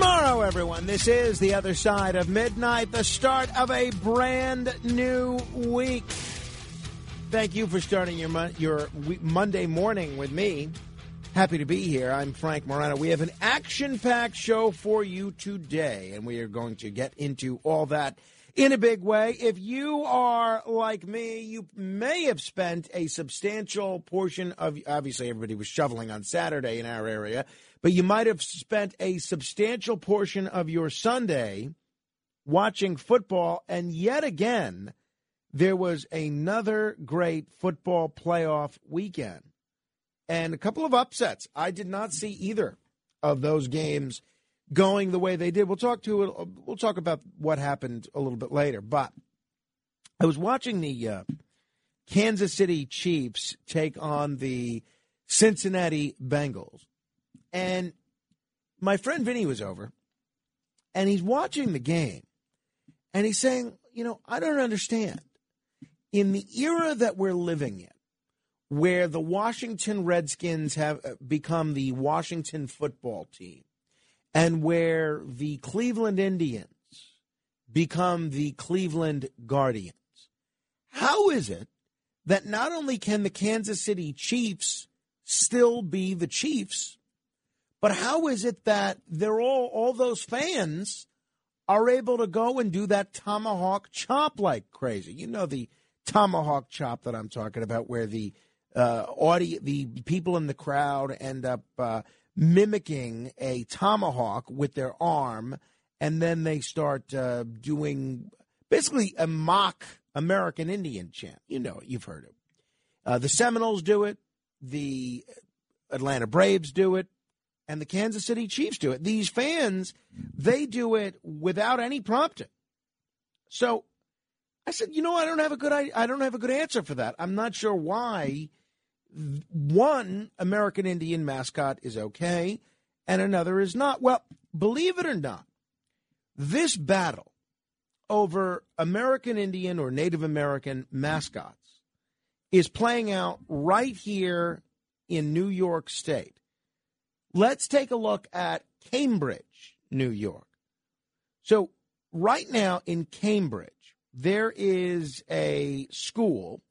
Good morrow, everyone. This is the other side of midnight, the start of a brand new week. Thank you for starting your your Monday morning with me. Happy to be here. I'm Frank Morano. We have an action-packed show for you today, and we are going to get into all that in a big way. If you are like me, you may have spent a substantial portion of obviously everybody was shoveling on Saturday in our area but you might have spent a substantial portion of your Sunday watching football. And yet again, there was another great football playoff weekend and a couple of upsets. I did not see either of those games going the way they did. We'll talk to we'll talk about what happened a little bit later. But I was watching the uh, Kansas City Chiefs take on the Cincinnati Bengals, and my friend Vinny was over, and he's watching the game, and he's saying, you know, I don't understand. In the era that we're living in, where the Washington Redskins have uh, become the Washington football team, and where the Cleveland Indians become the Cleveland Guardians, how is it that not only can the Kansas City Chiefs still be the Chiefs, but how is it that they're all all those fans are able to go and do that tomahawk chop like crazy? You know the tomahawk chop that I'm talking about, where the uh, audio, the people in the crowd end up uh, mimicking a tomahawk with their arm, and then they start uh, doing basically a mock American Indian chant. You know, it, you've heard it. Uh, the Seminoles do it. The Atlanta Braves do it and the Kansas City Chiefs do it. These fans, they do it without any prompting. So I said, you know, I don't have a good I don't have a good answer for that. I'm not sure why one American Indian mascot is okay and another is not. Well, believe it or not, this battle over American Indian or Native American mascots is playing out right here in New York State. Let's take a look at Cambridge, New York. So, right now in Cambridge, there is a school,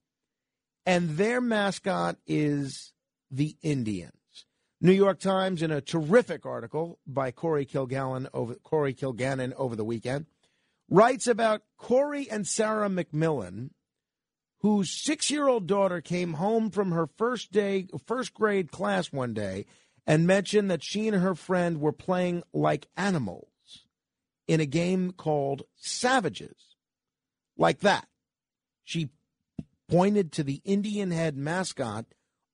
and their mascot is the Indians. New York Times, in a terrific article by Corey Kilgallen over Corey Kilgannon over the weekend, writes about Corey and Sarah McMillan, whose six-year-old daughter came home from her first day, first grade class one day and mentioned that she and her friend were playing like animals in a game called Savages. Like that. She pointed to the Indian head mascot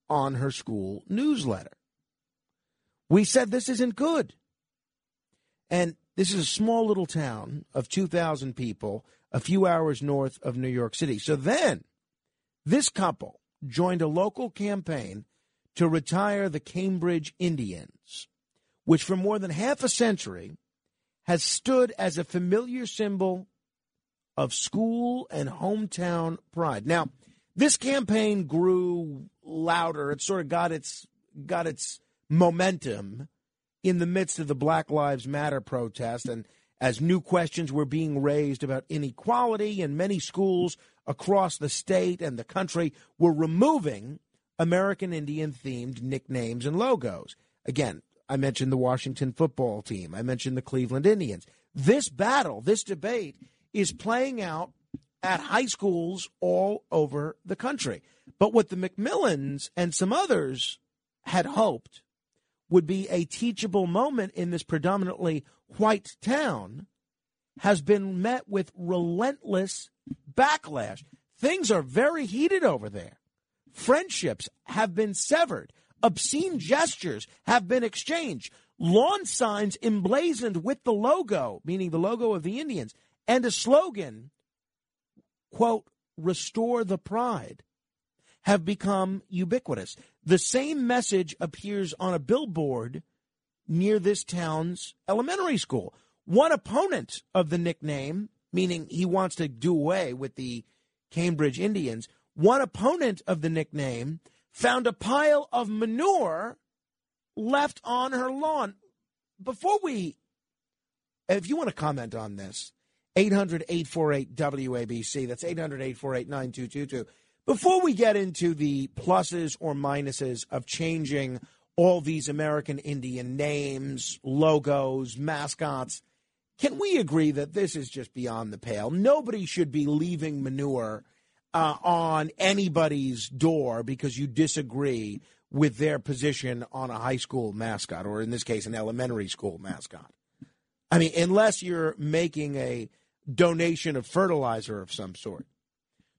on her school newsletter. We said this isn't good. And this is a small little town of 2,000 people, a few hours north of New York City. So then, this couple joined a local campaign to retire the Cambridge Indians, which for more than half a century has stood as a familiar symbol of school and hometown pride. Now, this campaign grew louder. It sort of got its got its momentum in the midst of the Black Lives Matter protest and as new questions were being raised about inequality and many schools across the state and the country were removing American Indian themed nicknames and logos. Again, I mentioned the Washington football team. I mentioned the Cleveland Indians. This battle, this debate, is playing out at high schools all over the country. But what the McMillans and some others had hoped would be a teachable moment in this predominantly white town has been met with relentless backlash. Things are very heated over there. Friendships have been severed. Obscene gestures have been exchanged. Lawn signs emblazoned with the logo, meaning the logo of the Indians, and a slogan, quote, restore the pride, have become ubiquitous. The same message appears on a billboard near this town's elementary school. One opponent of the nickname, meaning he wants to do away with the Cambridge Indians, one opponent of the nickname found a pile of manure left on her lawn. Before we, if you want to comment on this, 800 848 WABC, that's 800 848 9222. Before we get into the pluses or minuses of changing all these American Indian names, logos, mascots, can we agree that this is just beyond the pale? Nobody should be leaving manure uh, on anybody's door because you disagree with their position on a high school mascot, or in this case, an elementary school mascot. I mean, unless you're making a donation of fertilizer of some sort.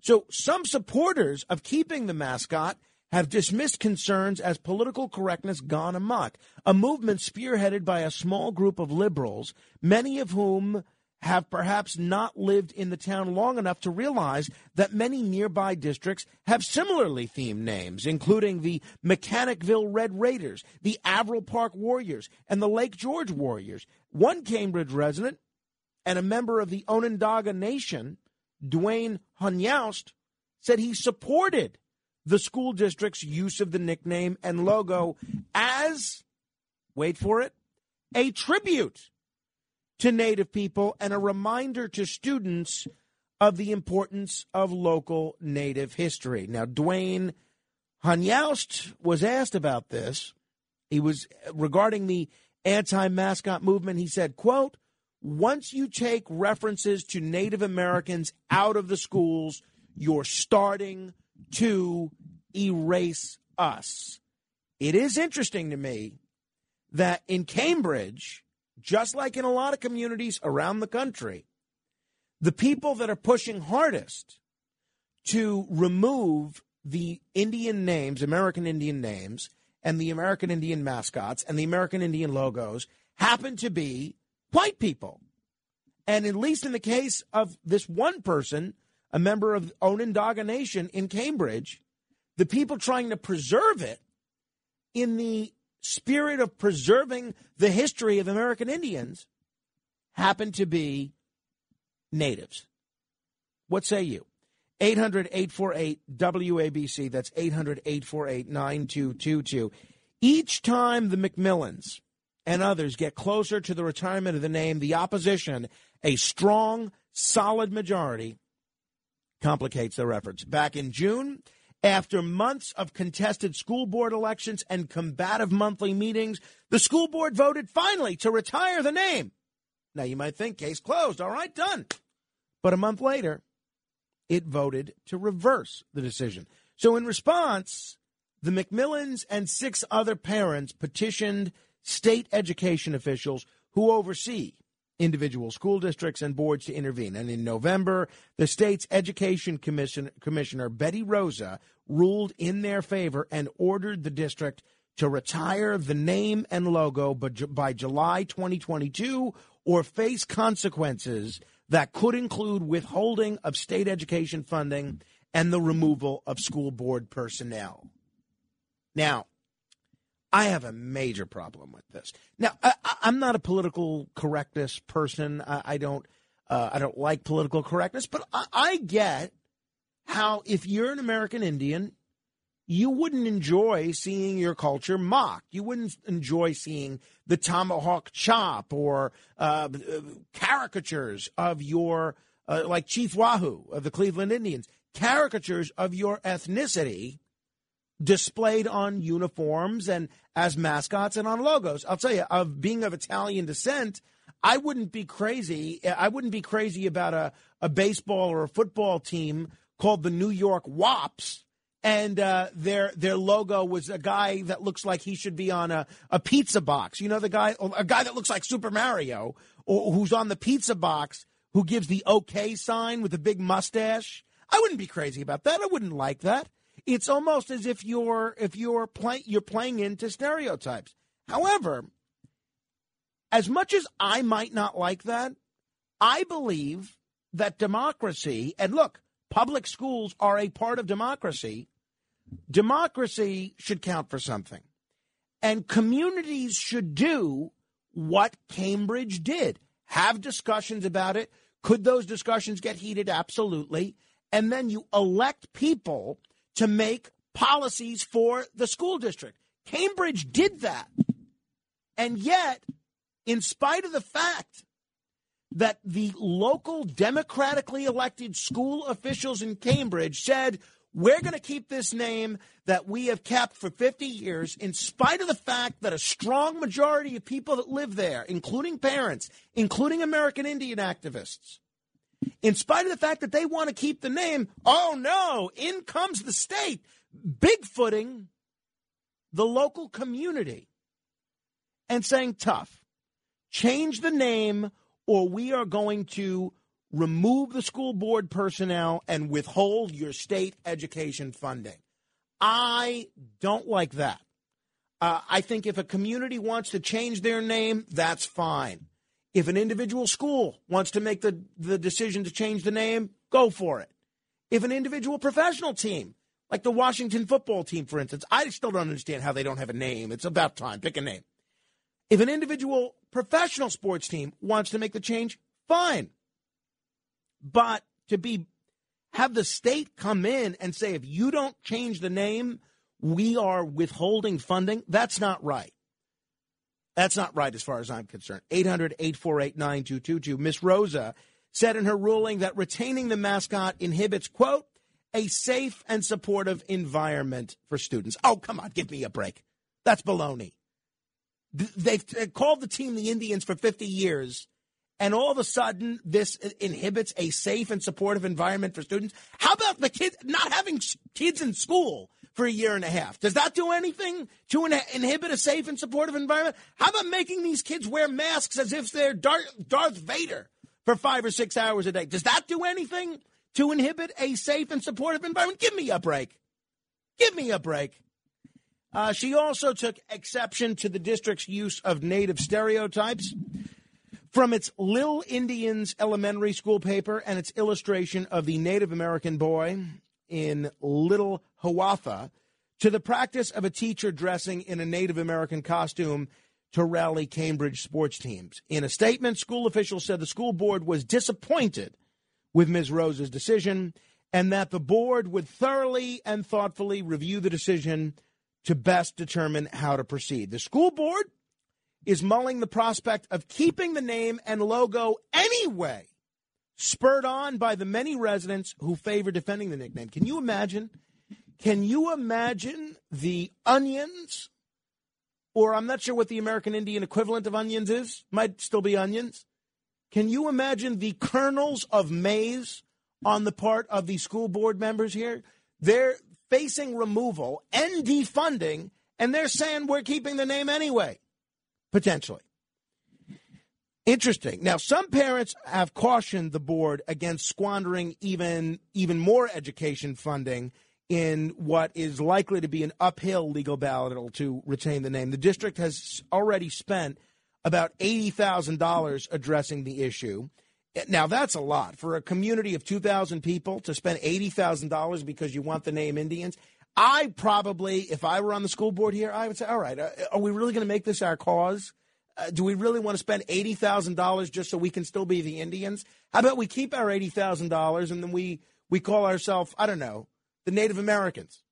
So, some supporters of keeping the mascot have dismissed concerns as political correctness gone amok, a movement spearheaded by a small group of liberals, many of whom have perhaps not lived in the town long enough to realize that many nearby districts have similarly themed names, including the Mechanicville Red Raiders, the Averill Park Warriors, and the Lake George Warriors. One Cambridge resident and a member of the Onondaga Nation, Dwayne Hunyaust, said he supported the school district's use of the nickname and logo as, wait for it, a tribute to Native people and a reminder to students of the importance of local Native history. Now, Dwayne Hunyaust was asked about this. He was regarding the anti-mascot movement. He said, quote, once you take references to Native Americans out of the schools, you're starting to erase us. It is interesting to me that in Cambridge, just like in a lot of communities around the country, the people that are pushing hardest to remove the Indian names, American Indian names, and the American Indian mascots and the American Indian logos happen to be white people. And at least in the case of this one person, a member of Onondaga Nation in Cambridge, the people trying to preserve it in the spirit of preserving the history of American Indians happen to be natives. What say you? 800 848 WABC. That's 800 848 9222. Each time the McMillans and others get closer to the retirement of the name, the opposition, a strong, solid majority, complicates their efforts. Back in June, after months of contested school board elections and combative monthly meetings, the school board voted finally to retire the name. Now you might think, case closed. All right, done. But a month later, it voted to reverse the decision. So in response, the McMillans and six other parents petitioned state education officials who oversee individual school districts and boards to intervene. And in November, the state's education commission, commissioner, Betty Rosa, ruled in their favor and ordered the district to retire the name and logo by July 2022 or face consequences that could include withholding of state education funding and the removal of school board personnel. Now, I have a major problem with this. Now, I, am not a political correctness person. I, I don't. Uh, I don't like political correctness, but I, I get how if you're an American Indian, you wouldn't enjoy seeing your culture mocked. You wouldn't enjoy seeing the tomahawk chop or uh, caricatures of your, uh, like Chief Wahoo of the Cleveland Indians, caricatures of your ethnicity displayed on uniforms and as mascots and on logos. I'll tell you, of being of Italian descent, I wouldn't be crazy. I wouldn't be crazy about a, a baseball or a football team called the New York Wops. And uh, their their logo was a guy that looks like he should be on a, a pizza box. You know the guy, a guy that looks like Super Mario, or who's on the pizza box, who gives the OK sign with a big mustache. I wouldn't be crazy about that. I wouldn't like that. It's almost as if you're if you're play, you're playing into stereotypes. However, as much as I might not like that, I believe that democracy and look, public schools are a part of democracy. Democracy should count for something. And communities should do what Cambridge did. Have discussions about it. Could those discussions get heated? Absolutely. And then you elect people to make policies for the school district. Cambridge did that. And yet, in spite of the fact that the local democratically elected school officials in Cambridge said, we're going to keep this name that we have kept for 50 years, in spite of the fact that a strong majority of people that live there, including parents, including American Indian activists, in spite of the fact that they want to keep the name, oh no, in comes the state, bigfooting the local community and saying, tough, change the name or we are going to remove the school board personnel and withhold your state education funding. I don't like that. Uh, I think if a community wants to change their name, that's fine. If an individual school wants to make the, the decision to change the name, go for it. If an individual professional team, like the Washington football team, for instance, I still don't understand how they don't have a name. It's about time. Pick a name. If an individual professional sports team wants to make the change, fine. But to be have the state come in and say if you don't change the name, we are withholding funding, that's not right. That's not right as far as I'm concerned. 800 848 9222. Miss Rosa said in her ruling that retaining the mascot inhibits, quote, a safe and supportive environment for students. Oh, come on, give me a break. That's baloney. They've called the team the Indians for 50 years, and all of a sudden, this inhibits a safe and supportive environment for students. How about the kids not having kids in school for a year and a half. Does that do anything to inhibit a safe and supportive environment? How about making these kids wear masks as if they're Darth Vader for five or six hours a day? Does that do anything to inhibit a safe and supportive environment? Give me a break. Give me a break. Uh, she also took exception to the district's use of native stereotypes from its Lil Indians elementary school paper and its illustration of the Native American boy in Little Hiawatha to the practice of a teacher dressing in a Native American costume to rally Cambridge sports teams. In a statement, school officials said the school board was disappointed with Ms. Rosa's decision and that the board would thoroughly and thoughtfully review the decision to best determine how to proceed. The school board is mulling the prospect of keeping the name and logo anyway spurred on by the many residents who favor defending the nickname. Can you imagine? Can you imagine the onions? Or I'm not sure what the American Indian equivalent of onions is. Might still be onions. Can you imagine the kernels of maize on the part of the school board members here? They're facing removal and defunding, and they're saying we're keeping the name anyway, potentially. Interesting. Now, some parents have cautioned the board against squandering even even more education funding in what is likely to be an uphill legal battle to retain the name. The district has already spent about eighty thousand dollars addressing the issue. Now, that's a lot for a community of two thousand people to spend eighty thousand dollars because you want the name Indians. I probably, if I were on the school board here, I would say, all right, uh, are we really going to make this our cause? Uh, do we really want to spend eighty thousand dollars just so we can still be the Indians? How about we keep our eighty thousand dollars and then we we call ourselves I don't know the Native Americans?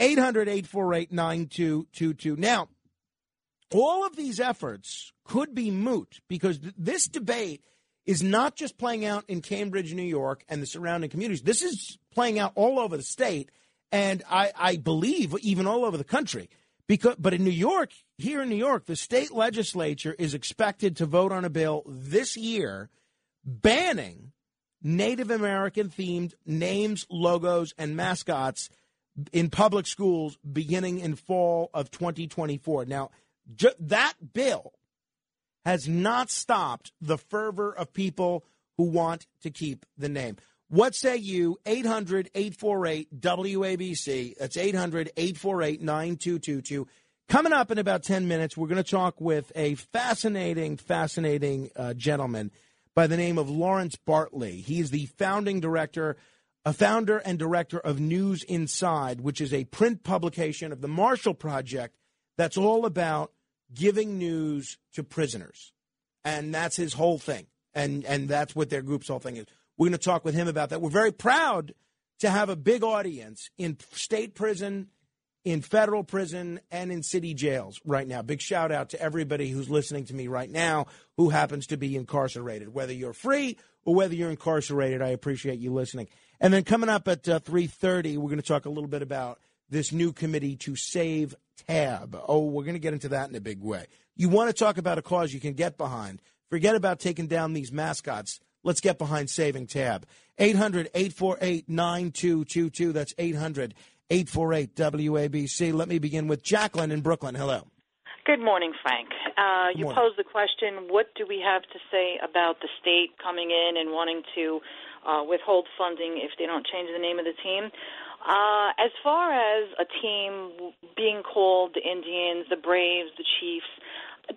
800-848-9222. Now, all of these efforts could be moot because th- this debate is not just playing out in Cambridge, New York, and the surrounding communities. This is playing out all over the state and I, I believe even all over the country. Because, but in New York, here in New York, the state legislature is expected to vote on a bill this year banning Native American themed names, logos, and mascots in public schools beginning in fall of 2024. Now, ju- that bill has not stopped the fervor of people who want to keep the name. What say you? 800 848 WABC. That's 800 848 9222. Coming up in about 10 minutes, we're going to talk with a fascinating, fascinating uh, gentleman by the name of Lawrence Bartley. He is the founding director, a founder and director of News Inside, which is a print publication of the Marshall Project that's all about giving news to prisoners. And that's his whole thing. And and that's what their group's whole thing is. We're going to talk with him about that. We're very proud to have a big audience in state prison, in federal prison, and in city jails right now. Big shout out to everybody who's listening to me right now who happens to be incarcerated, whether you're free or whether you're incarcerated. I appreciate you listening. And then coming up at uh, 3:30, we're going to talk a little bit about this new committee to save Tab. Oh, we're going to get into that in a big way. You want to talk about a cause you can get behind. Forget about taking down these mascots. Let's get behind saving Tab. 800 848 9222. That's 800 848 WABC. Let me begin with Jacqueline in Brooklyn. Hello. Good morning, Frank. Uh, you morning. posed the question what do we have to say about the state coming in and wanting to uh, withhold funding if they don't change the name of the team? Uh, as far as a team being called the Indians, the Braves, the Chiefs,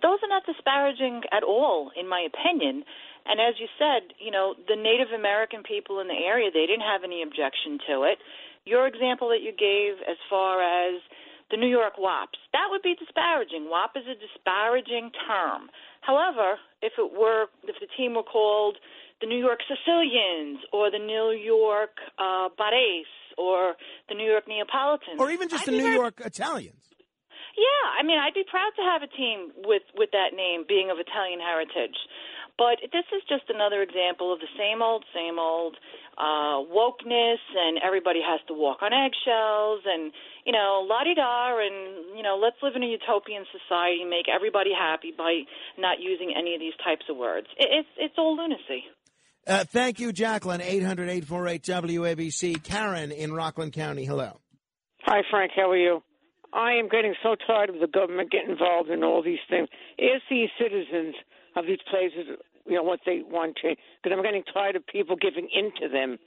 those are not disparaging at all, in my opinion. And as you said, you know, the Native American people in the area, they didn't have any objection to it. Your example that you gave as far as the New York WAPs, that would be disparaging. WAP is a disparaging term. However, if it were, if the team were called the New York Sicilians or the New York uh, Bares or the New York Neapolitans, Or even just I'd the New very- York Italians. yeah, I mean, I'd be proud to have a team with with that name being of Italian heritage. But this is just another example of the same old, same old uh, wokeness, and everybody has to walk on eggshells, and you know, la di da, and you know, let's live in a utopian society, and make everybody happy by not using any of these types of words. It, it's it's all lunacy. Uh, thank you, Jacqueline. 800 WABC. Karen in Rockland County. Hello. Hi, Frank. How are you? I am getting so tired of the government getting involved in all these things. Ask these citizens of these places, you know, what they want to. Because I'm getting tired of people giving in to them.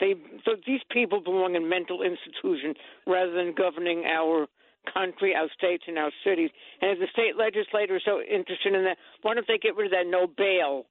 They, so these people belong in mental institutions rather than governing our country, our states, and our cities. And if the state legislators are so interested in that, why don't they get rid of that no bail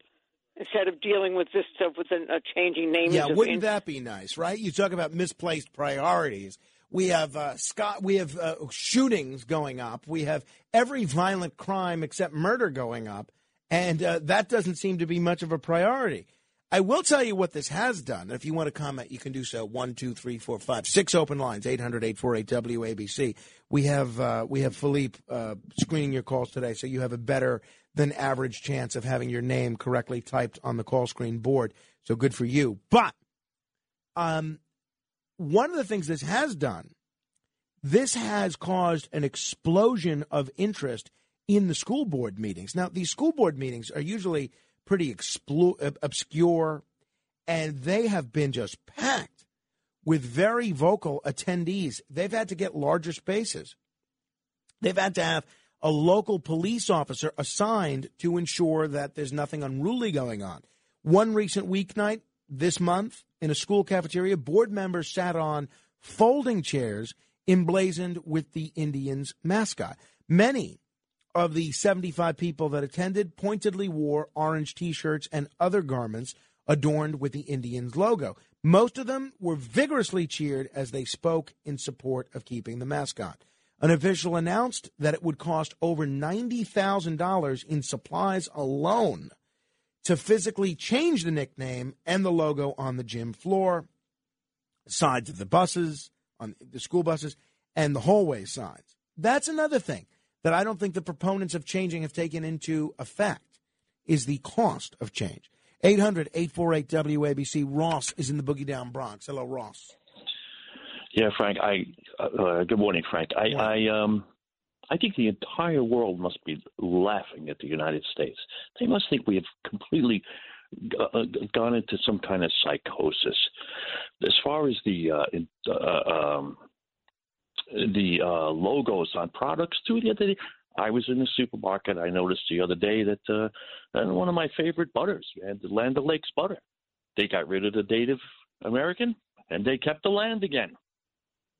instead of dealing with this stuff with a, a changing name? Yeah, wouldn't that be nice, right? You talk about misplaced priorities. We have uh, Scott. We have uh, shootings going up. We have every violent crime except murder going up, and uh, that doesn't seem to be much of a priority. I will tell you what this has done. If you want to comment, you can do so. One, two, three, four, five, six open lines. 800-848 WABC. We have uh, we have Philippe uh, screening your calls today, so you have a better than average chance of having your name correctly typed on the call screen board. So good for you. But um, one of the things this has done, this has caused an explosion of interest in the school board meetings. Now, these school board meetings are usually pretty explo- obscure, and they have been just packed with very vocal attendees. They've had to get larger spaces. They've had to have a local police officer assigned to ensure that there's nothing unruly going on. One recent weeknight this month in a school cafeteria, board members sat on folding chairs emblazoned with the Indians mascot. Many of the 75 people that attended pointedly wore orange t shirts and other garments adorned with the Indians logo. Most of them were vigorously cheered as they spoke in support of keeping the mascot. An official announced that it would cost over $90,000 in supplies alone to physically change the nickname and the logo on the gym floor, sides of the buses, on the school buses, and the hallway signs. That's another thing that I don't think the proponents of changing have taken into effect is the cost of change. 800 848 WABC. Ross is in the Boogie Down Bronx. Hello, Ross. Yeah, Frank. I uh, uh, good morning, Frank. I, I um I think the entire world must be laughing at the United States. They must think we have completely uh, gone into some kind of psychosis. As far as the uh, in, uh, um, the uh, logos on products too, the other day I was in the supermarket. I noticed the other day that uh, one of my favorite butters, had the Land O'Lakes butter. They got rid of the Native American and they kept the land again.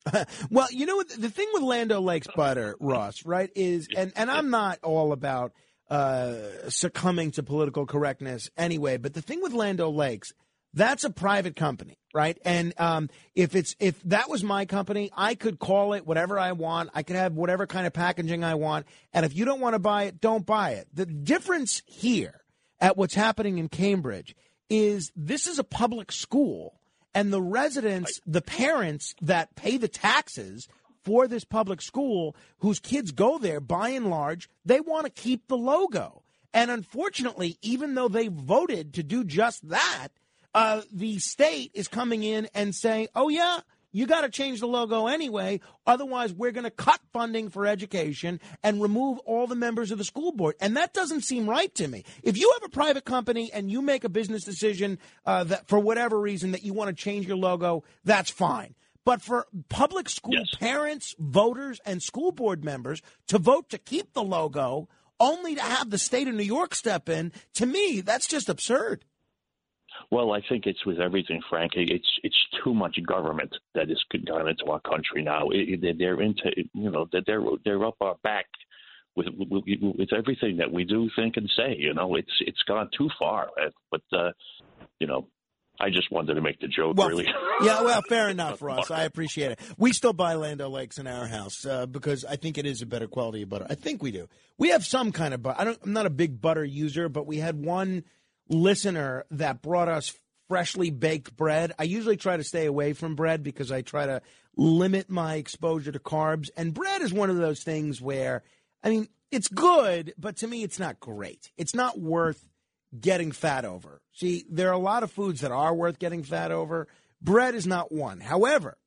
well, you know the thing with Land O'Lakes butter, Ross, right? Is and and I'm not all about uh, succumbing to political correctness anyway, but the thing with Land O'Lakes, that's a private company, right? And um, if it's if that was my company, I could call it whatever I want. I could have whatever kind of packaging I want, and if you don't want to buy it, don't buy it. The difference here at what's happening in Cambridge is this is a public school and the residents, the parents that pay the taxes for this public school, whose kids go there, by and large, they want to keep the logo. And unfortunately, even though they voted to do just that, uh, the state is coming in and saying, oh, yeah, you got to change the logo anyway. Otherwise, we're going to cut funding for education and remove all the members of the school board. And that doesn't seem right to me. If you have a private company and you make a business decision uh, that for whatever reason that you want to change your logo, that's fine. But for public school yes. parents, voters, and school board members to vote to keep the logo only to have the state of New York step in, to me, that's just absurd. Well, I think it's with everything, Frank. It's it's too much government that has gone into our country now. It, they're into, you know, they're they're up our back with, with, with everything that we do, think, and say. You know, it's it's gone too far. But uh, you know, I just wanted to make the joke, well, really. yeah, well, fair enough, Ross. I appreciate it. We still buy Land Lakes in our house uh, because I think it is a better quality of butter. I think we do. We have some kind of butter. I don't, I'm not a big butter user, but we had one listener that brought us freshly baked bread. I usually try to stay away from bread because I try to limit my exposure to carbs. And bread is one of those things where, I mean, it's good, but to me, it's not great. It's not worth getting fat over. See, there are a lot of foods that are worth getting fat over. Bread is not one. However,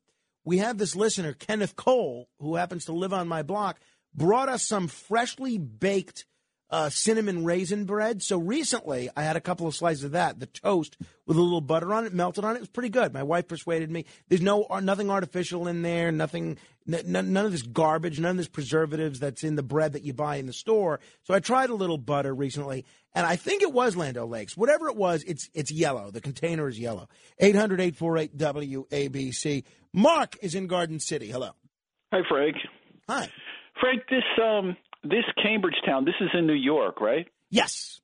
we have this listener, Kenneth Cole, who happens to live on my block, brought us some freshly baked uh, cinnamon raisin bread. So recently, I had a couple of slices of that, the toast with a little butter on it, melted on it. It was pretty good. My wife persuaded me. There's no uh, nothing artificial in there, nothing, n- none of this garbage, none of this preservatives that's in the bread that you buy in the store. So I tried a little butter recently, and I think it was Land Lakes. Whatever it was, it's it's yellow. The container is yellow. 800 WABC. Mark is in Garden City. Hello. Hi, Frank. Hi. Frank, this um, this Cambridge town, this is in New York, right? Yes.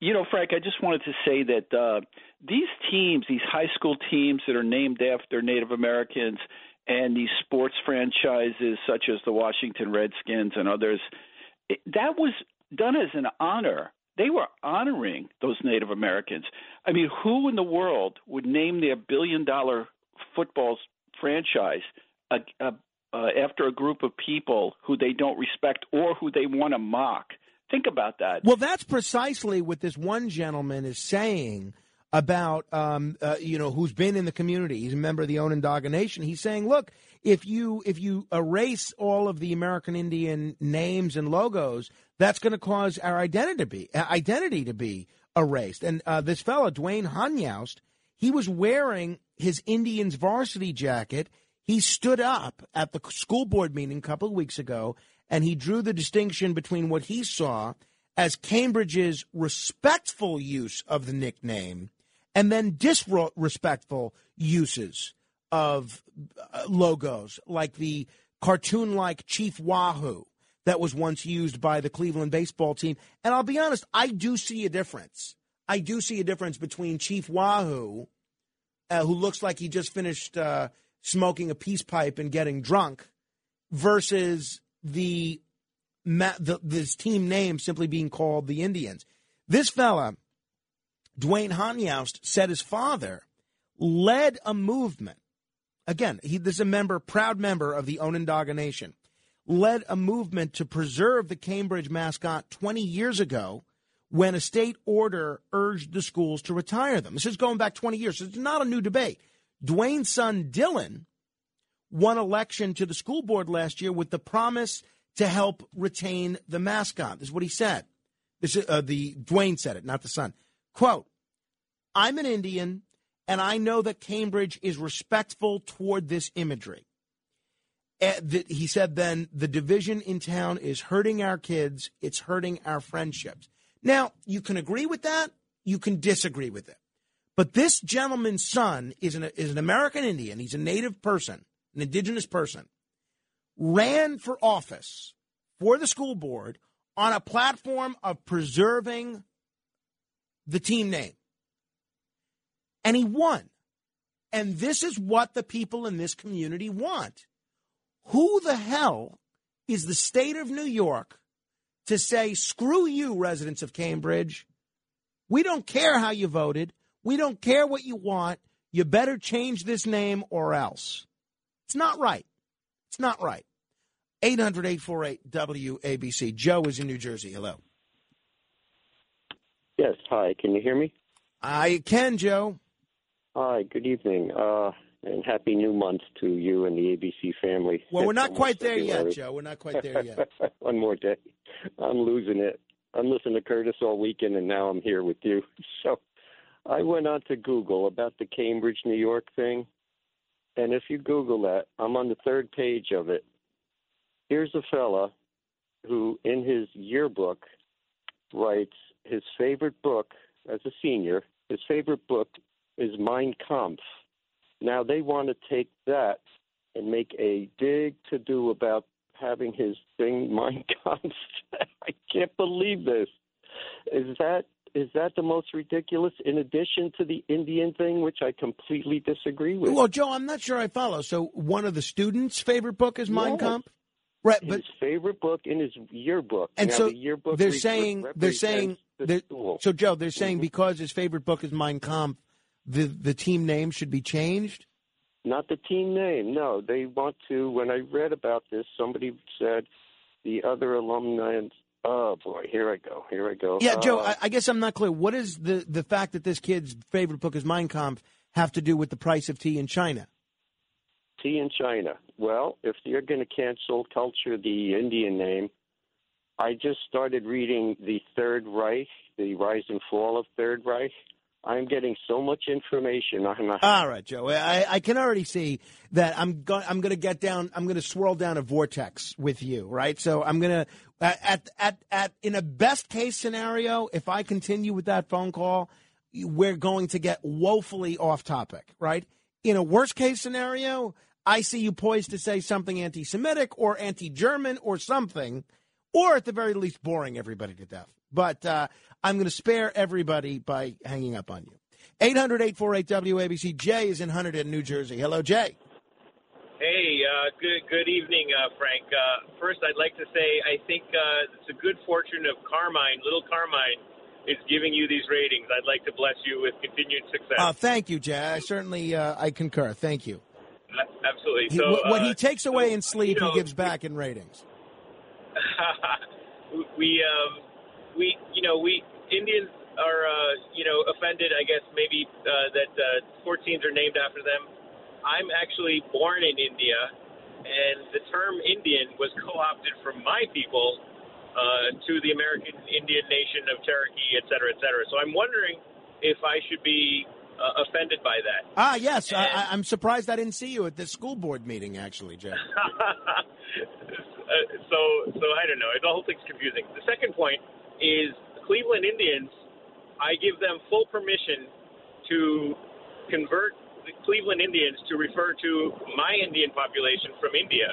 You know, Frank, I just wanted to say that uh, these teams, these high school teams that are named after Native Americans, and these sports franchises such as the Washington Redskins and others, it, that was done as an honor. They were honoring those Native Americans. I mean, who in the world would name their billion dollar football franchise a, a uh, after a group of people who they don't respect or who they want to mock. Think about that. Well, that's precisely what this one gentleman is saying about, um, uh, you know, who's been in the community. He's a member of the Onondaga Nation. He's saying, look, if you if you erase all of the American Indian names and logos, that's going to cause our identity to be uh, identity to be erased. And uh, this fellow, Dwayne Hanyoust, he was wearing his Indians varsity jacket he stood up at the school board meeting a couple of weeks ago and he drew the distinction between what he saw as Cambridge's respectful use of the nickname and then disrespectful uses of uh, logos like the cartoon like Chief Wahoo that was once used by the Cleveland baseball team. And I'll be honest, I do see a difference. I do see a difference between Chief Wahoo, uh, who looks like he just finished uh, smoking a peace pipe and getting drunk versus the, the this team name simply being called the Indians. This fella, Dwayne Hanyoust, said his father led a movement. Again, he, this is a member, proud member of the Onondaga Nation, led a movement to preserve the Cambridge mascot 20 years ago when a state order urged the schools to retire them. This is going back 20 years, so it's not a new debate. Dwayne's son Dylan won election to the school board last year with the promise to help retain the mascot. This is what he said. This is, uh, the Dwayne said it, not the son. Quote: I'm an Indian, and I know that Cambridge is respectful toward this imagery. The, he said then the division in town is hurting our kids, it's hurting our friendships. Now, you can agree with that, you can disagree with it. But this gentleman's son is an, is an American Indian, he's a native person, an indigenous person, ran for office for the school board on a platform of preserving the team name. And he won. And this is what the people in this community want. Who the hell is the state of New York to say, screw you, residents of Cambridge? We don't care how you voted. We don't care what you want. You better change this name or else. It's not right. It's not right. 800 848 WABC. Joe is in New Jersey. Hello. Yes. Hi. Can you hear me? I can, Joe. Hi. Good evening. Uh, and happy new month to you and the ABC family. Well, we're not quite there February. yet, Joe. We're not quite there yet. One more day. I'm losing it. I'm listening to Curtis all weekend, and now I'm here with you. So I went on to Google about the Cambridge, New York thing. And if you Google that, I'm on the third page of it. Here's a fella who, in his yearbook, writes his favorite book as a senior. His favorite book is Mein Kampf. Now they want to take that and make a big to do about having his thing Mein Kampf. I can't believe this. Is that is that the most ridiculous? In addition to the Indian thing, which I completely disagree with. Well, Joe, I'm not sure I follow. So one of the students' favorite book is Mein Yes. Kampf? Right, his but favorite book in his yearbook. and now, so the yearbook they're re- saying they're saying the they're- so Joe, they're saying Mhm. because his favorite book is Mein Kampf, the the team name should be changed. Not the team name. No, they want to. When I read about this, somebody said the other alumni. Oh boy, here I go. Here I go. Yeah, Joe, Uh, I, I guess I'm not clear. What does the the fact that this kid's favorite book is Mein Kampf have to do with the price of tea in China? tea in China. Well, if you're going to cancel culture, the Indian name, I just started reading the Third Reich, the rise and fall of Third Reich. I'm getting so much information. I'm not. All right, Joe. I, I can already see that I'm going. I'm going to get down. I'm going to swirl down a vortex with you, right? So I'm going to at at at in a best case scenario, if I continue with that phone call, we're going to get woefully off topic, right? In a worst case scenario, I see you poised to say something anti-Semitic or anti-German or something, or at the very least, boring everybody to death. But uh, I'm going to spare everybody by hanging up on you. 800 848 WABC. Jay is in Hunterdon, New Jersey. Hello, Jay. Hey, uh, good good evening, uh, Frank. Uh, first, I'd like to say I think uh, it's a good fortune of Carmine, little Carmine, is giving you these ratings. I'd like to bless you with continued success. Uh, thank you, Jay. I certainly uh, I concur. Thank you. Uh, Absolutely. He, so, what uh, he takes away so, in sleep, you know, he gives back in ratings. we um, we you know we Indians are uh, you know offended. I guess maybe uh, that uh, sports teams are named after them. I'm actually born in India, and the term Indian was co-opted from my people uh, to the American Indian nation of Cherokee, et cetera, et cetera. So I'm wondering if I should be uh, offended by that. Ah, yes. I, I, I'm surprised I didn't see you at this school board meeting, actually, Jeff. uh, so, so I don't know. The whole thing's confusing. The second point is Cleveland Indians. I give them full permission to convert the Cleveland Indians to refer to my Indian population from India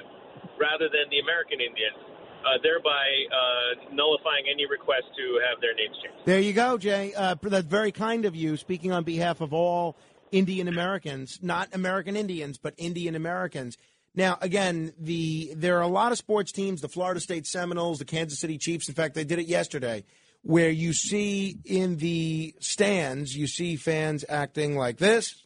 rather than the American Indians, uh, thereby uh, nullifying any request to have their names changed. There you go, Jay. Uh, that's very kind of you, speaking on behalf of all Indian Americans, not American Indians, but Indian Americans. Now, again, the there are a lot of sports teams, the Florida State Seminoles, the Kansas City Chiefs. In fact, they did it yesterday, where you see in the stands, you see fans acting like this.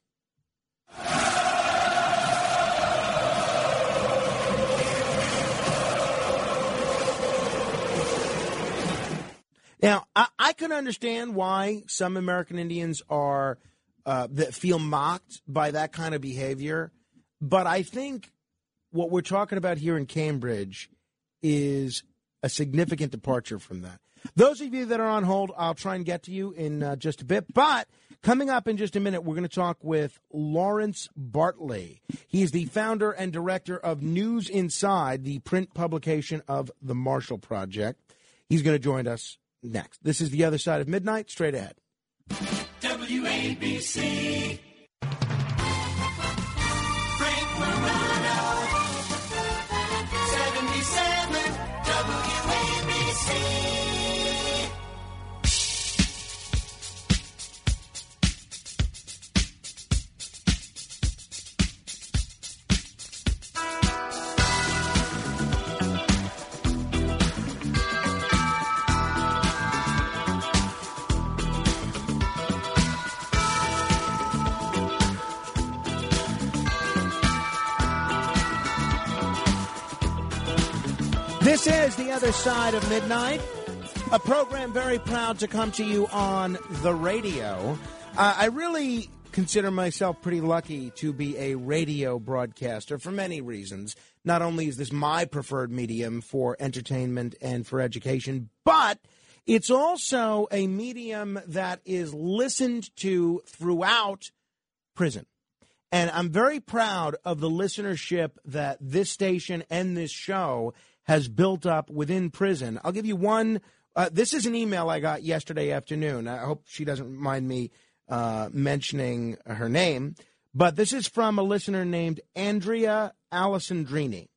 Now, I, I can understand why some American Indians are uh, that feel mocked by that kind of behavior, but I think what we're talking about here in Cambridge is a significant departure from that. Those of you that are on hold, I'll try and get to you in uh, just a bit. But coming up in just a minute, we're going to talk with Lawrence Bartley. He is the founder and director of News Inside, the print publication of the Marshall Project. He's going to join us next. This is The Other Side of Midnight, straight ahead. WABC. Other Side of Midnight, a program very proud to come to you on the radio. Uh, I really consider myself pretty lucky to be a radio broadcaster for many reasons. Not only is this my preferred medium for entertainment and for education, but it's also a medium that is listened to throughout prison. And I'm very proud of the listenership that this station and this show has built up within prison. I'll give you one. Uh, this is an email I got yesterday afternoon. I hope she doesn't mind me uh, mentioning her name, but this is from a listener named Andrea Alessandrini.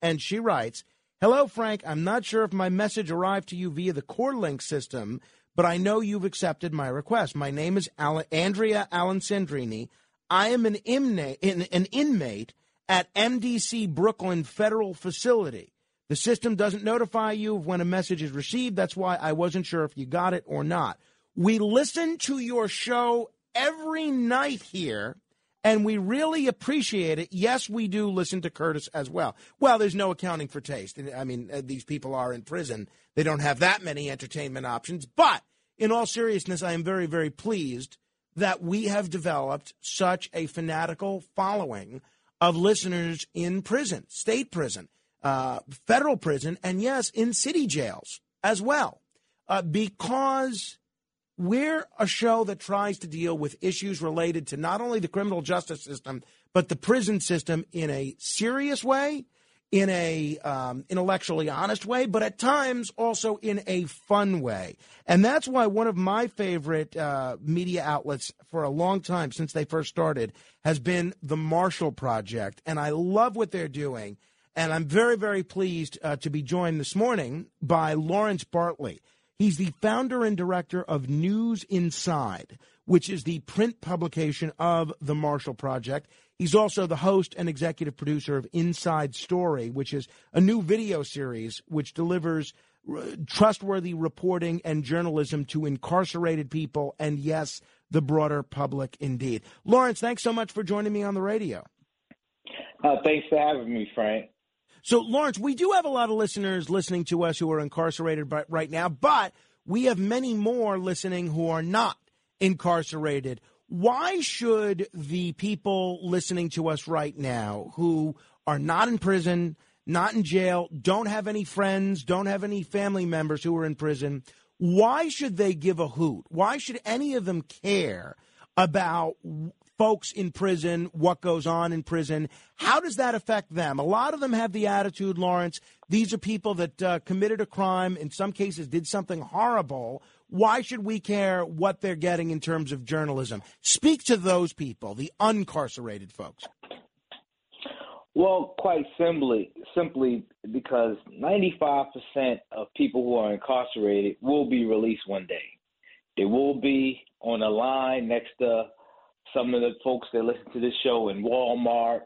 And she writes Hello, Frank. I'm not sure if my message arrived to you via the CorrLink system, but I know you've accepted my request. My name is Al- Andrea Alessandrini. I am an, imna- an inmate at MDC Brooklyn Federal Facility. The system doesn't notify you of when a message is received. That's why I wasn't sure if you got it or not. We listen to your show every night here, and we really appreciate it. Yes, we do listen to Curtis as well. Well, there's no accounting for taste. I mean, uh, these people are in prison, they don't have that many entertainment options. But in all seriousness, I am very, very pleased that we have developed such a fanatical following of listeners in prison, state prison uh, federal prison, and yes, in city jails as well, uh, because we're a show that tries to deal with issues related to not only the criminal justice system, but the prison system in a serious way, in a um, intellectually honest way, but at times also in a fun way. And that's why one of my favorite uh, media outlets for a long time, since they first started, has been the Marshall Project. And I love what they're doing. And I'm very, very pleased uh, to be joined this morning by Lawrence Bartley. He's the founder and director of News Inside, which is the print publication of the Marshall Project. He's also the host and executive producer of Inside Story, which is a new video series which delivers r- trustworthy reporting and journalism to incarcerated people and, yes, the broader public indeed. Lawrence, thanks so much for joining me on the radio. Uh, thanks for having me, Frank. So, Lawrence, we do have a lot of listeners listening to us who are incarcerated right now, but we have many more listening who are not incarcerated. Why should the people listening to us right now who are not in prison, not in jail, don't have any friends, don't have any family members who are in prison, why should they give a hoot? Why should any of them care about folks in prison, what goes on in prison. How does that affect them? A lot of them have the attitude, Lawrence, these are people that uh, committed a crime, in some cases did something horrible. Why should we care what they're getting in terms of journalism? Speak to those people, the uncarcerated folks. Well, quite simply, simply because 95% of people who are incarcerated will be released one day. They will be on a line next to some of the folks that listen to this show in Walmart,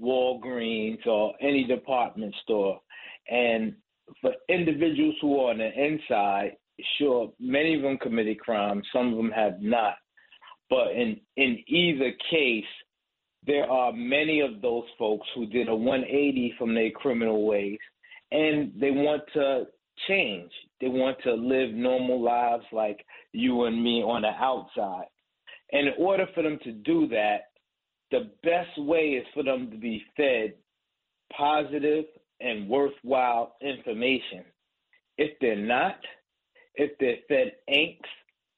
Walgreens, or any department store. And for individuals who are on the inside, sure, many of them committed crimes, some of them have not. But in, in either case, there are many of those folks who did a 180 from their criminal ways and they want to change. They want to live normal lives like you and me on the outside. And in order for them to do that, the best way is for them to be fed positive and worthwhile information. If they're not, if they're fed angst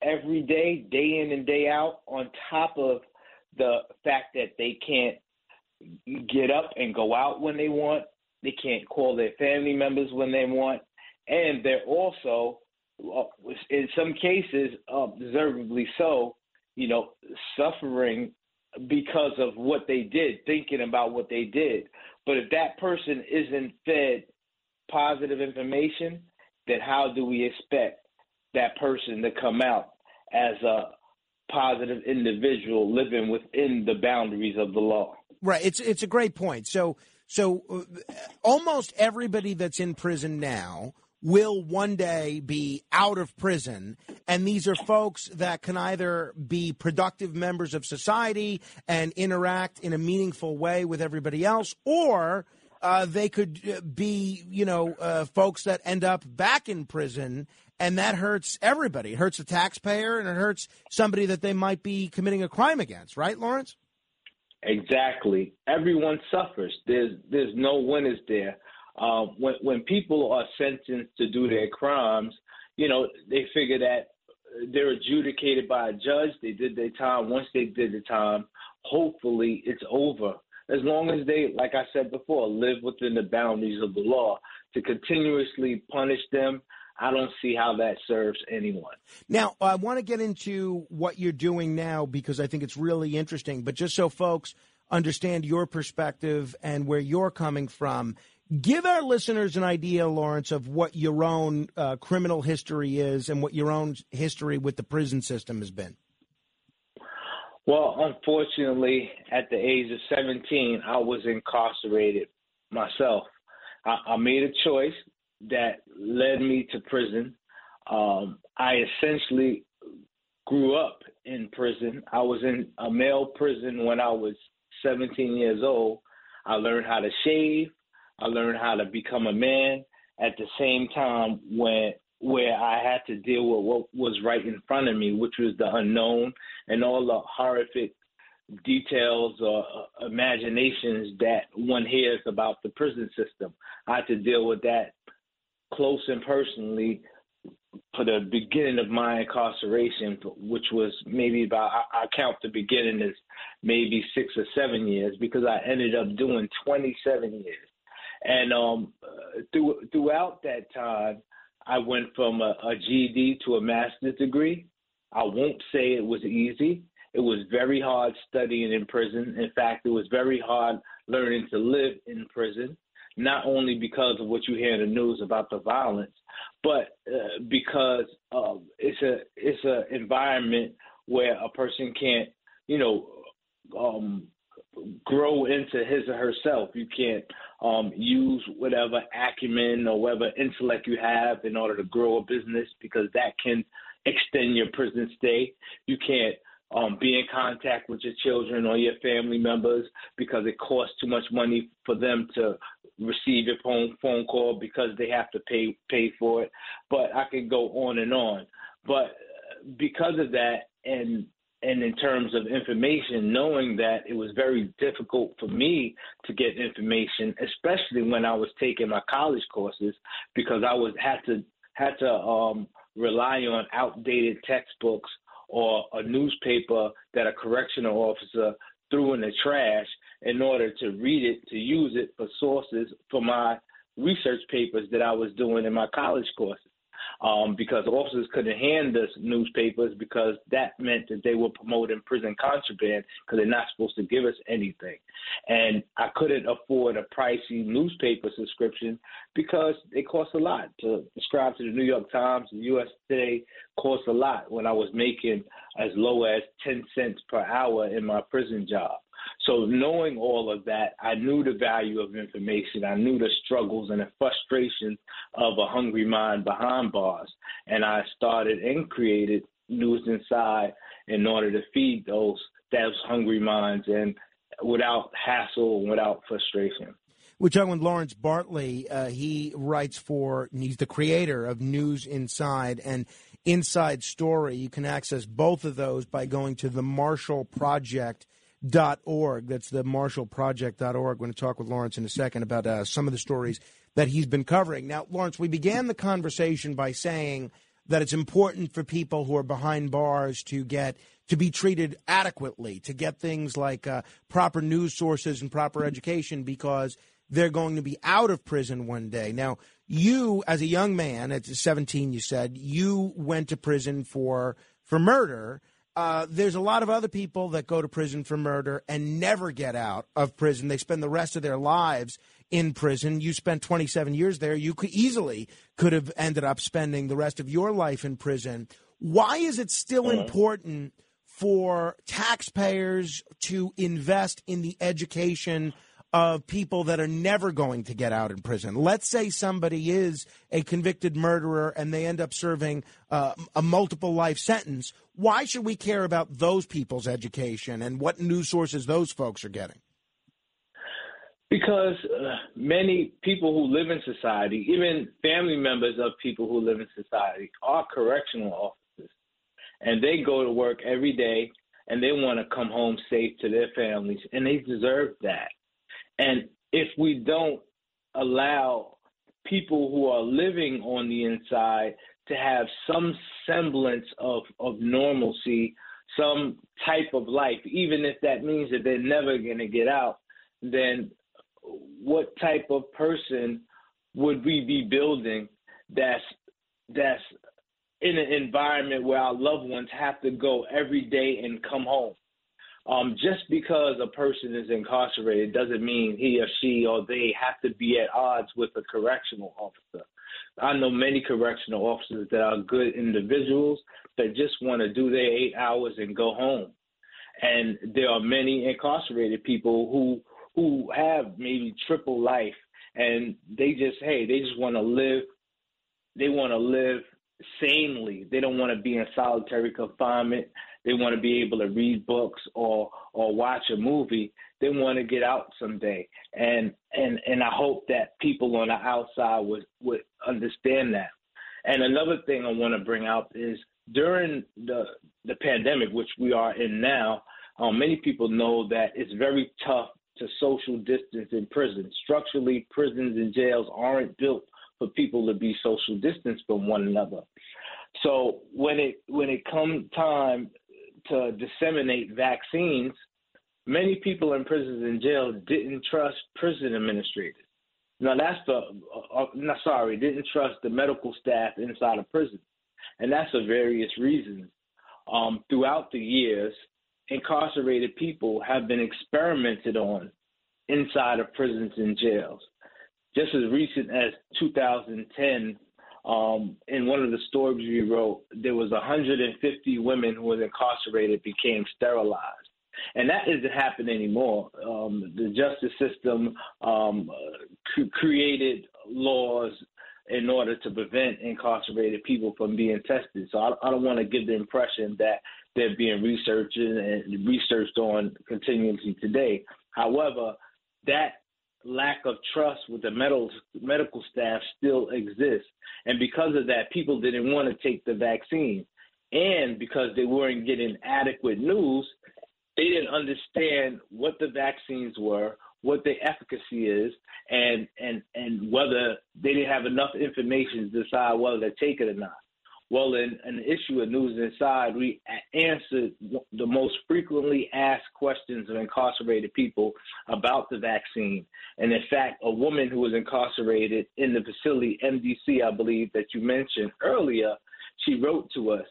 every day, day in and day out, on top of the fact that they can't get up and go out when they want, they can't call their family members when they want, and they're also, uh, in some cases, deservedly so, you know, suffering because of what they did, thinking about what they did. But if that person isn't fed positive information, then how do we expect that person to come out as a positive individual living within the boundaries of the law? Right. It's it's a great point. So so uh, almost everybody that's in prison now will one day be out of prison and these are folks that can either be productive members of society and interact in a meaningful way with everybody else or uh, they could uh, be, you know, uh, folks that end up back in prison, and that hurts everybody. It hurts the taxpayer, and it hurts somebody that they might be committing a crime against. Right, Lawrence? Exactly. Everyone suffers. There's there's no winners there. Uh, when when people are sentenced to do their crimes, you know they figure that they're adjudicated by a judge. They did their time. Once they did the time, hopefully it's over. As long as they, like I said before, live within the boundaries of the law. To continuously punish them, I don't see how that serves anyone. Now, I want to get into what you're doing now because I think it's really interesting. But just so folks understand your perspective and where you're coming from, give our listeners an idea, Lawrence, of what your own uh, criminal history is and what your own history with the prison system has been. Well, unfortunately, at the age of 17, I was incarcerated myself. I, I made a choice that led me to prison. Um, I essentially grew up in prison. I was in a male prison when I was 17 years old. I learned how to shave. I learned how to become a man. At the same time, when where I had to deal with what was right in front of me, which was the unknown and all the horrific details or uh, imaginations that one hears about the prison system. I had to deal with that close and personally for the beginning of my incarceration, which was maybe about I, I count the beginning as maybe six or seven years because I ended up doing 27 years, and um, through, throughout that time, I went from a, a GED to a master's degree. I won't say it was easy. It was very hard studying in prison. In fact, it was very hard learning to live in prison, not only because of what you hear in the news about the violence, but uh, because uh, it's a it's an environment where a person can't, you know, um, grow into his or herself. You can't um, use whatever acumen or whatever intellect you have in order to grow a business because that can extend your prison stay. You can't um, be in contact with your children or your family members because it costs too much money for them to receive your phone phone call because they have to pay pay for it. But I could go on and on. But because of that, and and in terms of information, knowing that it was very difficult for me to get information, especially when I was taking my college courses, because I was had to had to um, rely on outdated textbooks or a newspaper that a correctional officer threw in the trash in order to read it to use it for sources for my research papers that I was doing in my college courses um, because officers couldn't hand us newspapers because that meant that they were promoting prison contraband because they're not supposed to give us anything. And I couldn't afford a pricey newspaper subscription because it costs a lot to subscribe to the New York Times, the U.S. Today costs a lot when I was making as low as 10 cents per hour in my prison job. So knowing all of that, I knew the value of information. I knew the struggles and the frustrations of a hungry mind behind bars. And I started and created News Inside in order to feed those those hungry minds and without hassle and without frustration. We're talking with Lawrence Bartley. Uh, he writes for, he's the creator of News Inside and Inside Story. You can access both of those by going to the Marshall Project org. That's the Marshall marshallproject.org. We're going to talk with Lawrence in a second about uh, some of the stories that he's been covering. Now, Lawrence, we began the conversation by saying that it's important for people who are behind bars to get to be treated adequately, to get things like uh, proper news sources and proper education because they're going to be out of prison one day. Now, you as a young man at 17 you said you went to prison for for murder uh, there's a lot of other people that go to prison for murder and never get out of prison. They spend the rest of their lives in prison. You spent 27 years there. You could easily could have ended up spending the rest of your life in prison. Why is it still important for taxpayers to invest in the education of people that are never going to get out in prison. Let's say somebody is a convicted murderer and they end up serving uh, a multiple life sentence. Why should we care about those people's education and what news sources those folks are getting? Because uh, many people who live in society, even family members of people who live in society, are correctional officers. And they go to work every day and they want to come home safe to their families, and they deserve that. And if we don't allow people who are living on the inside to have some semblance of, of normalcy, some type of life, even if that means that they're never going to get out, then what type of person would we be building that's that's in an environment where our loved ones have to go every day and come home? Um, just because a person is incarcerated doesn't mean he or she or they have to be at odds with a correctional officer. I know many correctional officers that are good individuals that just want to do their eight hours and go home. And there are many incarcerated people who who have maybe triple life and they just hey, they just want to live they want to live sanely. They don't want to be in solitary confinement. They want to be able to read books or or watch a movie. They want to get out someday. And and and I hope that people on the outside would would understand that. And another thing I want to bring out is during the the pandemic, which we are in now, um, many people know that it's very tough to social distance in prison. Structurally, prisons and jails aren't built for people to be social distance from one another. So when it when it comes time to disseminate vaccines, many people in prisons and jails didn't trust prison administrators. Now that's the uh, uh, sorry, didn't trust the medical staff inside of prison, and that's for various reasons. Um, throughout the years, incarcerated people have been experimented on inside of prisons and jails. Just as recent as 2010, um, in one of the stories we wrote, there was 150 women who were incarcerated became sterilized. And that isn't happening anymore. Um, the justice system um, c- created laws in order to prevent incarcerated people from being tested. So I, I don't want to give the impression that they're being researched and researched on continuously today. However, that lack of trust with the medical medical staff still exists, and because of that, people didn't want to take the vaccine, and because they weren't getting adequate news, they didn't understand what the vaccines were, what the efficacy is, and and and whether they didn't have enough information to decide whether to take it or not. Well, in an issue of News Inside, we answered the most frequently asked questions of incarcerated people about the vaccine. And in fact, a woman who was incarcerated in the facility, MDC, I believe, that you mentioned earlier, she wrote to us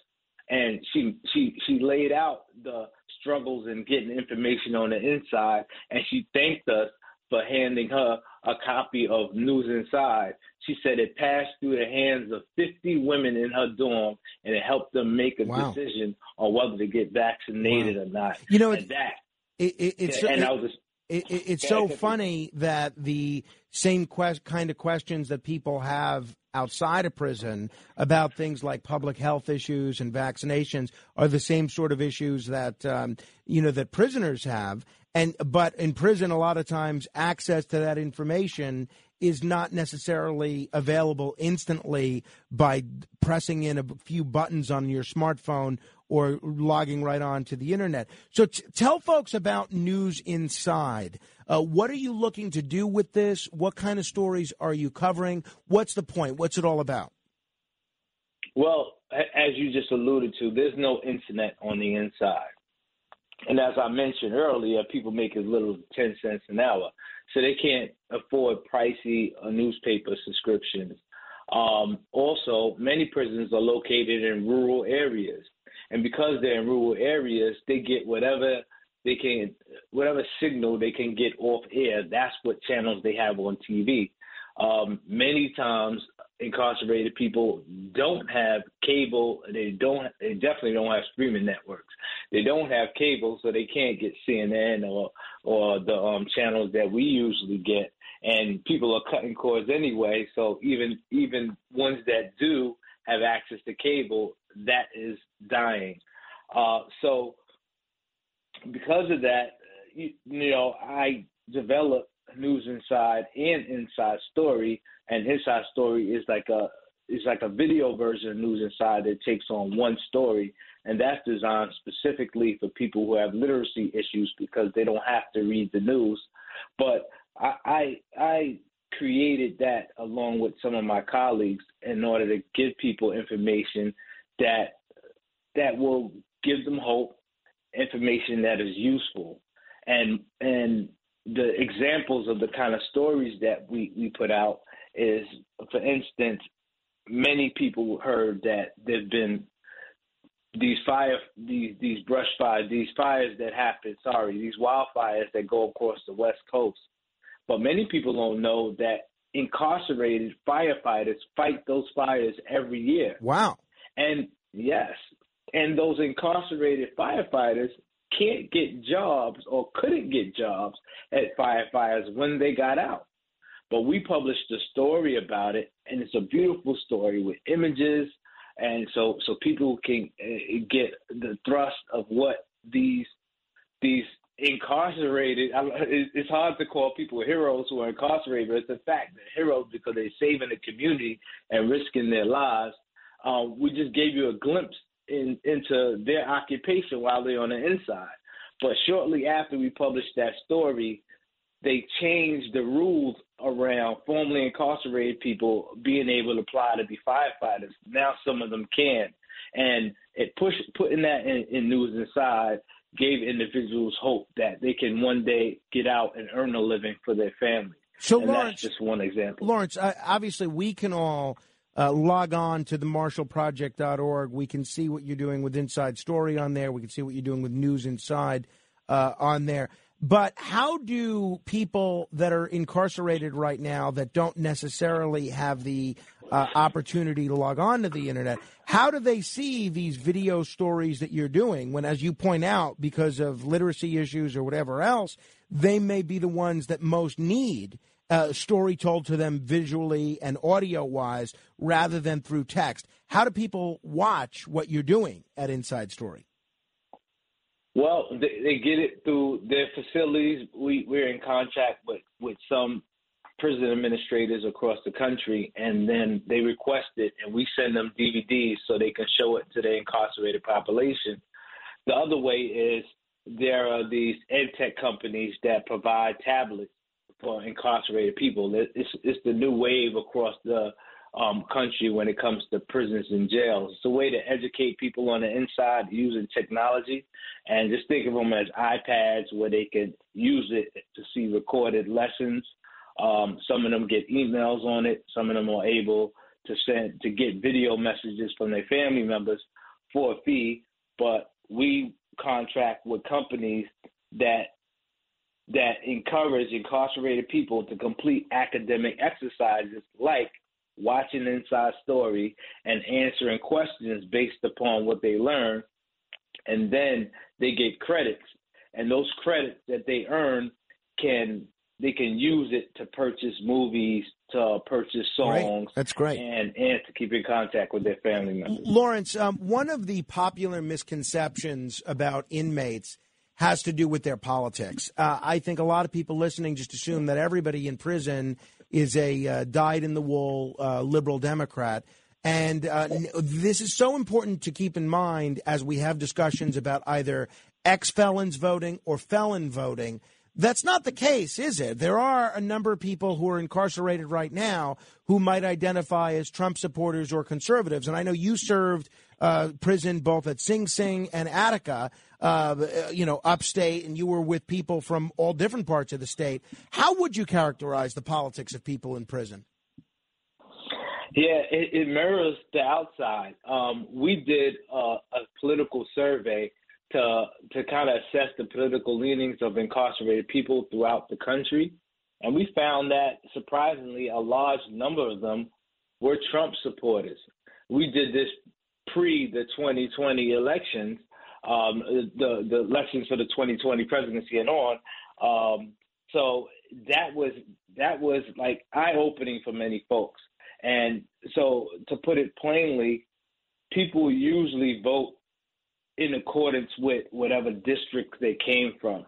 and she she she laid out the struggles in getting information on the inside, and she thanked us for handing her a copy of News Inside. She said it passed through the hands of 50 women in her dorm, and it helped them make a Wow. decision on whether to get vaccinated or not. You know, and that. It, it, it's and it- I was just it, it- it's so funny that the same quest, kind of questions that people have outside of prison about things like public health issues and vaccinations are the same sort of issues that um, you know that prisoners have. And but in prison, a lot of times access to that information is not necessarily available instantly by pressing in a few buttons on your smartphone or logging right on to the internet. So t- tell folks about News Inside. Uh, what are you looking to do with this? What kind of stories are you covering? What's the point? What's it all about? Well, as you just alluded to, there's no internet on the inside. And as I mentioned earlier, people make as little as 10 cents an hour. So they can't afford pricey uh, newspaper subscriptions. Um, also, many prisons are located in rural areas. And because they're in rural areas, they get whatever they can, whatever signal they can get off air. That's what channels they have on TV. Um, many times, incarcerated people don't have cable. They don't. They definitely don't have streaming networks. They don't have cable, so they can't get CNN or or the um, channels that we usually get. And people are cutting cords anyway. So even even ones that do have access to cable, that is dying. Uh, so because of that, you, you know, I developed News Inside and Inside Story, and Inside Story is like a is like a video version of News Inside that takes on one story, and that's designed specifically for people who have literacy issues because they don't have to read the news. But I I, I created that along with some of my colleagues in order to give people information that that will give them hope, information that is useful, and and the examples of the kind of stories that we, we put out is, for instance, many people heard that there've been these fire these these brush fires these fires that happen sorry these wildfires that go across the west coast. But many people don't know that incarcerated firefighters fight those fires every year. Wow. and yes and those incarcerated firefighters can't get jobs or couldn't get jobs at firefighters when they got out. But we published a story about it and it's a beautiful story with images and so so people can uh, get the thrust of what these these incarcerated it's hard to call people heroes who are incarcerated but it's a fact that heroes because they're saving the community and risking their lives um, we just gave you a glimpse in, into their occupation while they're on the inside. But shortly after we published that story they changed the rules around formerly incarcerated people being able to apply to be firefighters. Now some of them can, and it push putting that in, in News Inside gave individuals hope that they can one day get out and earn a living for their family. So, and Lawrence- that's just one example. Lawrence, uh, obviously, we can all uh, log on to the MarshallProject.org. We can see what you're doing with Inside Story on there. We can see what you're doing with News Inside uh, on there. But how do people that are incarcerated right now that don't necessarily have the uh, opportunity to log on to the internet, how do they see these video stories that you're doing when, as you point out, because of literacy issues or whatever else, they may be the ones that most need a story told to them visually and audio wise rather than through text? How do people watch what you're doing at Inside Story? Well, they, they get it through their facilities. We we're in contact with with some prison administrators across the country, and then they request it, and we send them DVDs so they can show it to the incarcerated population. The other way is there are these ed tech companies that provide tablets for incarcerated people. It's it's the new wave across the um, country when it comes to prisons and jails. It's a way to educate people on the inside using technology, and just think of them as iPads where they could use it to see recorded lessons. Um, some of them get emails on it. Some of them are able to send to get video messages from their family members for a fee. But we contract with companies that that encourage incarcerated people to complete academic exercises like watching Inside Story and answering questions based upon what they learn, and then they get credits, and those credits that they earn can they can use it to purchase movies, to purchase songs. That's great. and and to keep in contact with their family members. Lawrence, um, one of the popular misconceptions about inmates has to do with their politics. Uh, I think a lot of people listening just assume that everybody in prison is a uh, dyed in the wool uh, liberal Democrat. And uh, this is so important to keep in mind as we have discussions about either ex felons voting or felon voting. That's not the case, is it? There are a number of people who are incarcerated right now who might identify as Trump supporters or conservatives. And I know you served uh, prison both at Sing Sing and Attica, uh, you know, upstate, and you were with people from all different parts of the state. How would you characterize the politics of people in prison? Yeah, it, it mirrors the outside. Um, we did uh, a political survey to to kind of assess the political leanings of incarcerated people throughout the country, and we found that surprisingly, a large number of them were Trump supporters. We did this pre the 2020 elections, um, the the elections for the 2020 presidency and on. Um, so that was that was like eye opening for many folks. And so, to put it plainly, people usually vote in accordance with whatever district they came from.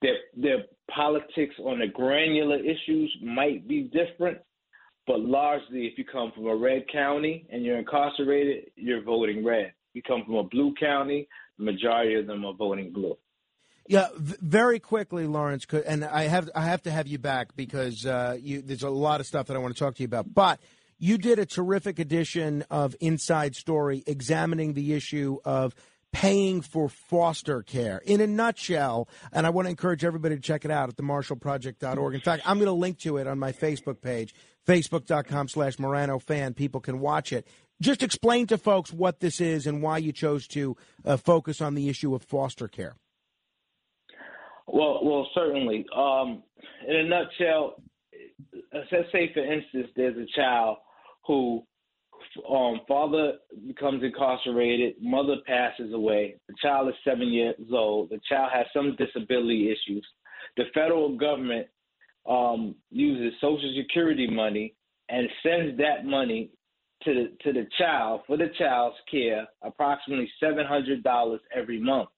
Their their politics on the granular issues might be different, but largely, if you come from a red county and you're incarcerated, you're voting red. You come from a blue county, majority of them are voting blue. Yeah, very quickly, Lawrence, and I have I have to have you back because uh, you, there's a lot of stuff that I want to talk to you about. But you did a terrific edition of Inside Story examining the issue of paying for foster care in a nutshell. And I want to encourage everybody to check it out at themarshallproject.org. In fact, I'm going to link to it on my Facebook page, facebook.com slash Morano fan. People can watch it. Just explain to folks what this is and why you chose to uh, focus on the issue of foster care. Well, well, certainly. Um, in a nutshell, let's say, for instance, there's a child who um, father becomes incarcerated, mother passes away. The child is seven years old. The child has some disability issues. The federal government um, uses Social Security money and sends that money to the to the child for the child's care, approximately seven hundred dollars every month.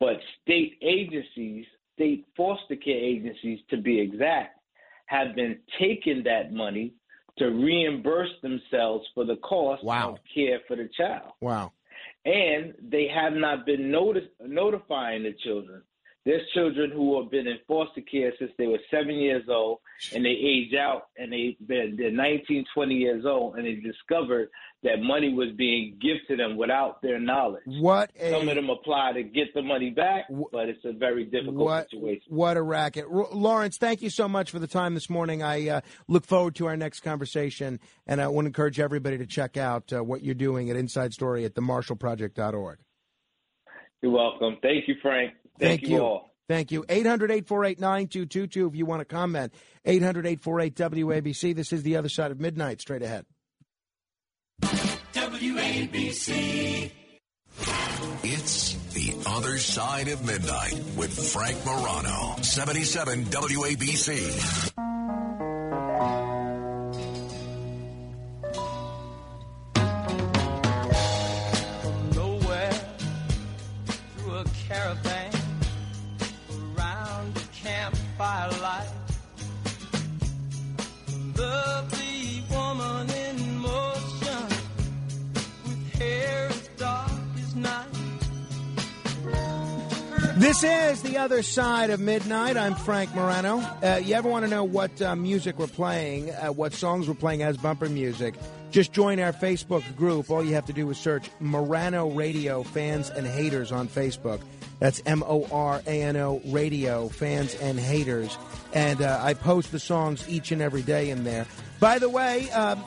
But state agencies, state foster care agencies to be exact, have been taking that money to reimburse themselves for the cost of care for the child. Wow. And they have not been notice, notifying the children. There's children who have been in foster care since they were seven years old and they age out and they, they're, they're 19, 20 years old and they discovered that money was being given to them without their knowledge. What a, Some of them apply to get the money back, but it's a very difficult what, situation. what a racket. R- Lawrence, thank you so much for the time this morning. I uh, look forward to our next conversation, and I want to encourage everybody to check out uh, what you're doing at Inside Story at themarshallproject.org. You're welcome. Thank you, Frank. Thank, Thank you. all. Thank you. 800 848 9222 if you want to comment. 800 848 WABC. This is the other side of midnight. Straight ahead. WABC. It's The Other Side of Midnight with Frank Morano. 77 WABC. This is the other side of midnight. I'm Frank Morano. Uh, you ever want to know what uh, music we're playing, uh, what songs we're playing as bumper music? Just join our Facebook group. All you have to do is search Morano Radio Fans and Haters on Facebook. That's M O R A N O Radio Fans and Haters. And uh, I post the songs each and every day in there. By the way, um,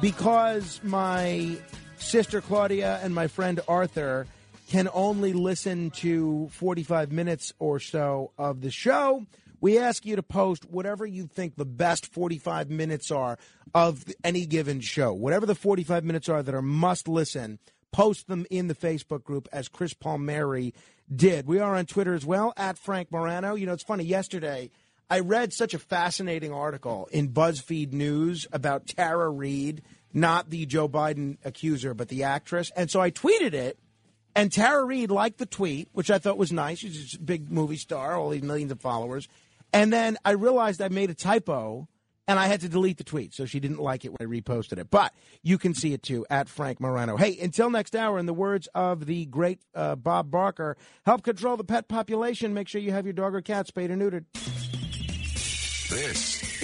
because my sister Claudia and my friend Arthur can only listen to 45 minutes or so of the show. We ask you to post whatever you think the best 45 minutes are of any given show. Whatever the 45 minutes are that are must listen, post them in the Facebook group as Chris Palmieri did. We are on Twitter as well, at Frank Morano. You know, it's funny, yesterday I read such a fascinating article in BuzzFeed News about Tara Reid, not the Joe Biden accuser, but the actress. And so I tweeted it. And Tara Reid liked the tweet, which I thought was nice. She's a big movie star, all these millions of followers. And then I realized I made a typo And I had to delete the tweet, so she didn't like it when I reposted it. But you can see it too at Frank Morano. Hey, until next hour, in the words of the great uh, Bob Barker, help control the pet population. Make sure you have your dog or cat spayed or neutered. This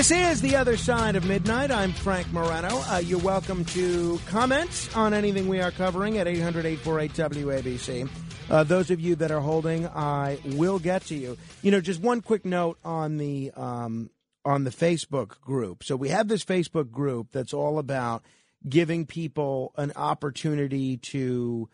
This is The Other Side of Midnight. I'm Frank Morano. Uh, you're welcome to comment on anything we are covering at 800 848 WABC. Uh, those of you that are holding, I will get to you. You know, just one quick note on the um, on the Facebook group. So we have this Facebook group that's all about giving people an opportunity to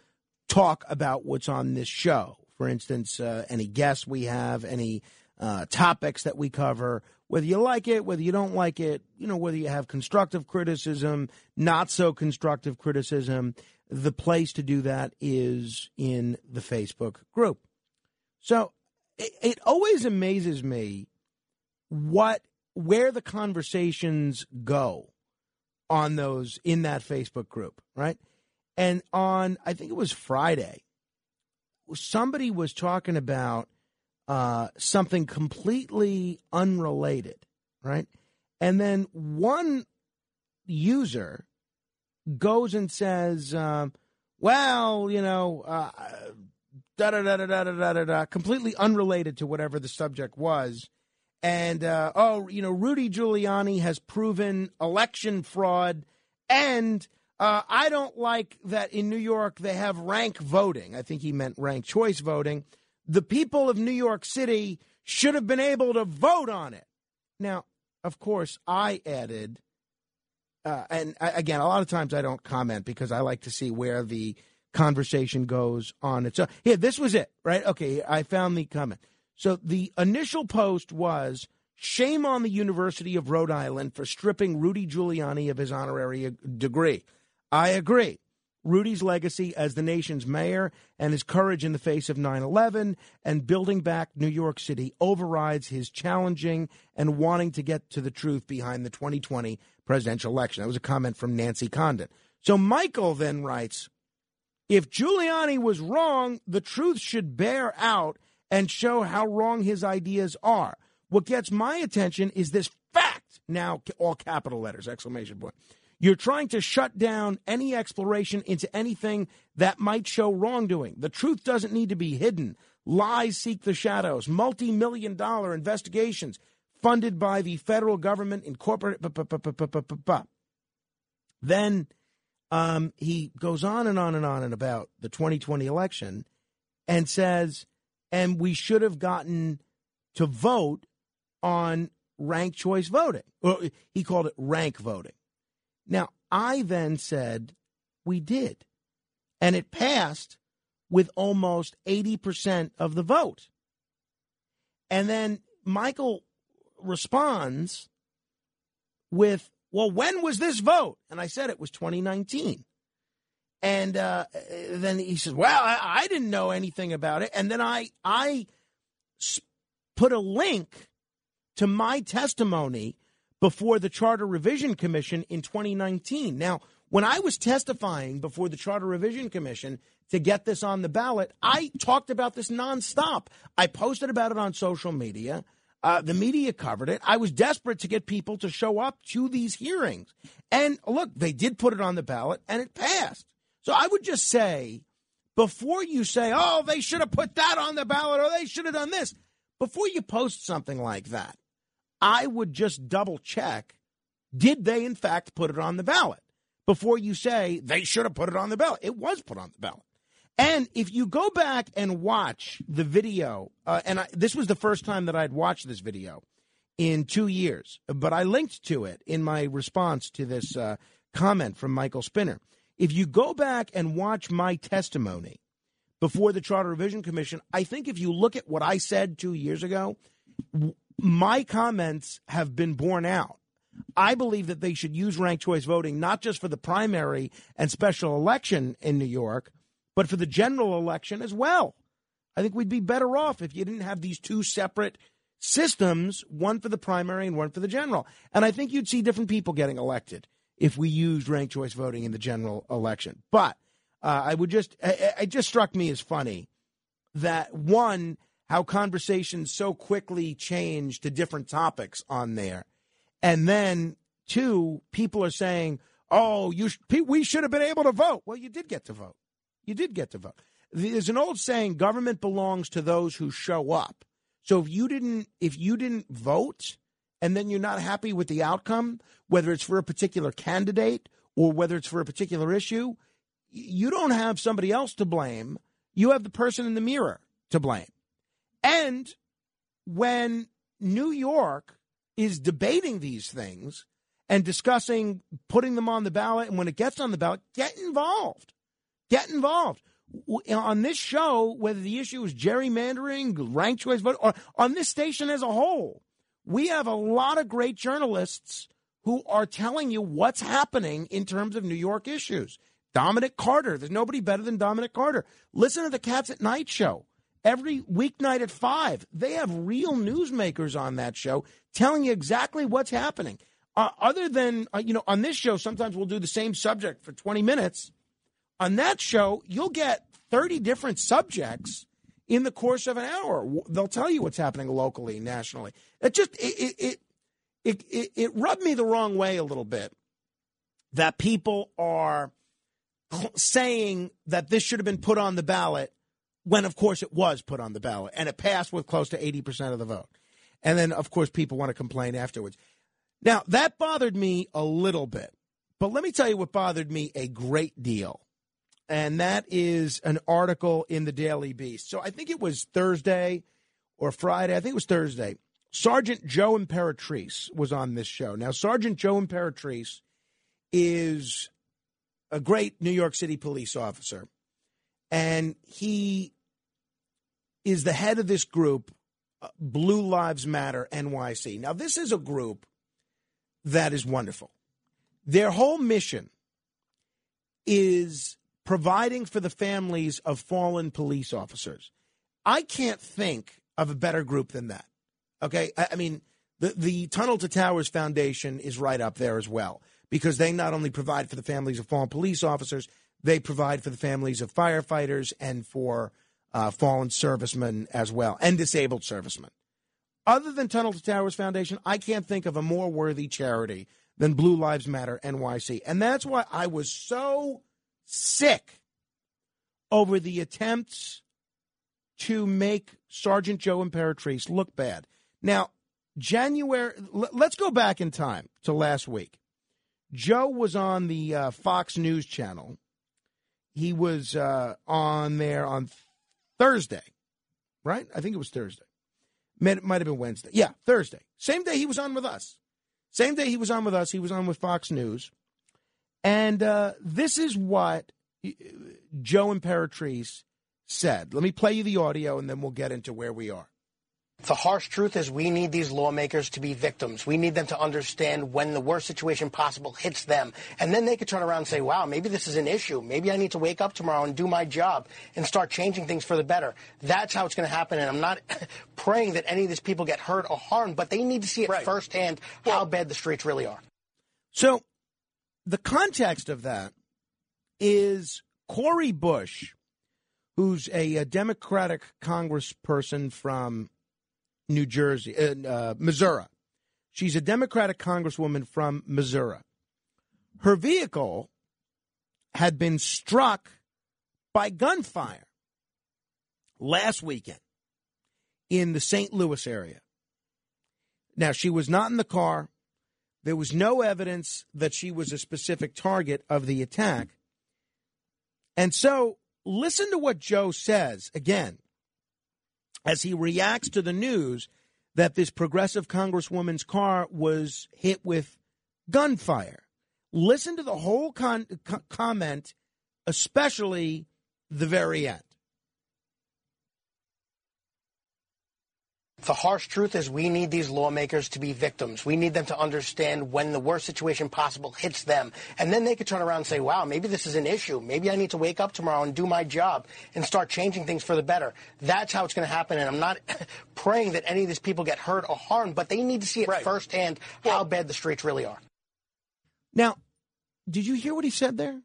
talk about what's on this show. For instance, uh, any guests we have, any uh, topics that we cover, whether you like it, whether you don't like it, you know, whether you have constructive criticism, not so constructive criticism, the place to do that is in the Facebook group. So it, it always amazes me what where the conversations go on those in that Facebook group, right? And on I think it was Friday, somebody was talking about uh, something completely unrelated, right? And then one user goes and says, um, well, you know, uh, da da da da da da da da, completely unrelated to whatever the subject was. And, uh, oh, you know, Rudy Giuliani has proven election fraud. And uh, I don't like that in New York they have rank voting. I think he meant rank choice voting the people of New York City should have been able to vote on it. Now, of course, I added, uh, and again, a lot of times I don't comment because I like to see where the conversation goes on. It's so here. This was it, right? Okay, I found the comment. So the initial post was shame on the University of Rhode Island for stripping Rudy Giuliani of his honorary degree. I agree. Rudy's legacy as the nation's mayor and his courage in the face of 9 11 and building back New York City overrides his challenging and wanting to get to the truth behind the 2020 presidential election. That was a comment from Nancy Condon. So Michael then writes If Giuliani was wrong, the truth should bear out and show how wrong his ideas are. What gets my attention is this fact, now all capital letters, exclamation point. You're trying to shut down any exploration into anything that might show wrongdoing. The truth doesn't need to be hidden. Lies seek the shadows. Multi million dollar investigations funded by the federal government in corporate. Then um, he goes on and on and on and about the 2020 election and says, and we should have gotten to vote on ranked choice voting. He called it rank voting. Now, I then said we did. And it passed with almost 80% of the vote. And then Michael responds with, Well, when was this vote? And I said it was 2019. And uh, then he says, Well, I, I, didn't know anything about it. And then I, I put a link to my testimony before the Charter Revision Commission in 2019. Now, when I was testifying before the Charter Revision Commission to get this on the ballot, I talked about this nonstop. I posted about it on social media. Uh, the media covered it. I was desperate to get people to show up to these hearings. And look, they did put it on the ballot and it passed. So I would just say, before you say, oh, they should have put that on the ballot or they should have done this, before you post something like that, I would just double check did they, in fact, put it on the ballot before you say they should have put it on the ballot? It was put on the ballot. And if you go back and watch the video, uh, and I, this was the first time that I'd watched this video in two years, but I linked to it in my response to this uh, comment from Michael Spinner. If you go back and watch my testimony before the Charter Revision Commission, I think if you look at what I said two years ago, my comments have been borne out. I believe that they should use ranked choice voting not just for the primary and special election in New York, but for the general election as well. I think we'd be better off if you didn't have these two separate systems, one for the primary and one for the general. And I think you'd see different people getting elected if we used ranked choice voting in the general election. But uh, I would just, it it just struck me as funny that one, how conversations so quickly change to different topics on there. And then two, people are saying, oh, you sh- we should have been able to vote. Well, you did get to vote. You did get to vote. There's an old saying, government belongs to those who show up. So if you didn't if you didn't vote and then you're not happy with the outcome, whether it's for a particular candidate or whether it's for a particular issue, you don't have somebody else to blame. You have the person in the mirror to blame. And when New York is debating these things and discussing putting them on the ballot, and when it gets on the ballot, get involved. Get involved. On this show, whether the issue is gerrymandering, ranked choice vote, or on this station as a whole, we have a lot of great journalists who are telling you what's happening in terms of New York issues. Dominic Carter, there's nobody better than Dominic Carter. Listen to the Cats at Night show every weeknight at five. They have real newsmakers on that show telling you exactly what's happening. Uh, other than, uh, you know, on this show, sometimes we'll do the same subject for 20 minutes. On that show, you'll get 30 different subjects in the course of an hour. They'll tell you what's happening locally, nationally. It just, it, it, it, it, it rubbed me the wrong way a little bit that people are saying that this should have been put on the ballot when, of course, it was put on the ballot and it passed with close to 80% of the vote. And then, of course, people want to complain afterwards. Now, that bothered me a little bit. But let me tell you what bothered me a great deal. And that is an article in the Daily Beast. So I think it was Thursday or Friday. I think it was Thursday. Sergeant Joe Imperatrice was on this show. Now, Sergeant Joe Imperatrice is a great New York City police officer. And he is the head of this group, uh, Blue Lives Matter NYC. Now, this is a group that is wonderful. Their whole mission is providing for the families of fallen police officers. I can't think of a better group than that. Okay. I, I mean, the, the Tunnel to Towers Foundation is right up there as well because they not only provide for the families of fallen police officers, they provide for the families of firefighters and for uh, fallen servicemen as well and disabled servicemen. Other than Tunnel to Towers Foundation, I can't think of a more worthy charity than Blue Lives Matter NYC. And that's why I was so sick over the attempts to make Sergeant Joe Imperatrice look bad. Now, January, let's go back in time to last week. Joe was on the uh, Fox News channel. He was uh, on there on Thursday, right? I think it was Thursday. Might, might have been Wednesday. Yeah, Thursday. Same day he was on with us. Same day he was on with us. He was on with Fox News. And uh, this is what uh, Joe Imperatrice said. Let me play you the audio and then we'll get into where we are. The harsh truth is we need these lawmakers to be victims. We need them to understand when the worst situation possible hits them. And then they could turn around and say, wow, maybe this is an issue. Maybe I need to wake up tomorrow and do my job and start changing things for the better. That's how it's going to happen. And I'm not praying that any of these people get hurt or harmed, but they need to see it firsthand how bad the streets really are. So the context of that is Cori Bush, who's a, a Democratic congressperson from New Jersey, uh, uh, Missouri. She's a Democratic congresswoman from Missouri. Her vehicle had been struck by gunfire last weekend in the St. Louis area. Now, she was not in the car. There was no evidence that she was a specific target of the attack. And so, listen to what Joe says again as he reacts to the news that this progressive congresswoman's car was hit with gunfire. Listen to the whole con- co- comment, especially the very end. The harsh truth is we need these lawmakers to be victims. We need them to understand when the worst situation possible hits them. And then they could turn around and say, wow, maybe this is an issue. Maybe I need to wake up tomorrow and do my job and start changing things for the better. That's how it's going to happen. And I'm not praying that any of these people get hurt or harmed, but they need to see it firsthand how bad the streets really are. Now, did you hear what he said there?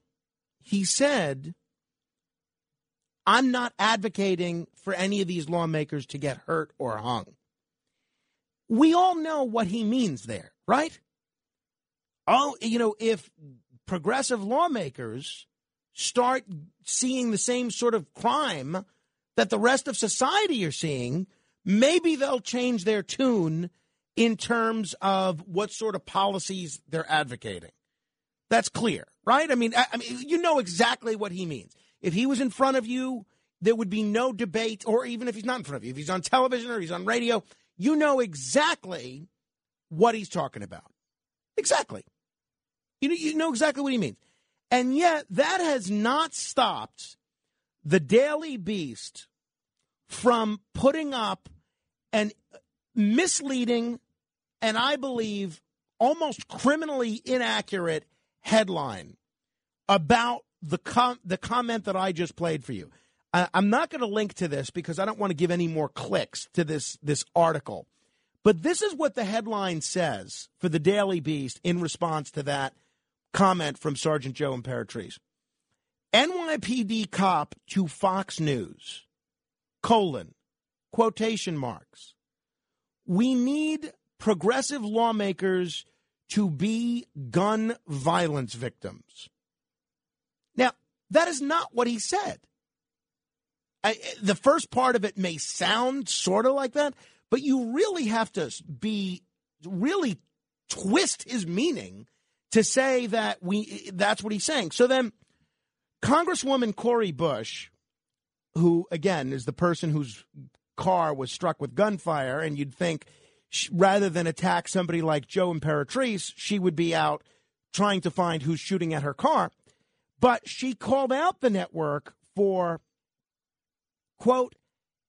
He said, I'm not advocating for any of these lawmakers to get hurt or hung. We all know what he means there, right? Oh, you know, if progressive lawmakers start seeing the same sort of crime that the rest of society are seeing, maybe they'll change their tune in terms of what sort of policies they're advocating. That's clear, right? I mean, I, I mean, you know exactly what he means. If he was in front of you, there would be no debate, or even if he's not in front of you, if he's on television or he's on radio, you know exactly what he's talking about. Exactly. You know, you know exactly what he means. And yet, that has not stopped the Daily Beast from putting up an misleading and I believe almost criminally inaccurate headline about the com- the comment that I just played for you. I- I'm not going to link to this because I don't want to give any more clicks to this this article. But this is what the headline says for the Daily Beast in response to that comment from Sergeant Joe Imperatrice. NYPD cop to Fox News, colon, quotation marks. We need progressive lawmakers to be gun violence victims. That is not what he said. I, eh, the first part of it may sound sort of like that, but you really have to be really twist his meaning to say that we eh, eh, that's what he's saying. So then Congresswoman Cori Bush, who again is the person whose car was struck with gunfire, and you'd think sh rather than attack somebody like Joe Imperatrice, she would be out trying to find who's shooting at her car. But she called out the network for, quote,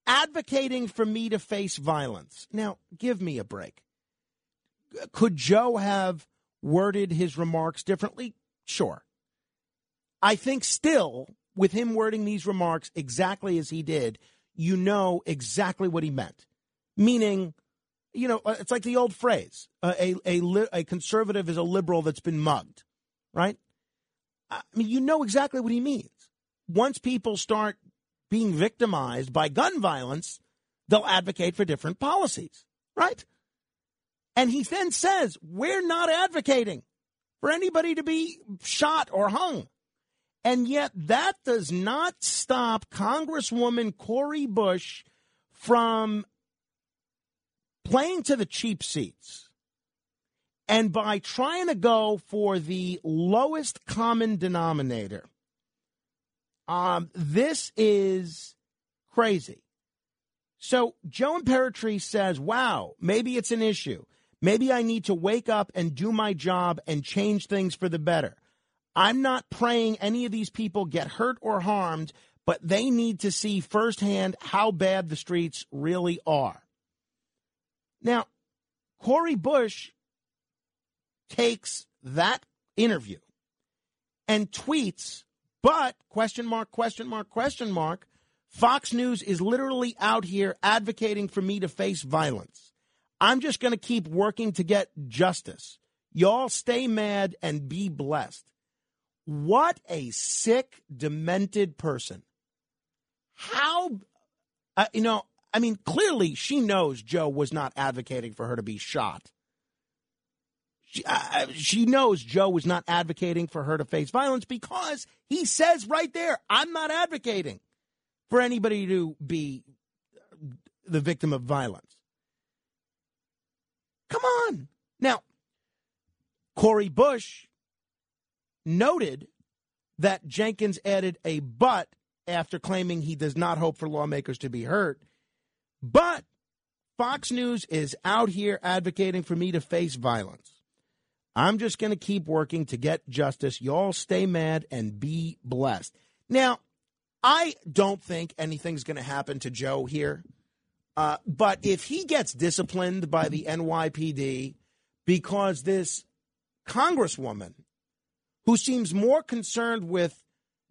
advocating for me to face violence. Now, give me a break. Could Joe have worded his remarks differently? Sure. I think still, with him wording these remarks exactly as he did, you know exactly what he meant. Meaning, you know, it's like the old phrase uh, a, a, a conservative is a liberal that's been mugged, right? I mean, you know exactly what he means. Once people start being victimized by gun violence, they'll advocate for different policies, right? And he then says, We're not advocating for anybody to be shot or hung. And yet, that does not stop Congresswoman Cori Bush from playing to the cheap seats. And by trying to go for the lowest common denominator, um, this is crazy. So Joe Imperatrice says, wow, maybe it's an issue. Maybe I need to wake up and do my job and change things for the better. I'm not praying any of these people get hurt or harmed, but they need to see firsthand how bad the streets really are. Now, Cori Bush takes that interview and tweets, but question mark, question mark, question mark, Fox News is literally out here advocating for me to face violence. I'm just going to keep working to get justice. Y'all stay mad and be blessed. What a sick, demented person. How, uh, you know, I mean, clearly she knows Joe was not advocating for her to be shot. She, uh, she knows Joe was not advocating for her to face violence because he says right there, I'm not advocating for anybody to be the victim of violence. Come on. Now, Cori Bush noted that Jenkins added a but after claiming he does not hope for lawmakers to be hurt. But Fox News is out here advocating for me to face violence. I'm just going to keep working to get justice. Y'all stay mad and be blessed. Now, I don't think anything's going to happen to Joe here. Uh, but if he gets disciplined by the NYPD because this congresswoman who seems more concerned with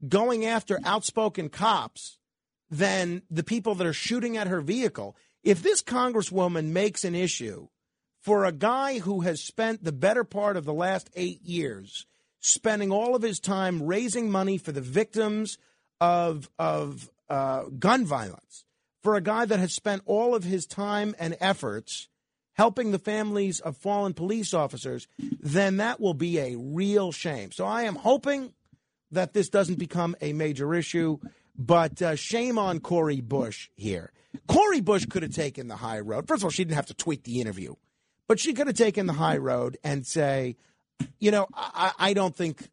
going after outspoken cops than the people that are shooting at her vehicle, if this congresswoman makes an issue for a guy who has spent the better part of the last eight years spending all of his time raising money for the victims of of uh, gun violence, for a guy that has spent all of his time and efforts helping the families of fallen police officers, then that will be a real shame. So I am hoping that this doesn't become a major issue. But uh, shame on Cori Bush here. Cori Bush could have taken the high road. First of all, she didn't have to tweet the interview, but she could have taken the high road and say, you know, I, I don't think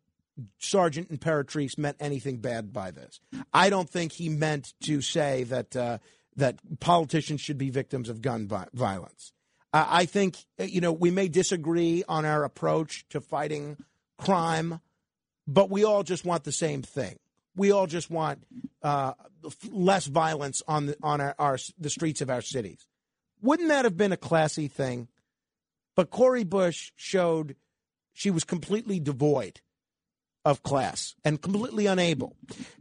Sergeant Imperatrice meant anything bad by this. I don't think he meant to say that uh, that politicians should be victims of gun violence. I think you know we may disagree on our approach to fighting crime, but we all just want the same thing. We all just want uh, less violence on the on our, our the streets of our cities. Wouldn't that have been a classy thing? But Cori Bush showed she was completely devoid of class and completely unable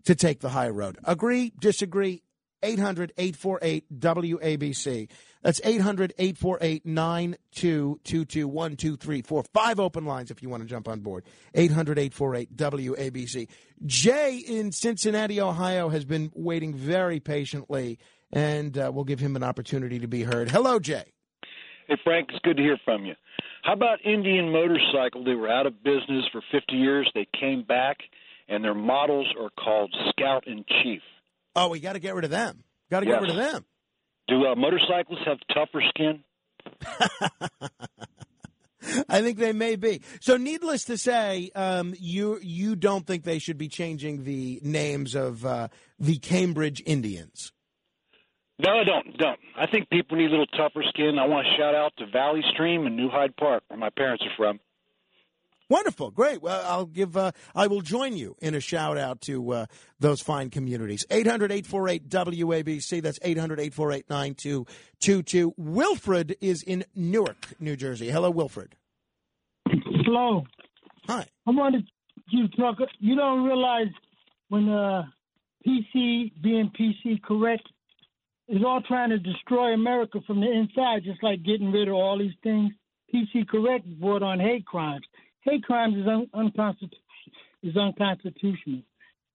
to take the high road. Agree, disagree? 800 848 WABC. That's 800 848 9222 1234. Five open lines if you want to jump on board. 800 848 WABC. Jay in Cincinnati, Ohio has been waiting very patiently, and uh, we'll give him an opportunity to be heard. Hello, Jay. Hey, Frank, it's good to hear from you. How about Indian Motorcycle? They were out of business for 50 years. They came back, and their models are called Scout and Chief. Oh, we got to get rid of them. Got to get rid of them. Do uh, motorcyclists have tougher skin? I think they may be. So, needless to say, um, you you don't think they should be changing the names of uh, the Cambridge Indians? No, I don't. Don't. I think people need a little tougher skin. I want to shout out to Valley Stream and New Hyde Park, where my parents are from. Wonderful, great. Well, I'll give. Uh, I will join you in a shout out to uh, those fine communities. 800-848 WABC. That's 800-848-9222. Wilfred is in Newark, New Jersey. Hello, Wilfred. Hello. Hi. I wanted you to talk. You don't realize when uh, PC being PC correct is all trying to destroy America from the inside, just like getting rid of all these things. PC correct brought on hate crimes. Hate crimes is un- unconstitutional. Is unconstitutional.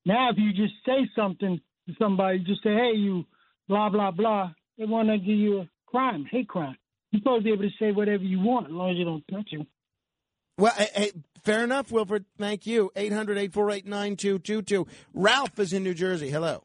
Now, if you just say something to somebody, just say, "Hey, you," blah blah blah, they want to give you a crime, hate crime. You're supposed to be able to say whatever you want as long as you don't touch them. Well, hey, hey, fair enough, Wilfred. Thank you. 800-848-9222. Ralph is in New Jersey. Hello.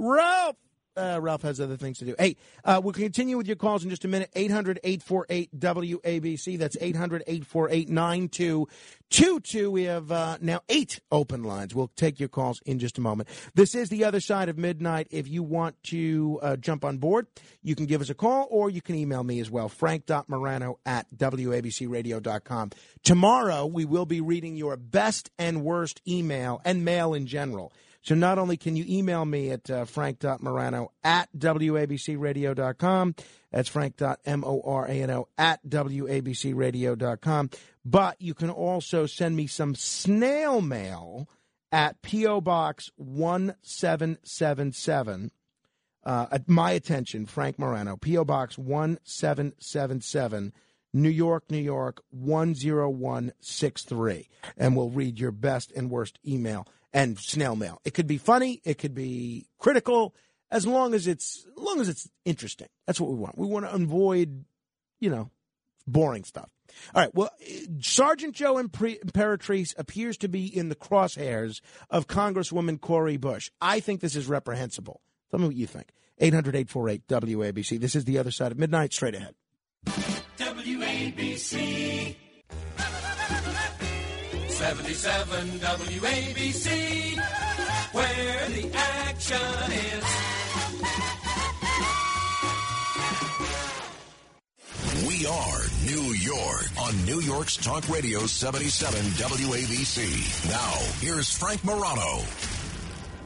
Ralph. Uh, Ralph has other things to do. Hey, uh, we'll continue with your calls in just a minute. 800 848 WABC. That's 800 848 9222. We have uh, now eight open lines. We'll take your calls in just a moment. This is the other side of midnight. If you want to uh, jump on board, you can give us a call or you can email me as well. Frank.morano at WABCradio.com. Tomorrow, we will be reading your best and worst email and mail in general. So not only can you email me at uh, frank.morano at wabcradio.com, that's frank.morano at wabcradio.com, but you can also send me some snail mail at P.O. Box 1777. Uh, at my attention, Frank Morano, P.O. Box 1777, New York, New York 10163. And we'll read your best and worst email and snail mail. It could be funny, it could be critical, as long as it's as long as it's interesting. That's what we want. We want to avoid, you know, boring stuff. All right. Well, Sergeant Joe Imperatrice appears to be in the crosshairs of Congresswoman Cori Bush. I think this is reprehensible. Tell me what you think. 800 848 WABC. This is the other side of midnight. Straight ahead. WABC. 77 WABC, where the action is. We are New York on New York's Talk Radio 77 WABC. Now, here's Frank Morano.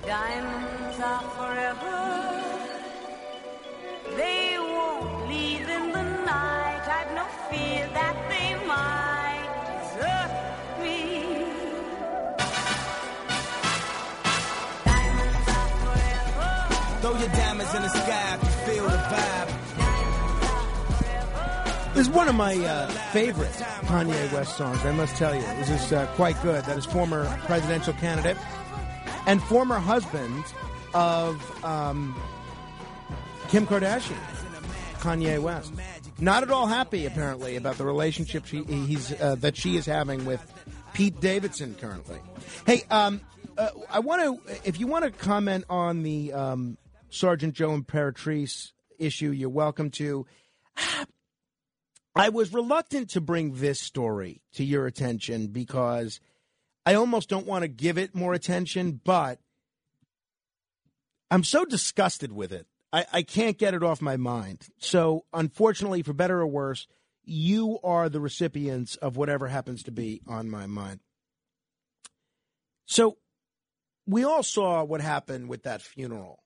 Diamonds are forever. They won't leave in the night. I've no fear that they Throw your diamonds in the sky if you feel the vibe. This is one of my uh, favorite Kanye West songs, I must tell you. This is uh, quite good. That is former presidential candidate and former husband of um, Kim Kardashian, Kanye West. Not at all happy, apparently, about the relationship she, he's, uh, that she is having with Pete Davidson currently. Hey, um, uh, I want to, if you want to comment on the um, Sergeant Joe Imperatrice issue, you're welcome to. I was reluctant to bring this story to your attention because I almost don't want to give it more attention, but I'm so disgusted with it. I, I can't get it off my mind. So, unfortunately, for better or worse, you are the recipients of whatever happens to be on my mind. So, we all saw what happened with that funeral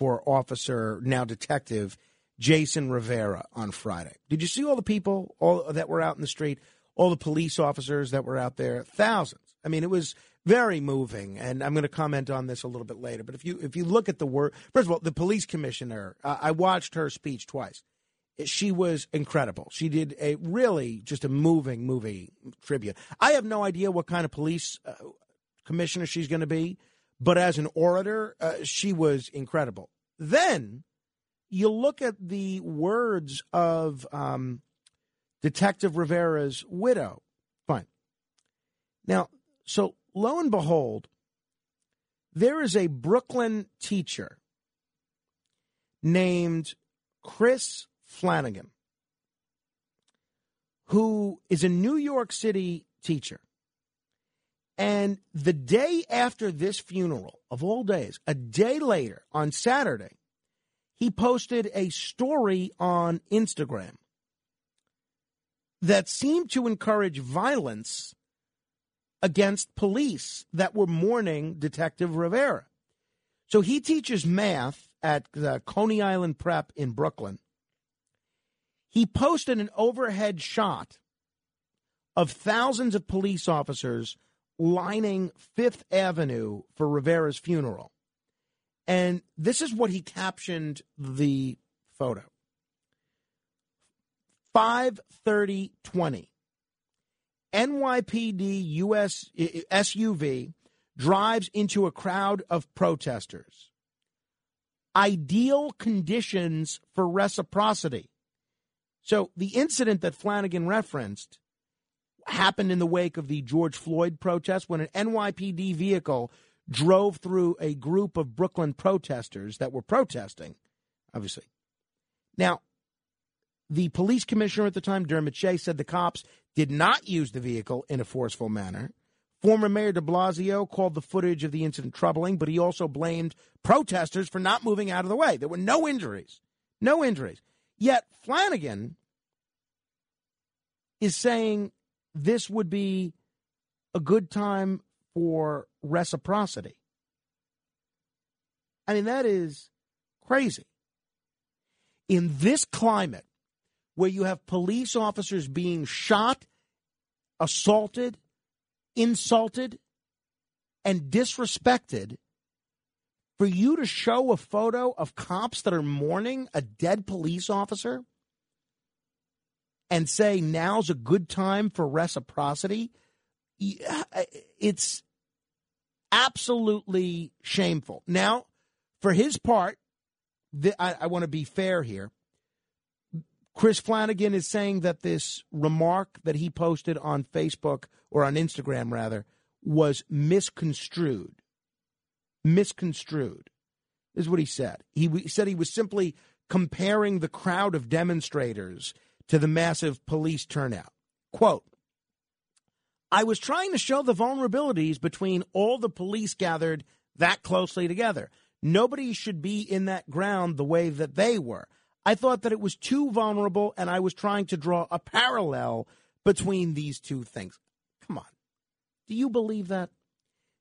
for Officer, now Detective Jason Rivera on Friday. Did you see all the people all that were out in the street? All the police officers that were out there, thousands. I mean, it was very moving, and I'm going to comment on this a little bit later. But if you if you look at the word, first of all, the police commissioner, uh, I watched her speech twice. She was incredible. She did a really just a moving, movie tribute. I have no idea what kind of police uh, commissioner she's going to be, but as an orator, uh, she was incredible. Then you look at the words of um, Detective Rivera's widow. Fine. Now, so lo and behold, there is a Brooklyn teacher named Chris Flanagan who is a New York City teacher. And the day after this funeral, of all days, a day later on Saturday, he posted a story on Instagram that seemed to encourage violence against police that were mourning Detective Rivera. So he teaches math at the Coney Island Prep in Brooklyn. He posted an overhead shot of thousands of police officers lining Fifth Avenue for Rivera's funeral. And this is what he captioned the photo. 53020. NYPD US SUV drives into a crowd of protesters. Ideal conditions for reciprocity. So the incident that Flanagan referenced happened in the wake of the George Floyd protest when an NYPD vehicle drove through a group of Brooklyn protesters that were protesting, obviously. Now, the police commissioner at the time, Dermot Shea, said the cops did not use the vehicle in a forceful manner. Former Mayor de Blasio called the footage of the incident troubling, but he also blamed protesters for not moving out of the way. There were no injuries. No injuries. Yet Flanagan is saying this would be a good time for reciprocity. I mean, that is crazy. In this climate, where you have police officers being shot, assaulted, insulted, and disrespected, for you to show a photo of cops that are mourning a dead police officer and say now's a good time for reciprocity, uh, it's absolutely shameful. Now, for his part, the, I, I want to be fair here. Chris Flanagan is saying that this remark that he posted on Facebook or on Instagram, rather, was misconstrued. Misconstrued is what he said. He, he said he was simply comparing the crowd of demonstrators to the massive police turnout. Quote, I was trying to show the vulnerabilities between all the police gathered that closely together. Nobody should be in that ground the way that they were. I thought that it was too vulnerable, and I was trying to draw a parallel between these two things. Come on. Do you believe that?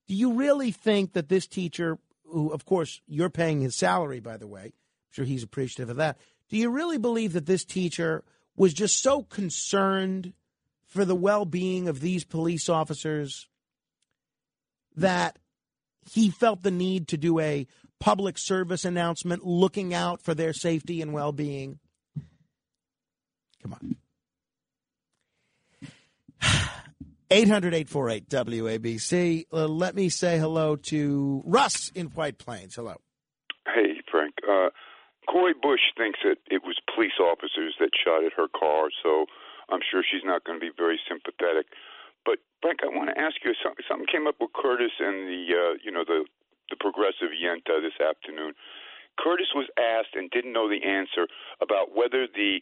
Do you really think that this teacher, who, of course, you're paying his salary, by the way, I'm sure he's appreciative of that. Do you really believe that this teacher was just so concerned for the well being of these police officers that he felt the need to do a public service announcement looking out for their safety and well being? Come on. 800 848 WABC. Uh, let me say hello to Russ in White Plains. Hello. Hey, Frank. Uh, Coy Bush thinks that it was police officers that shot at her car, so I'm sure she's not going to be very sympathetic. But Frank, I want to ask you something. Something came up with Curtis and the, uh, you know, the the progressive Yenta this afternoon. Curtis was asked and didn't know the answer about whether the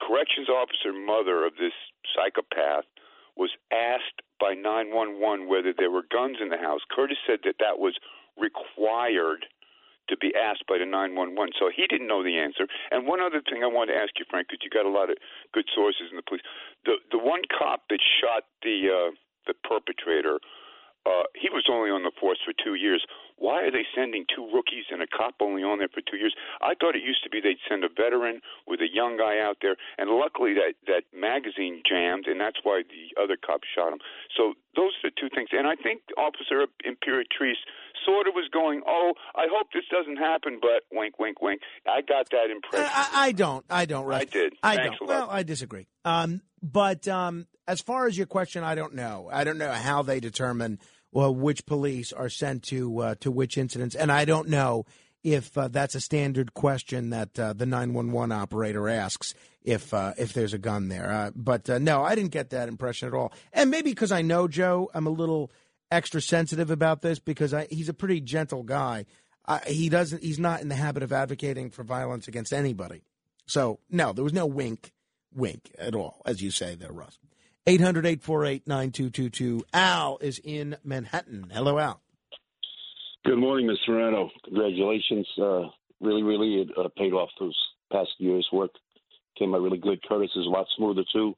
corrections officer mother of this psychopath was asked by 911 whether there were guns in the house. Curtis said that that was required to be asked by the 911. So he didn't know the answer. And one other thing I wanted to ask you, Frank, because you got a lot of good sources in the police. The the one cop that shot the uh, the perpetrator, uh, he was only on the force for two years. Why are they sending two rookies and a cop only on there for two years? I thought it used to be they'd send a veteran with a young guy out there, and luckily that that magazine jammed, and that's why the other cop shot him. So those are the two things. And I think Officer Imperatrice sort of was going, "Oh, I hope this doesn't happen," but wink, wink, wink. I got that impression. I, I don't. I don't. Russ. I did. I Thanks don't. Well, I disagree. Um, but um, as far as your question, I don't know. I don't know how they determine well which police are sent to uh, to which incidents, and I don't know if uh, that's a standard question that uh, the nine one one operator asks if uh, if there's a gun there. Uh, but uh, no, I didn't get that impression at all. And maybe because I know Joe, I'm a little extra sensitive about this because I, he's a pretty gentle guy. I, he doesn't. He's not in the habit of advocating for violence against anybody. So no, there was no wink, wink at all, as you say there, Russ. 800 848 9222. Al is in Manhattan. Hello, Al. Good morning, Mr. Moreno. Congratulations. Uh, really, really, it uh, paid off those past years' work. Came out really good. Curtis is a lot smoother, too.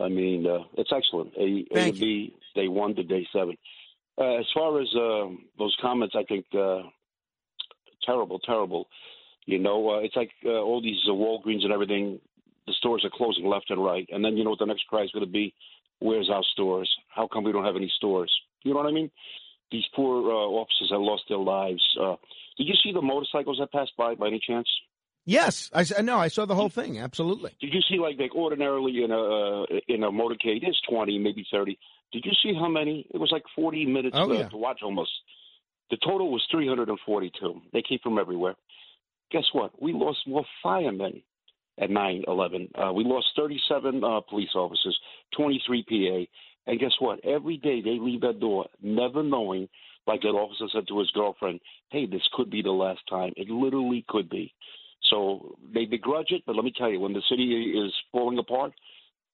I mean, uh, it's excellent. A, a to B, day one to day seven. Uh, as far as uh, those comments, I think uh, terrible, terrible. You know, uh, it's like uh, all these uh, Walgreens and everything. The stores are closing left and right, and then you know what the next cry is going to be? Where's our stores? How come we don't have any stores? You know what I mean? These poor uh, officers have lost their lives. Uh, did you see the motorcycles that passed by, by any chance? Yes, I no, I saw the whole thing. Absolutely. Did you see like like ordinarily in a uh, in a motorcade there's twenty maybe thirty. Did you see how many? It was like forty minutes Oh, yeah. to watch almost. The total was three hundred and forty two. They came from everywhere. Guess what? We lost more firemen at nine eleven. Uh, we lost thirty seven uh, police officers, twenty three PA, and guess what? Every day they leave that door, never knowing. Like that officer said to his girlfriend, "Hey, this could be the last time. It literally could be." So they begrudge it, but let me tell you, when the city is falling apart,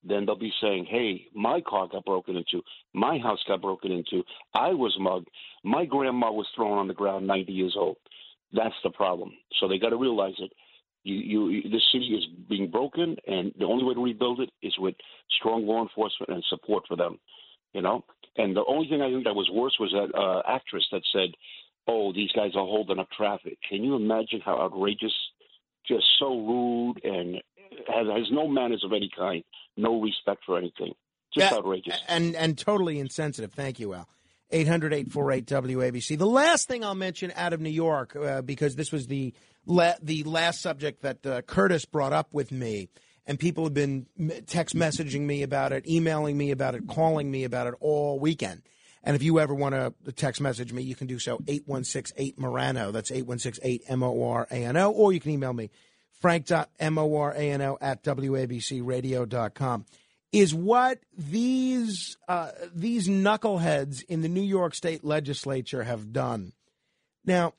then they'll be saying, "Hey, my car got broken into, my house got broken into, I was mugged, my grandma was thrown on the ground, 90 years old." That's the problem. So they got to realize it. You, you, the city is being broken, and the only way to rebuild it is with strong law enforcement and support for them. You know, and the only thing I think that was worse was that uh, actress that said, "Oh, these guys are holding up traffic." Can you imagine how outrageous? Just so rude and has, has no manners of any kind, no respect for anything. Just Yeah, outrageous. And and totally insensitive. Thank you, Al. 800 848 WABC. The last thing I'll mention out of New York, uh, because this was the la- the last subject that uh, Curtis brought up with me, and people have been text messaging me about it, emailing me about it, calling me about it all weekend. And if you ever want to text message me, you can do so 8168 Morano. That's 8168 M O R A N O. Or you can email me, frank.morano at wabcradio.com. Is what these uh, these knuckleheads in the New York State Legislature have done. Now,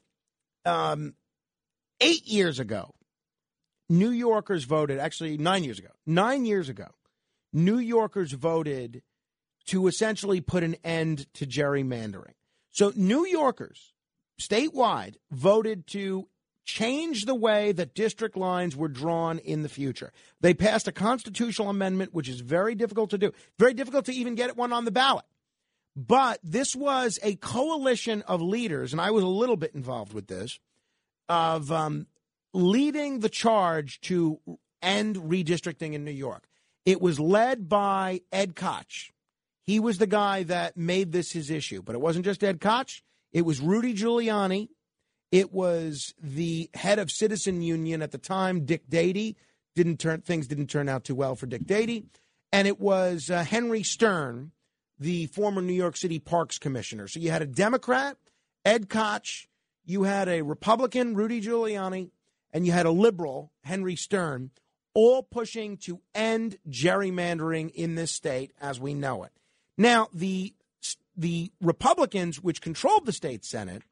um, eight years ago, New Yorkers voted, actually nine years ago, nine years ago, New Yorkers voted to essentially put an end to gerrymandering. So New Yorkers statewide voted to change the way that district lines were drawn in the future. They passed a constitutional amendment, which is very difficult to do. Very difficult to even get it one on the ballot. But this was a coalition of leaders, and I was a little bit involved with this, of um, leading the charge to end redistricting in New York. It was led by Ed Koch. He was the guy that made this his issue. But it wasn't just Ed Koch, it was Rudy Giuliani. It was the head of Citizen Union at the time, Dick Dadey. Didn't turn things didn't turn out too well for Dick Dadey, and it was uh, Henry Stern, the former New York City Parks Commissioner. So you had a Democrat, Ed Koch, you had a Republican, Rudy Giuliani, and you had a liberal, Henry Stern, all pushing to end gerrymandering in this state as we know it. Now, the the Republicans, which controlled the state Senate,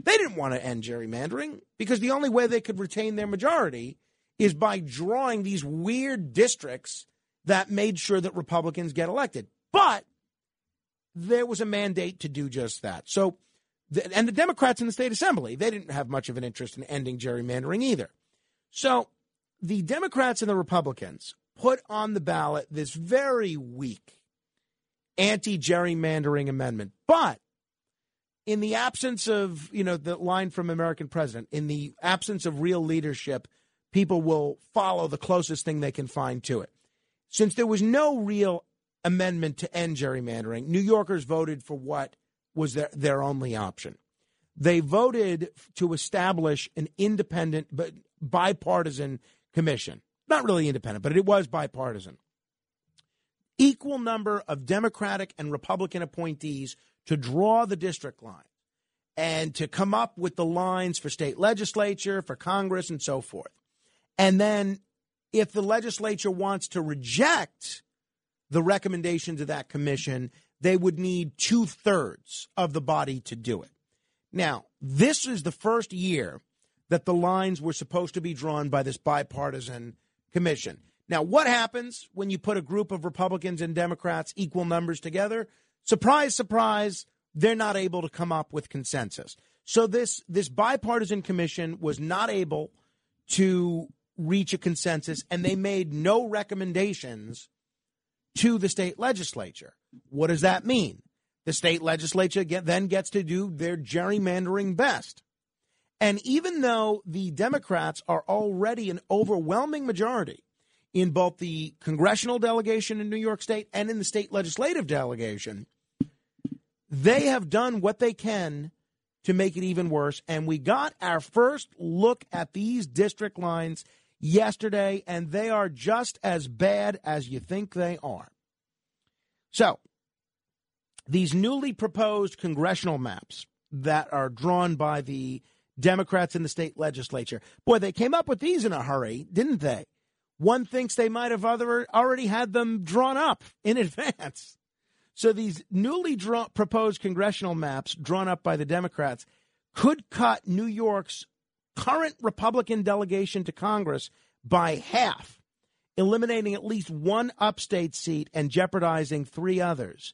they didn't want to end gerrymandering because the only way they could retain their majority is by drawing these weird districts that made sure that Republicans get elected. But there was a mandate to do just that. So, and the Democrats in the state assembly, they didn't have much of an interest in ending gerrymandering either. So, the Democrats and the Republicans put on the ballot this very weak anti gerrymandering amendment. But in the absence of, you know, the line from American president, in the absence of real leadership, people will follow the closest thing they can find to it. Since there was no real amendment to end gerrymandering, New Yorkers voted for what was their, their only option. They voted to establish an independent but bipartisan commission. Not really independent, but it was bipartisan. Equal number of Democratic and Republican appointees to draw the district line and to come up with the lines for state legislature, for Congress, and so forth. And then if the legislature wants to reject the recommendations of that commission, they would need two thirds of the body to do it. Now, this is the first year that the lines were supposed to be drawn by this bipartisan commission. Now, what happens when you put a group of Republicans and Democrats equal numbers together? Surprise, surprise, they're not able to come up with consensus. So this this bipartisan commission was not able to reach a consensus and they made no recommendations to the state legislature. What does that mean? The state legislature get, then gets to do their gerrymandering best. And even though the Democrats are already an overwhelming majority in both the congressional delegation in New York State and in the state legislative delegation, they have done what they can to make it even worse. And we got our first look at these district lines yesterday, and they are just as bad as you think they are. So, these newly proposed congressional maps that are drawn by the Democrats in the state legislature, boy, they came up with these in a hurry, didn't they? One thinks they might have other, already had them drawn up in advance. So these newly draw, proposed congressional maps drawn up by the Democrats could cut New York's current Republican delegation to Congress by half, eliminating at least one upstate seat and jeopardizing three others.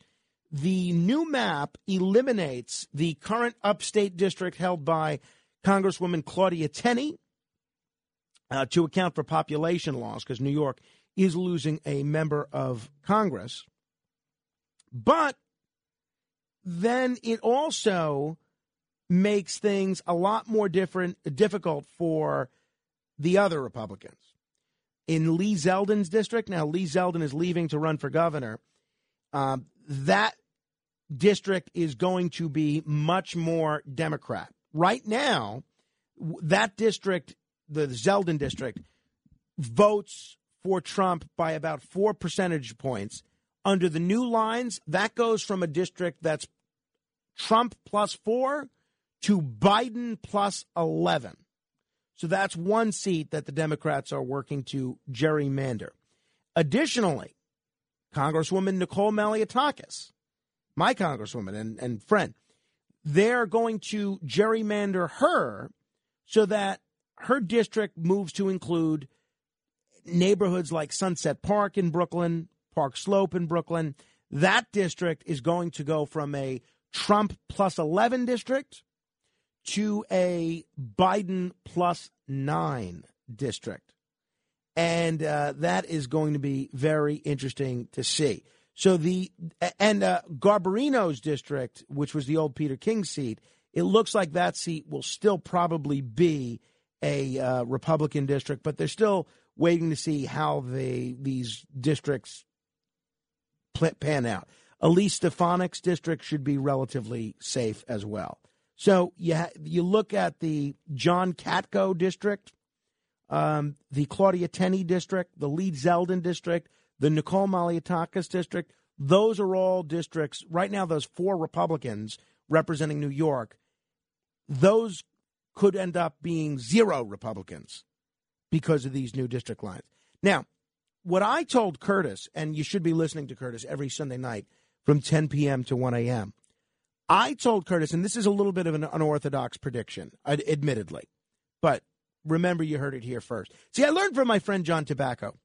The new map eliminates the current upstate district held by Congresswoman Claudia Tenney uh, to account for population loss because New York is losing a member of Congress. But then it also makes things a lot more different, difficult for the other Republicans. In Lee Zeldin's district, now Lee Zeldin is leaving to run for governor. Um, that district is going to be much more Democrat. Right now, that district, the Zeldin district, votes for Trump by about four percentage points. Under the new lines, that goes from a district that's Trump plus four to Biden plus 11. So that's one seat that the Democrats are working to gerrymander. Additionally, Congresswoman Nicole Malliotakis, my congresswoman and, and friend, they're going to gerrymander her so that her district moves to include neighborhoods like Sunset Park in Brooklyn, Park Slope in Brooklyn. That district is going to go from a Trump plus 11 district to a Biden plus nine district. And uh, that is going to be very interesting to see. So the and uh, Garbarino's district, which was the old Peter King seat, it looks like that seat will still probably be a uh, Republican district, but they're still waiting to see how they these districts pan out. Elise Stefanik's district should be relatively safe as well. So you ha- you look at the John Katko district, um, the Claudia Tenney district, the Lee Zeldin district, the Nicole Malliotakis district. Those are all districts right now. Those four Republicans representing New York, those could end up being zero Republicans because of these new district lines. Now, what I told Curtis, and you should be listening to Curtis every Sunday night from 10 p.m. to 1 a.m. I told Curtis, and this is a little bit of an unorthodox prediction, admittedly, but remember you heard it here first. See, I learned from my friend John Tobacco.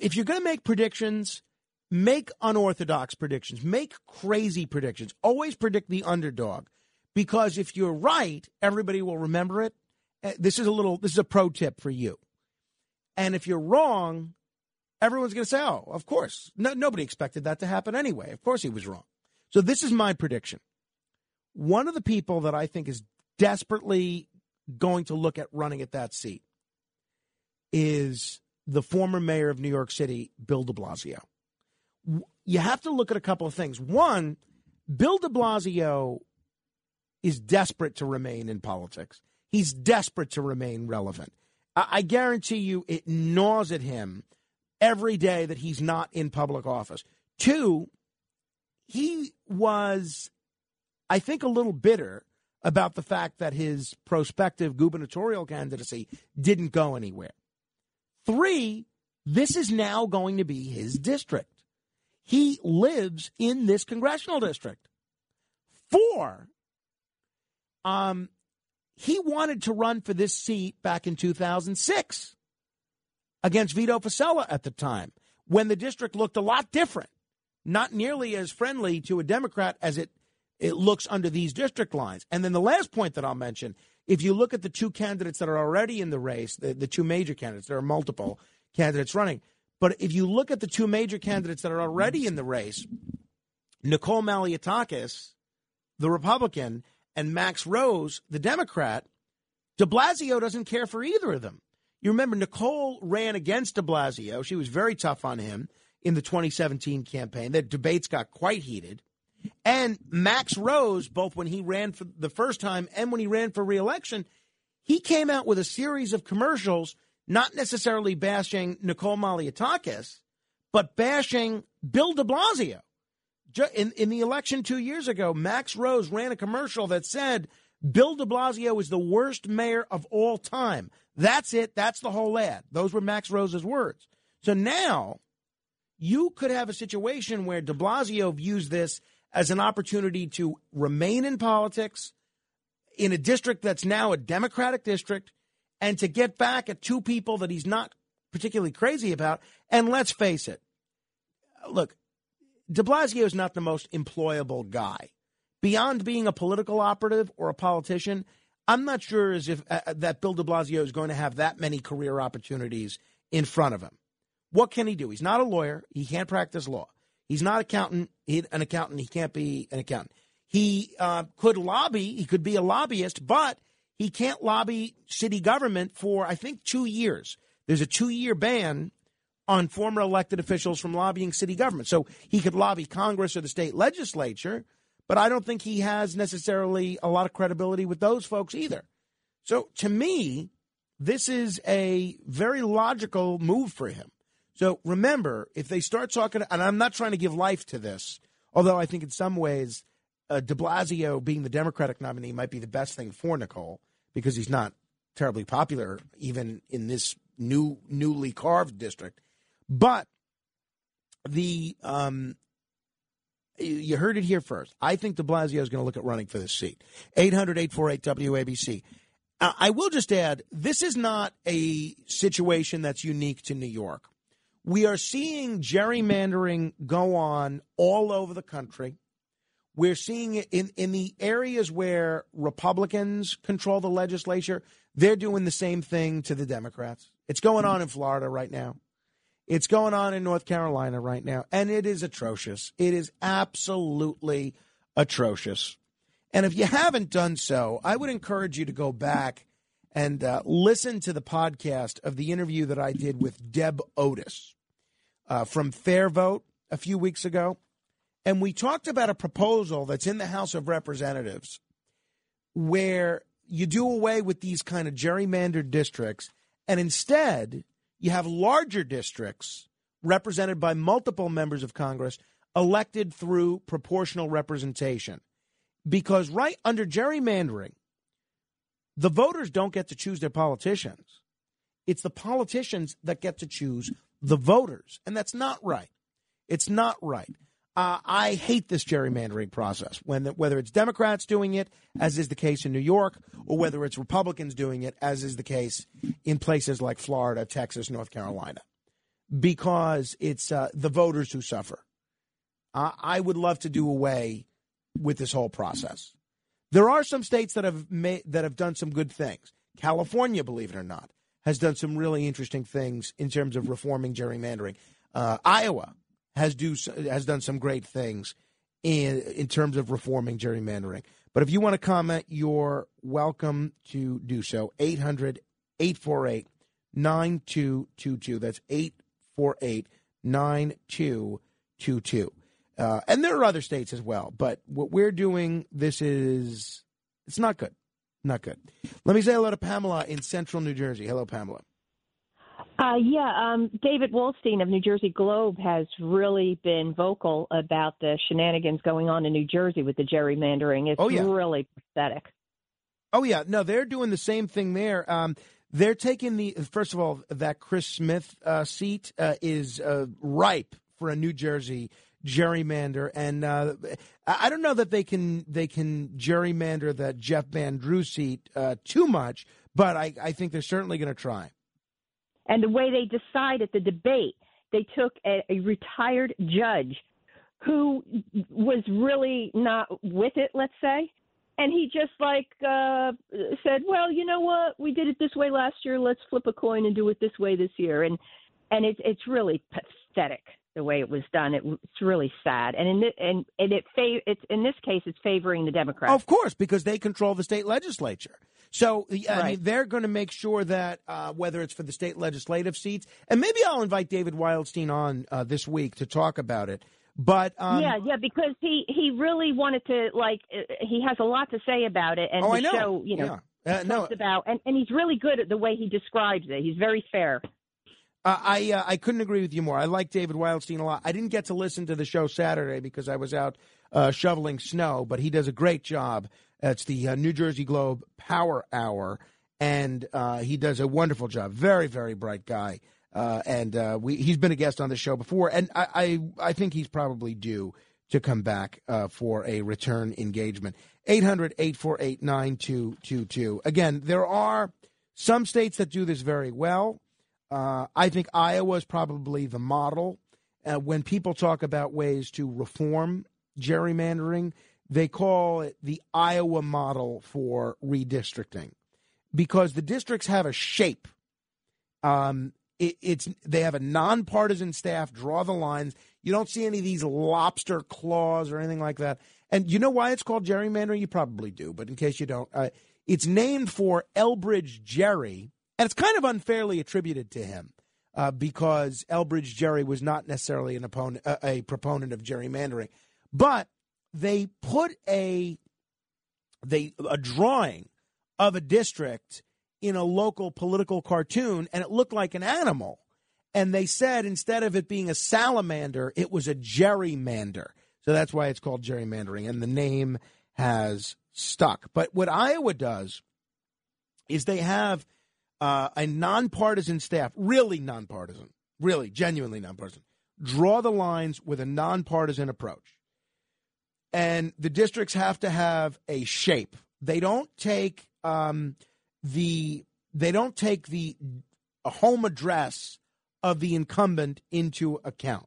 If you're going to make predictions, make unorthodox predictions, make crazy predictions. Always predict the underdog, because if you're right, everybody will remember it. Uh, This is a little. This is a pro tip for you. And if you're wrong, everyone's going to say, "Oh, of course." No, nobody expected that to happen anyway. Of course, he was wrong. So this is my prediction. One of the people that I think is desperately going to look at running at that seat is the former mayor of New York City, Bill de Blasio. You have to look at a couple of things. One, Bill de Blasio is desperate to remain in politics. He's desperate to remain relevant. I, I guarantee you it gnaws at him every day that he's not in public office. Two, he was, I think, a little bitter about the fact that his prospective gubernatorial candidacy didn't go anywhere. Three, this is now going to be his district. He lives in this congressional district. Four, um, he wanted to run for this seat back in 2006 against Vito Fossella at the time when the district looked a lot different, not nearly as friendly to a Democrat as it, it looks under these district lines. And then the last point that I'll mention if you look at the two candidates that are already in the race, the, the two major candidates, there are multiple candidates running. But if you look at the two major candidates that are already in the race, Nicole Malliotakis, the Republican, and Max Rose, the Democrat, de Blasio doesn't care for either of them. You remember Nicole ran against de Blasio. She was very tough on him in the 2017 campaign. The debates got quite heated. And Max Rose, both when he ran for the first time and when he ran for reelection, he came out with a series of commercials, not necessarily bashing Nicole Malliotakis, but bashing Bill de Blasio. In, in the election two years ago, Max Rose ran a commercial that said Bill de Blasio is the worst mayor of all time. That's it. That's the whole ad. Those were Max Rose's words. So now you could have a situation where de Blasio views this as an opportunity to remain in politics in a district that's now a Democratic district and to get back at two people that he's not particularly crazy about. And let's face it, look, de Blasio is not the most employable guy. Beyond being a political operative or a politician, I'm not sure as if uh, that Bill de Blasio is going to have that many career opportunities in front of him. What can he do? He's not a lawyer. He can't practice law. He's not accountant. He, an accountant. He can't be an accountant. He uh, could lobby. He could be a lobbyist, but he can't lobby city government for I think two years. There's a two-year ban on former elected officials from lobbying city government. So he could lobby Congress or the state legislature, but I don't think he has necessarily a lot of credibility with those folks either. So to me, this is a very logical move for him. So remember, if they start talking, and I'm not trying to give life to this, although I think in some ways uh, de Blasio being the Democratic nominee might be the best thing for Nicole because he's not terribly popular even in this new newly carved district. But the um, you heard it here first. I think de Blasio is going to look at running for this seat. 800 848 WABC. I will just add this is not a situation that's unique to New York. We are seeing gerrymandering go on all over the country. We're seeing it in, in the areas where Republicans control the legislature, they're doing the same thing to the Democrats. It's going on in Florida right now. It's going on in North Carolina right now, and it is atrocious. It is absolutely atrocious. And if you haven't done so, I would encourage you to go back and uh, listen to the podcast of the interview that I did with Deb Otis uh, from Fair Vote a few weeks ago. And we talked about a proposal that's in the House of Representatives where you do away with these kind of gerrymandered districts and instead you have larger districts represented by multiple members of Congress elected through proportional representation. Because right under gerrymandering, the voters don't get to choose their politicians. It's the politicians that get to choose the voters. And that's not right. It's not right. Uh, I hate this gerrymandering process. When whether it's Democrats doing it, as is the case in New York, or whether it's Republicans doing it, as is the case in places like Florida, Texas, North Carolina, because it's uh, the voters who suffer. Uh, I would love to do away with this whole process. There are some states that have made, that have done some good things. California, believe it or not, has done some really interesting things in terms of reforming gerrymandering. Uh, Iowa has do has done some great things in in terms of reforming gerrymandering. But if you want to comment, you're welcome to do so. 800 848 9222. That's 848 9222. Uh, and there are other states as well, but what we're doing, this is, it's not good. Not good. Let me say hello to Pamela in central New Jersey. Hello, Pamela. Uh, yeah, um, David Wildstein of New Jersey Globe has really been vocal about the shenanigans going on in New Jersey with the gerrymandering. It's Oh, yeah. really pathetic. Oh yeah, no, they're doing the same thing there. Um, they're taking the first of all that Chris Smith uh, seat uh, is uh, ripe for a New Jersey gerrymander, and uh, I I don't know that they can they can gerrymander that Jeff Van Drew seat uh, too much, but I, I think they're certainly going to try. And the way they decided the debate, they took a, a retired judge who was really not with it, let's say. And he just like uh, said, "Well, you know what? We did it this way last year. Let's flip a coin and do it this way this year." And and it's it's really pathetic the way it was done. It, it's really sad. And in thi- and and it fa- it's in this case, it's favoring the Democrats. Of course, because they control the state legislature. So I mean, they're going to make sure that uh, whether it's for the state legislative seats, and maybe I'll invite David Wildstein on uh, this week to talk about it. But um, yeah, yeah, because he he really wanted to like uh, he has a lot to say about it, and Oh, I know. show you know Yeah. Uh, no. about and and he's really good at the way he describes it. He's very fair. Uh, I uh, I couldn't agree with you more. I like David Wildstein a lot. I didn't get to listen to the show Saturday because I was out uh, shoveling snow, but he does a great job. It's the uh, New Jersey Globe Power Hour, and uh, he does a wonderful job. Very very bright guy, uh, and uh, we he's been a guest on the show before, and I I, I think he's probably due to come back uh, for a return engagement. 800 848 9222. Again, there are some states that do this very well. Uh, I think Iowa is probably the model. When people talk about ways to reform gerrymandering, they call it the Iowa model for redistricting because the districts have a shape. Um, it, it's they have a nonpartisan staff draw the lines. You don't see any of these lobster claws or anything like that. And you know why it's called gerrymandering? You probably do, but in case you don't, uh, it's named for Elbridge Gerry, and it's kind of unfairly attributed to him uh, because Elbridge Gerry was not necessarily an opponent, uh, a proponent of gerrymandering, but they put a they a drawing of a district in a local political cartoon, and it looked like an animal. And they said instead of it being a salamander, it was a gerrymander. So that's why it's called gerrymandering, and the name has stuck. But what Iowa does is they have uh, a nonpartisan staff, really nonpartisan, really genuinely nonpartisan, draw the lines with a nonpartisan approach. And the districts have to have a shape. They don't take um, the they don't take the home address of the incumbent into account.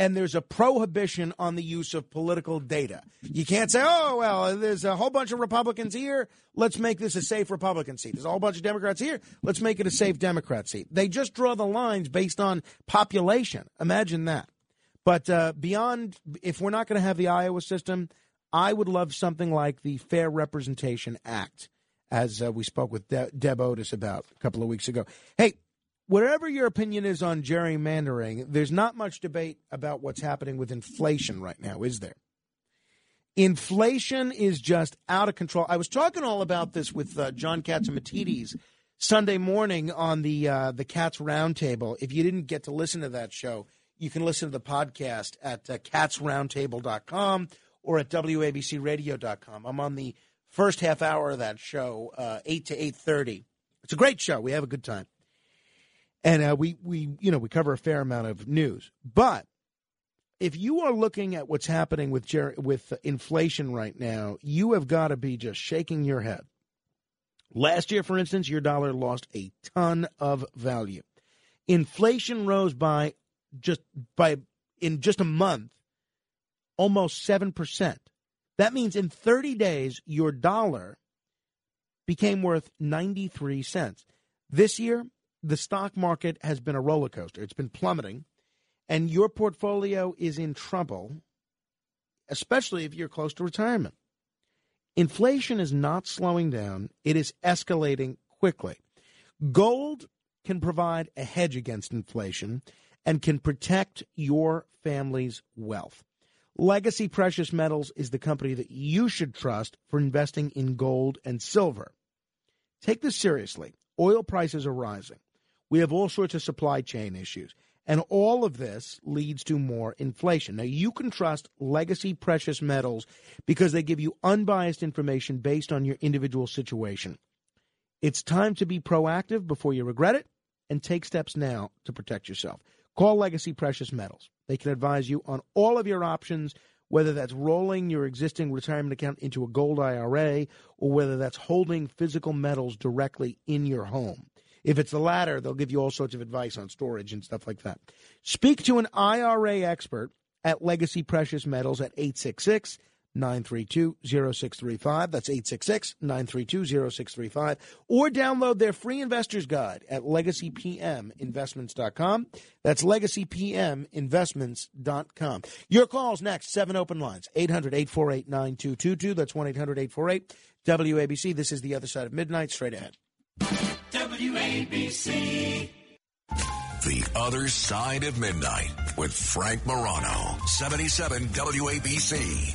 and there's a prohibition on the use of political data. You can't say, oh, well, there's a whole bunch of Republicans here. Let's make this a safe Republican seat. There's a whole bunch of Democrats here. Let's make it a safe Democrat seat. They just draw the lines based on population. Imagine that. But uh, beyond, if we're not going to have the Iowa system, I would love something like the Fair Representation Act, as uh, we spoke with De- Deb Otis about a couple of weeks ago. Hey, whatever your opinion is on gerrymandering, there's not much debate about what's happening with inflation right now, is there? Inflation is just out of control. I was talking all about this with uh, John Catsimatidis Sunday morning on the uh, the Cats Roundtable. If you didn't get to listen to that show, you can listen to the podcast at uh, catsroundtable.com or at wabcradio.com. I'm on the first half hour of that show, uh, 8 to 8.30. It's a great show. We have a good time. And uh, we, we, you know, we cover a fair amount of news. But if you are looking at what's happening with ger- with inflation right now, you have got to be just shaking your head. Last year, for instance, your dollar lost a ton of value. Inflation rose by just by in just a month almost 7%. That means in 30 days your dollar became worth 93 cents. This year, the stock market has been a roller coaster. It's been plummeting, and your portfolio is in trouble, especially if you're close to retirement. Inflation is not slowing down, it is escalating quickly. Gold can provide a hedge against inflation and can protect your family's wealth. Legacy Precious Metals is the company that you should trust for investing in gold and silver. Take this seriously. Oil prices are rising. We have all sorts of supply chain issues. And all of this leads to more inflation. Now, you can trust Legacy Precious Metals because they give you unbiased information based on your individual situation. It's time to be proactive before you regret it and take steps now to protect yourself. Call Legacy Precious Metals. They can advise you on all of your options, whether that's rolling your existing retirement account into a gold IRA or whether that's holding physical metals directly in your home. If it's the latter, they'll give you all sorts of advice on storage and stuff like that. Speak to an IRA expert at Legacy Precious Metals at 866 932 0635. That's 866 932 0635. Or download their free investor's guide at legacypminvestments.com. That's legacypminvestments.com. Your calls next. Seven open lines 800 848 9222. That's 1 800 848 WABC. This is The Other Side of Midnight. Straight ahead. WABC. The Other Side of Midnight with Frank Morano. 77 WABC.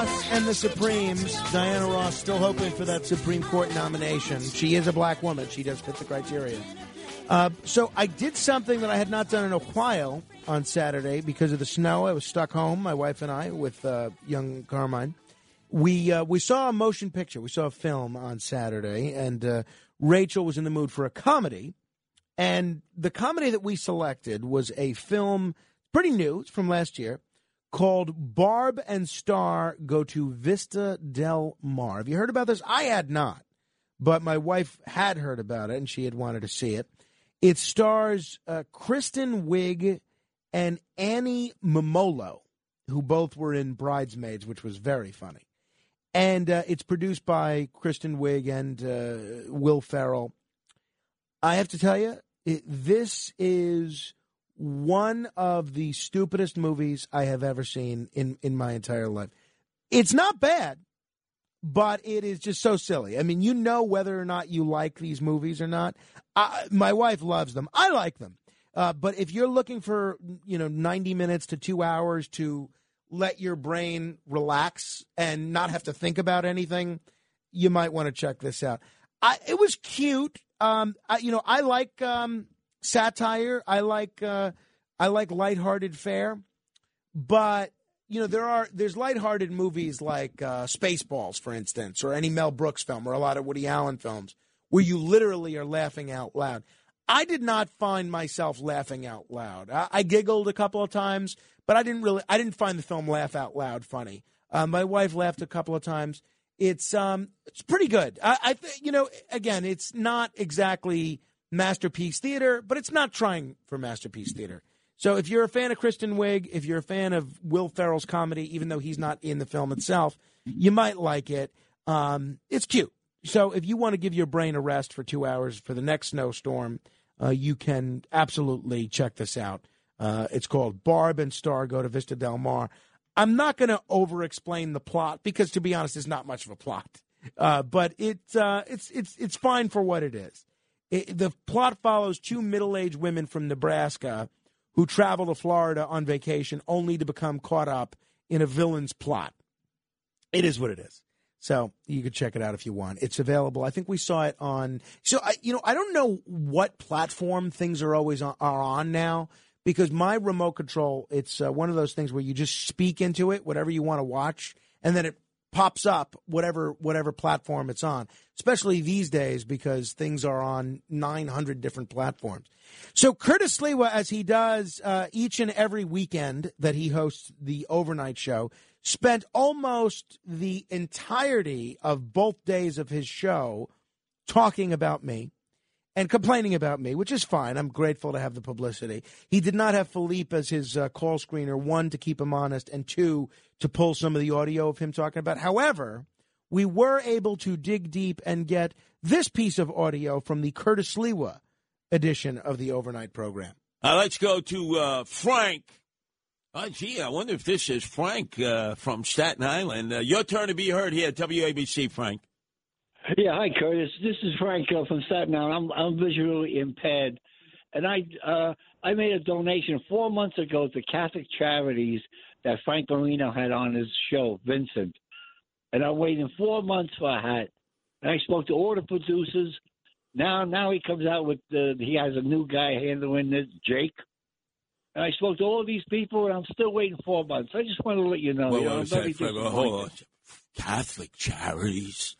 and the Supremes. Diana Ross still hoping for that Supreme Court nomination. She is a black woman. She does fit the criteria. Uh, so I did something that I had not done in a while on Saturday because of the snow. I was stuck home, my wife and I, with uh, young Carmine. We uh, we saw a motion picture. We saw a film on Saturday, and uh, Rachel was in the mood for a comedy. And the comedy that we selected was a film pretty new. It's from last year called Barb and Star Go to Vista Del Mar. Have you heard about this? I had not, but my wife had heard about it and she had wanted to see it. It stars uh, Kristen Wiig and Annie Mumolo, who both were in Bridesmaids, which was very funny. And uh, it's produced by Kristen Wiig and uh, Will Ferrell. I have to tell you, it, this is one of the stupidest movies I have ever seen in, in my entire life. It's not bad, but it is just so silly. I mean, you know whether or not you like these movies or not. I, my wife loves them. I like them. Uh, but if you're looking for, you know, 90 minutes to two hours to let your brain relax and not have to think about anything, you might want to check this out. I, it was cute. Um, I, you know, I like um, satire. I like uh, I like lighthearted fare, but you know, there are there's lighthearted movies like uh, Spaceballs, for instance, or any Mel Brooks film, or a lot of Woody Allen films, where you literally are laughing out loud. I did not find myself laughing out loud. I, I giggled a couple of times, but I didn't really. I didn't find the film laugh out loud funny. Uh, my wife laughed a couple of times. It's um, it's pretty good. I, I th- you know, again, it's not exactly masterpiece theater, but it's not trying for masterpiece theater. So if you're a fan of Kristen Wiig, if you're a fan of Will Ferrell's comedy, even though he's not in the film itself, you might like it. Um, it's cute. So if you want to give your brain a rest for two hours for the next snowstorm, uh, you can absolutely check this out. Uh, it's called Barb and Star Go to Vista Del Mar. I'm not going to over explain the plot because, to be honest, it's not much of a plot. Uh, but it, uh, it's it's it's fine for what it is. It, the plot follows two middle aged women from Nebraska who travel to Florida on vacation only to become caught up in a villain's plot. It is what it is. So you can check it out if you want. It's available. I think we saw it on. So I, you know, I don't know what platform things are always on, are on now because my remote control. It's uh, one of those things where you just speak into it, whatever you want to watch, and then it pops up whatever whatever platform it's on. Especially these days because things are on 900 different platforms. So Curtis Sliwa, as he does uh, each and every weekend that he hosts the overnight show, spent almost the entirety of both days of his show talking about me and complaining about me, which is fine. I'm grateful to have the publicity. He did not have Philippe as his uh, call screener, one, to keep him honest, and two, to pull some of the audio of him talking about. However, we were able to dig deep and get this piece of audio from the Curtis Sliwa edition of the overnight program. Uh, let's go to uh, Frank. Oh, gee, I wonder if this is Frank uh, from Staten Island. Uh, your turn to be heard here at WABC, Frank. Yeah, hi Curtis. This is Frank uh, from Staten Island. I'm I'm visually impaired, and I uh, I made a donation four months ago to Catholic Charities that Frank Marino had on his show, Vincent. And I'm waiting four months for a hat. And I spoke to all the producers. Now now he comes out with the he has a new guy handling it, Jake. And I spoke to all these people, and I'm still waiting four months. I just want to let you know. Well, you know what I'm very that, Frank? Well, disappointed. hold on. Catholic charities.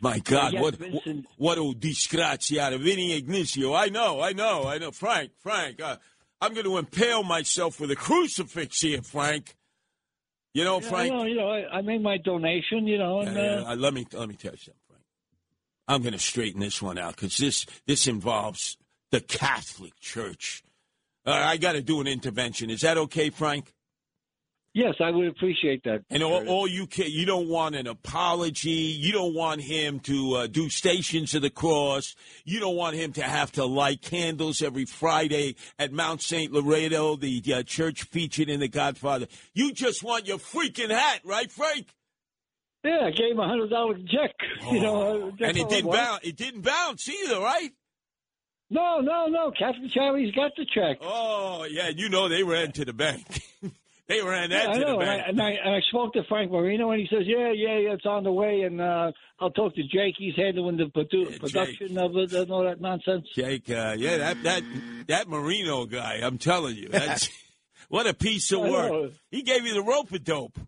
My God, yes, what Vincent. what a disgraziata. Vinny Ignacio. I know, I know, I know. Frank, Frank, uh, I'm going to impale myself with a crucifix here, Frank. You know, Yeah, Frank. I know, you know, I, I made my donation, you know, and Yeah, yeah, uh, let me let me tell you something, Frank. I'm going to straighten this one out because this this involves the Catholic Church. Uh, I got to do an intervention. Is that okay, Frank? Yes, I would appreciate that. And all, all you can, you don't want an apology. You don't want him to uh, do Stations of the Cross. You don't want him to have to light candles every Friday at Mount St. Laredo, the uh, church featured in The Godfather. You just want your freaking hat, right, Frank? Yeah, I gave him a hundred dollar check. you know, Oh, and it didn't bounce. It didn't bounce either, right? No, no, no. Captain Charlie's got the check. Oh yeah, you know they ran to the bank. they ran that Yeah, I to know. the And I, and, I, and I spoke to Frank Marino, and he says, "Yeah, yeah, yeah, it's on the way." And uh, I'll talk to Jake. He's handling the produ- production of it and all that nonsense. Jake, uh, yeah, that that that Marino guy. I'm telling you, that's what a piece of work. He gave you the rope a dope.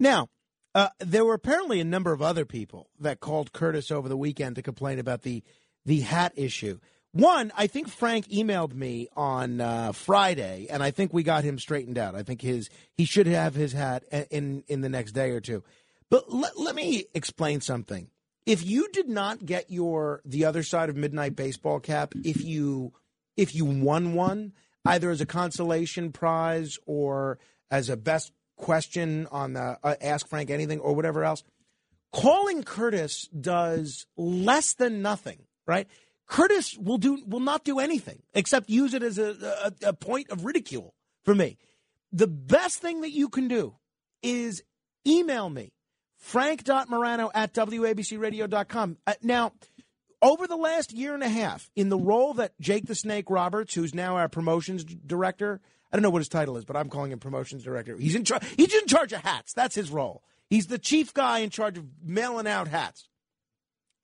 Now, uh, there were apparently a number of other people that called Curtis over the weekend to complain about the the hat issue. One, I think Frank emailed me on uh, Friday, and I think we got him straightened out. I think his he should have his hat in in the next day or two. But let, let me explain something. If you did not get your the other side of midnight baseball cap, if you if you won one either as a consolation prize or as a best question on the uh, Ask Frank Anything or whatever else, calling Curtis does less than nothing, right? Curtis will do will not do anything except use it as a, a, a point of ridicule for me. The best thing that you can do is email me, frank.morano at wabcradio.com. Uh, now, over the last year and a half, in the role that Jake the Snake Roberts, who's now our promotions director, I don't know what his title is, but I'm calling him promotions director. He's in charge. He's in charge of hats. That's his role. He's the chief guy in charge of mailing out hats,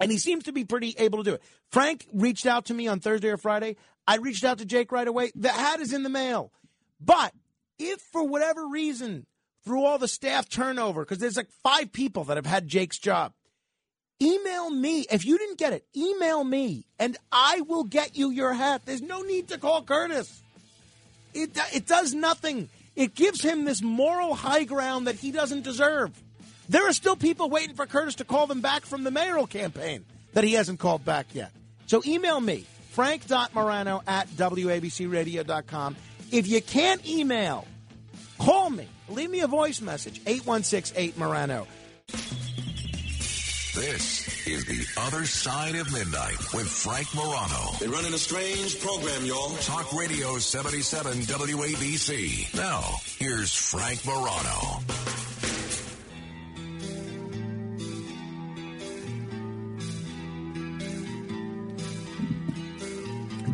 and he seems to be pretty able to do it. Frank reached out to me on Thursday or Friday. I reached out to Jake right away. The hat is in the mail, but if for whatever reason through all the staff turnover, because there's like five people that have had Jake's job. Email me. If you didn't get it, email me and I will get you your hat. There's no need to call Curtis. It, it does nothing. It gives him this moral high ground that he doesn't deserve. There are still people waiting for Curtis to call them back from the mayoral campaign that he hasn't called back yet. So email me, frank.morano at wabcradio.com. If you can't email, call me. Leave me a voice message, 8168 Morano. This is The Other Side of Midnight with Frank Morano. They're running a strange program, y'all. Talk Radio 77 WABC. Now, here's Frank Morano.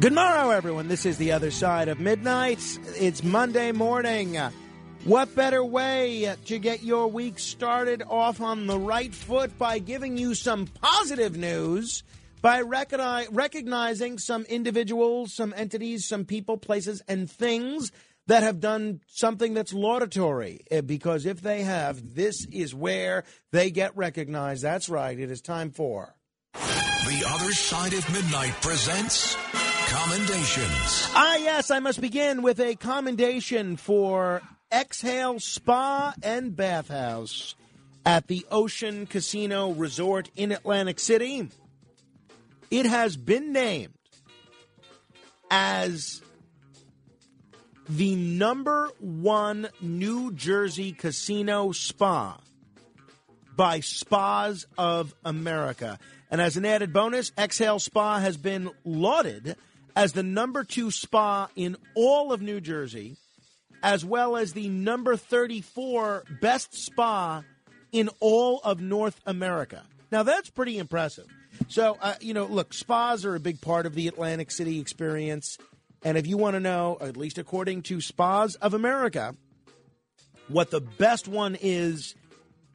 Good morrow, everyone. This is the other side of midnight. It's Monday morning. What better way to get your week started off on the right foot by giving you some positive news by recogni- recognizing some individuals, some entities, some people, places, and things that have done something that's laudatory? Eh, Because if they have, this is where they get recognized. That's right. It is time for. The Other Side of Midnight presents Commendations. Ah, yes, I must begin with a commendation for Exhale Spa and Bathhouse at the Ocean Casino Resort in Atlantic City. It has been named as the number one New Jersey casino spa by Spas of America. And as an added bonus, Exhale Spa has been lauded as the number two spa in all of New Jersey, as well as the number 34 best spa in all of North America. Now, that's pretty impressive. So, uh, you know, look, spas are a big part of the Atlantic City experience. And if you want to know, at least according to Spas of America, what the best one is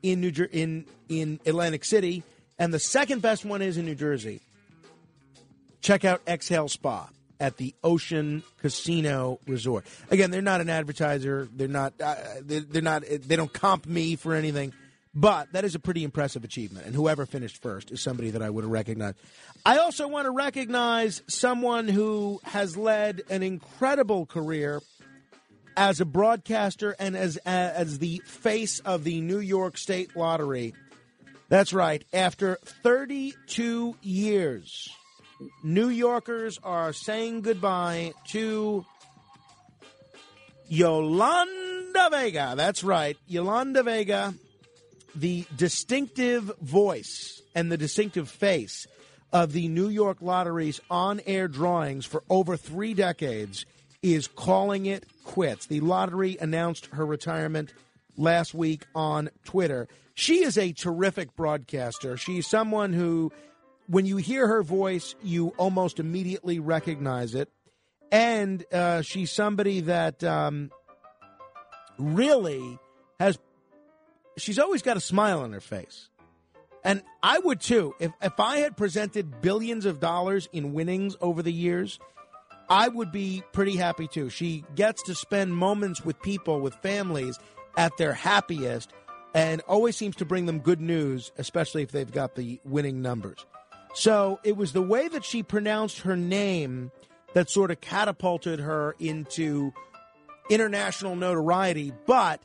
in New Jer- in in Atlantic City, and the second best one is in New Jersey. Check out Exhale Spa at the Ocean Casino Resort. Again, they're not an advertiser. They're not. Uh, they're, they're not. They don't comp me for anything. But that is a pretty impressive achievement, and whoever finished first is somebody that I would have recognized. I also want to recognize someone who has led an incredible career as a broadcaster and as as the face of the New York State Lottery. That's right. After 32 years, New Yorkers are saying goodbye to Yolanda Vega. That's right. Yolanda Vega, the distinctive voice and the distinctive face of the New York Lottery's on air drawings for over three decades, is calling it quits. The lottery announced her retirement last week on Twitter. She is a terrific broadcaster. She's someone who, when you hear her voice, you almost immediately recognize it. And uh, she's somebody that um, really has, she's always got a smile on her face. And I would too. If, if I had presented billions of dollars in winnings over the years, I would be pretty happy too. She gets to spend moments with people, with families at their happiest, and always seems to bring them good news, especially if they've got the winning numbers. So it was the way that she pronounced her name that sort of catapulted her into international notoriety, but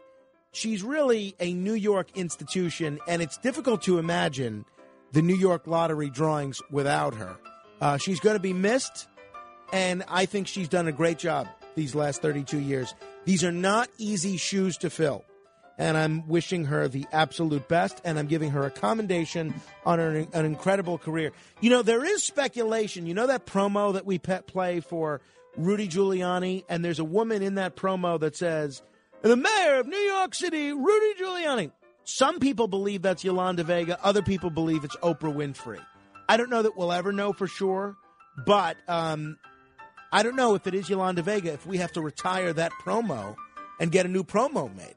she's really a New York institution, and it's difficult to imagine the New York lottery drawings without her. Uh, she's going to be missed, and I think she's done a great job these last 32 years. These are not easy shoes to fill, and I'm wishing her the absolute best, and I'm giving her a commendation on her, an incredible career. You know, there is speculation. You know that promo that we pet play for Rudy Giuliani, and there's a woman in that promo that says, the mayor of New York City, Rudy Giuliani. Some people believe that's Yolanda Vega. Other people believe it's Oprah Winfrey. I don't know that we'll ever know for sure, but um, I don't know if it is Yolanda Vega. If we have to retire that promo and get a new promo made,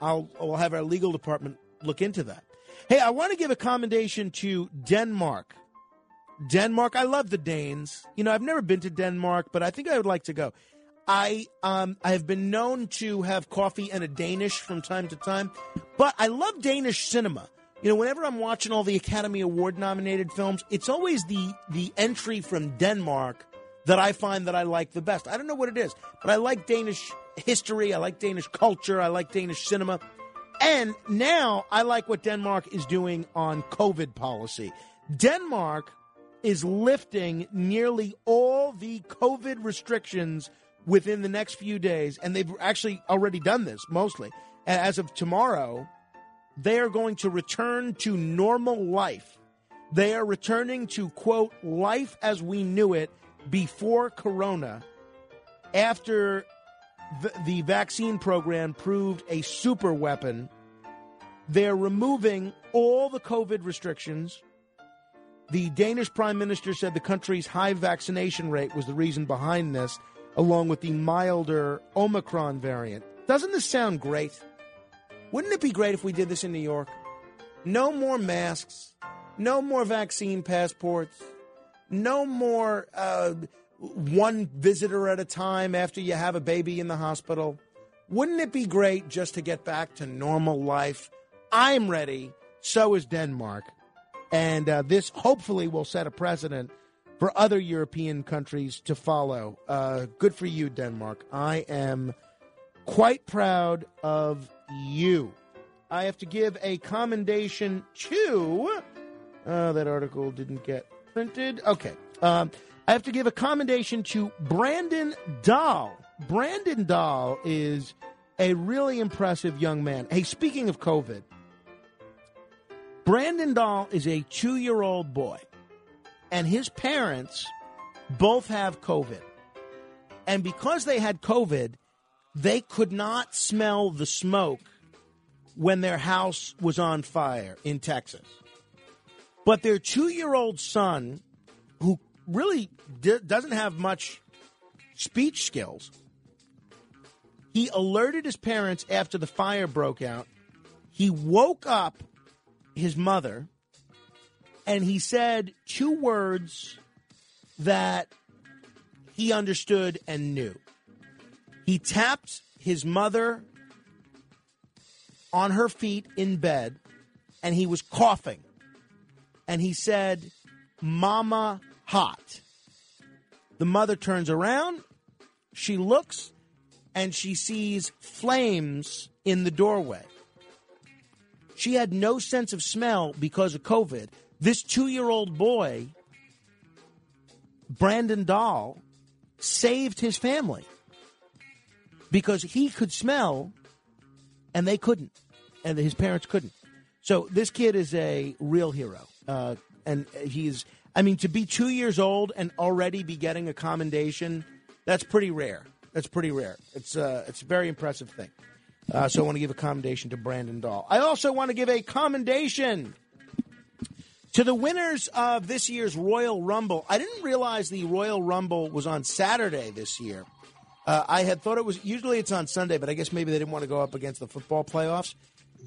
I'll we'll have our legal department look into that. Hey, I want to give a commendation to Denmark. Denmark, I love the Danes. You know, I've never been to Denmark, but I think I would like to go. I um I have been known to have coffee and a Danish from time to time, but I love Danish cinema. You know, whenever I'm watching all the Academy Award nominated films, it's always the the entry from Denmark that I find that I like the best. I don't know what it is, but I like Danish history, I like Danish culture, I like Danish cinema. And now I like what Denmark is doing on COVID policy. Denmark is lifting nearly all the COVID restrictions within the next few days, and they've actually already done this mostly. As of tomorrow, they are going to return to normal life. They are returning to, quote, life as we knew it before Corona after the, vaccine program proved a super weapon. They're removing all the COVID restrictions. The Danish prime minister said the country's high vaccination rate was the reason behind this, along with the milder Omicron variant. Doesn't this sound great? Wouldn't it be great if we did this in New York? No more masks, no more vaccine passports, no more uh, one visitor at a time after you have a baby in the hospital. Wouldn't it be great just to get back to normal life? I'm ready. So is Denmark. And uh, this hopefully will set a precedent for other European countries to follow. Uh, good for you, Denmark. I am quite proud of you. I have to give a commendation to. Uh, that article didn't get printed. Okay. Um, I have to give a commendation to Brandon Dahl. Brandon Dahl is a really impressive young man. Hey, speaking of COVID, Brandon Dahl is a two year old boy, and his parents both have COVID. And because they had COVID, they could not smell the smoke when their house was on fire in Texas. But their two year old son, who really d- doesn't have much speech skills, he alerted his parents after the fire broke out. He woke up his mother and he said two words that he understood and knew. He tapped his mother on her feet in bed and he was coughing. And he said, Mama hot. The mother turns around, she looks, and she sees flames in the doorway. She had no sense of smell because of COVID. This two year old boy, Brandon Dahl, saved his family because he could smell and they couldn't, and his parents couldn't. So this kid is a real hero. Uh, and he's, I mean, to be two years old and already be getting a commendation, that's pretty rare. That's pretty rare. It's, uh, it's a very impressive thing. Uh, so I want to give a commendation to Brandon Dahl. I also want to give a commendation to the winners of this year's Royal Rumble. I didn't realize the Royal Rumble was on Saturday this year. Uh, I had thought it was usually it's on Sunday, but I guess maybe they didn't want to go up against the football playoffs.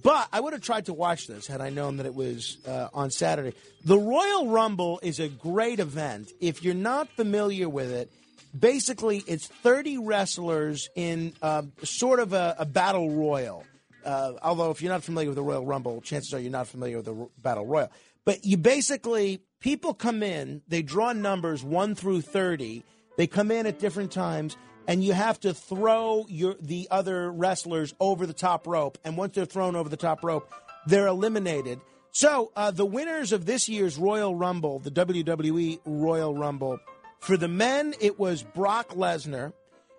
But I would have tried to watch this had I known that it was uh, on Saturday. The Royal Rumble is a great event. If you're not familiar with it, basically it's 30 wrestlers in uh, sort of a, a battle royal. Uh, although, if you're not familiar with the Royal Rumble, chances are you're not familiar with the Battle Royal. But you basically, people come in, they draw numbers 1 through 30. They come in at different times, and you have to throw your the other wrestlers over the top rope. And once they're thrown over the top rope, they're eliminated. So uh, the winners of this year's Royal Rumble, the WWE Royal Rumble, for the men it was Brock Lesnar,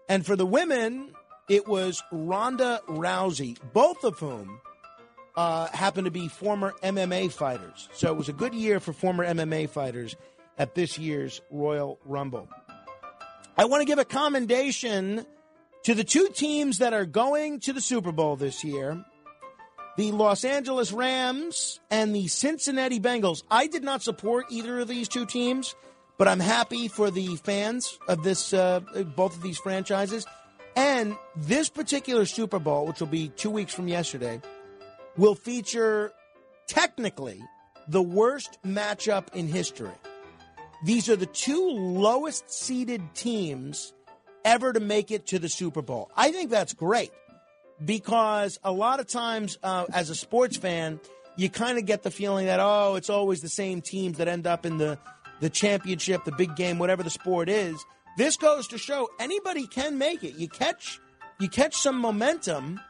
and for the women it was Ronda Rousey, both of whom uh, happen to be former MMA fighters. So it was a good year for former MMA fighters at this year's Royal Rumble. I want to give a commendation to the two teams that are going to the Super Bowl this year the Los Angeles Rams and the Cincinnati Bengals. I did not support either of these two teams, but I'm happy for the fans of this uh, both of these franchises. And this particular Super Bowl, which will be two weeks from yesterday, will feature technically the worst matchup in history. These are the two lowest seeded teams ever to make it to the Super Bowl. I think that's great because a lot of times, uh, as a sports fan, you kind of get the feeling that oh, it's always the same teams that end up in the the championship, the big game, whatever the sport is. This goes to show anybody can make it. You catch you catch some momentum,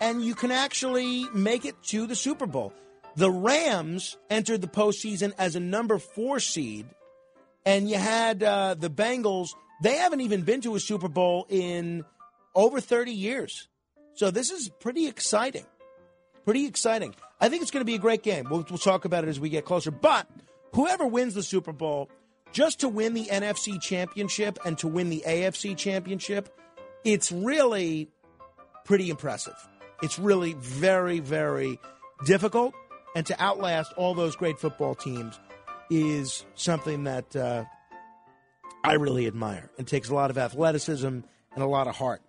and you can actually make it to the Super Bowl. The Rams entered the postseason as a number four seed, and you had uh, the Bengals. They haven't even been to a Super Bowl in over 30 years. So this is pretty exciting. Pretty exciting. I think it's going to be a great game. We'll, we'll talk about it as we get closer. But whoever wins the Super Bowl, just to win the NFC championship and to win the AFC championship, it's really pretty impressive. It's really very, very difficult. And to outlast all those great football teams is something that uh, I really admire and takes a lot of athleticism and a lot of heart.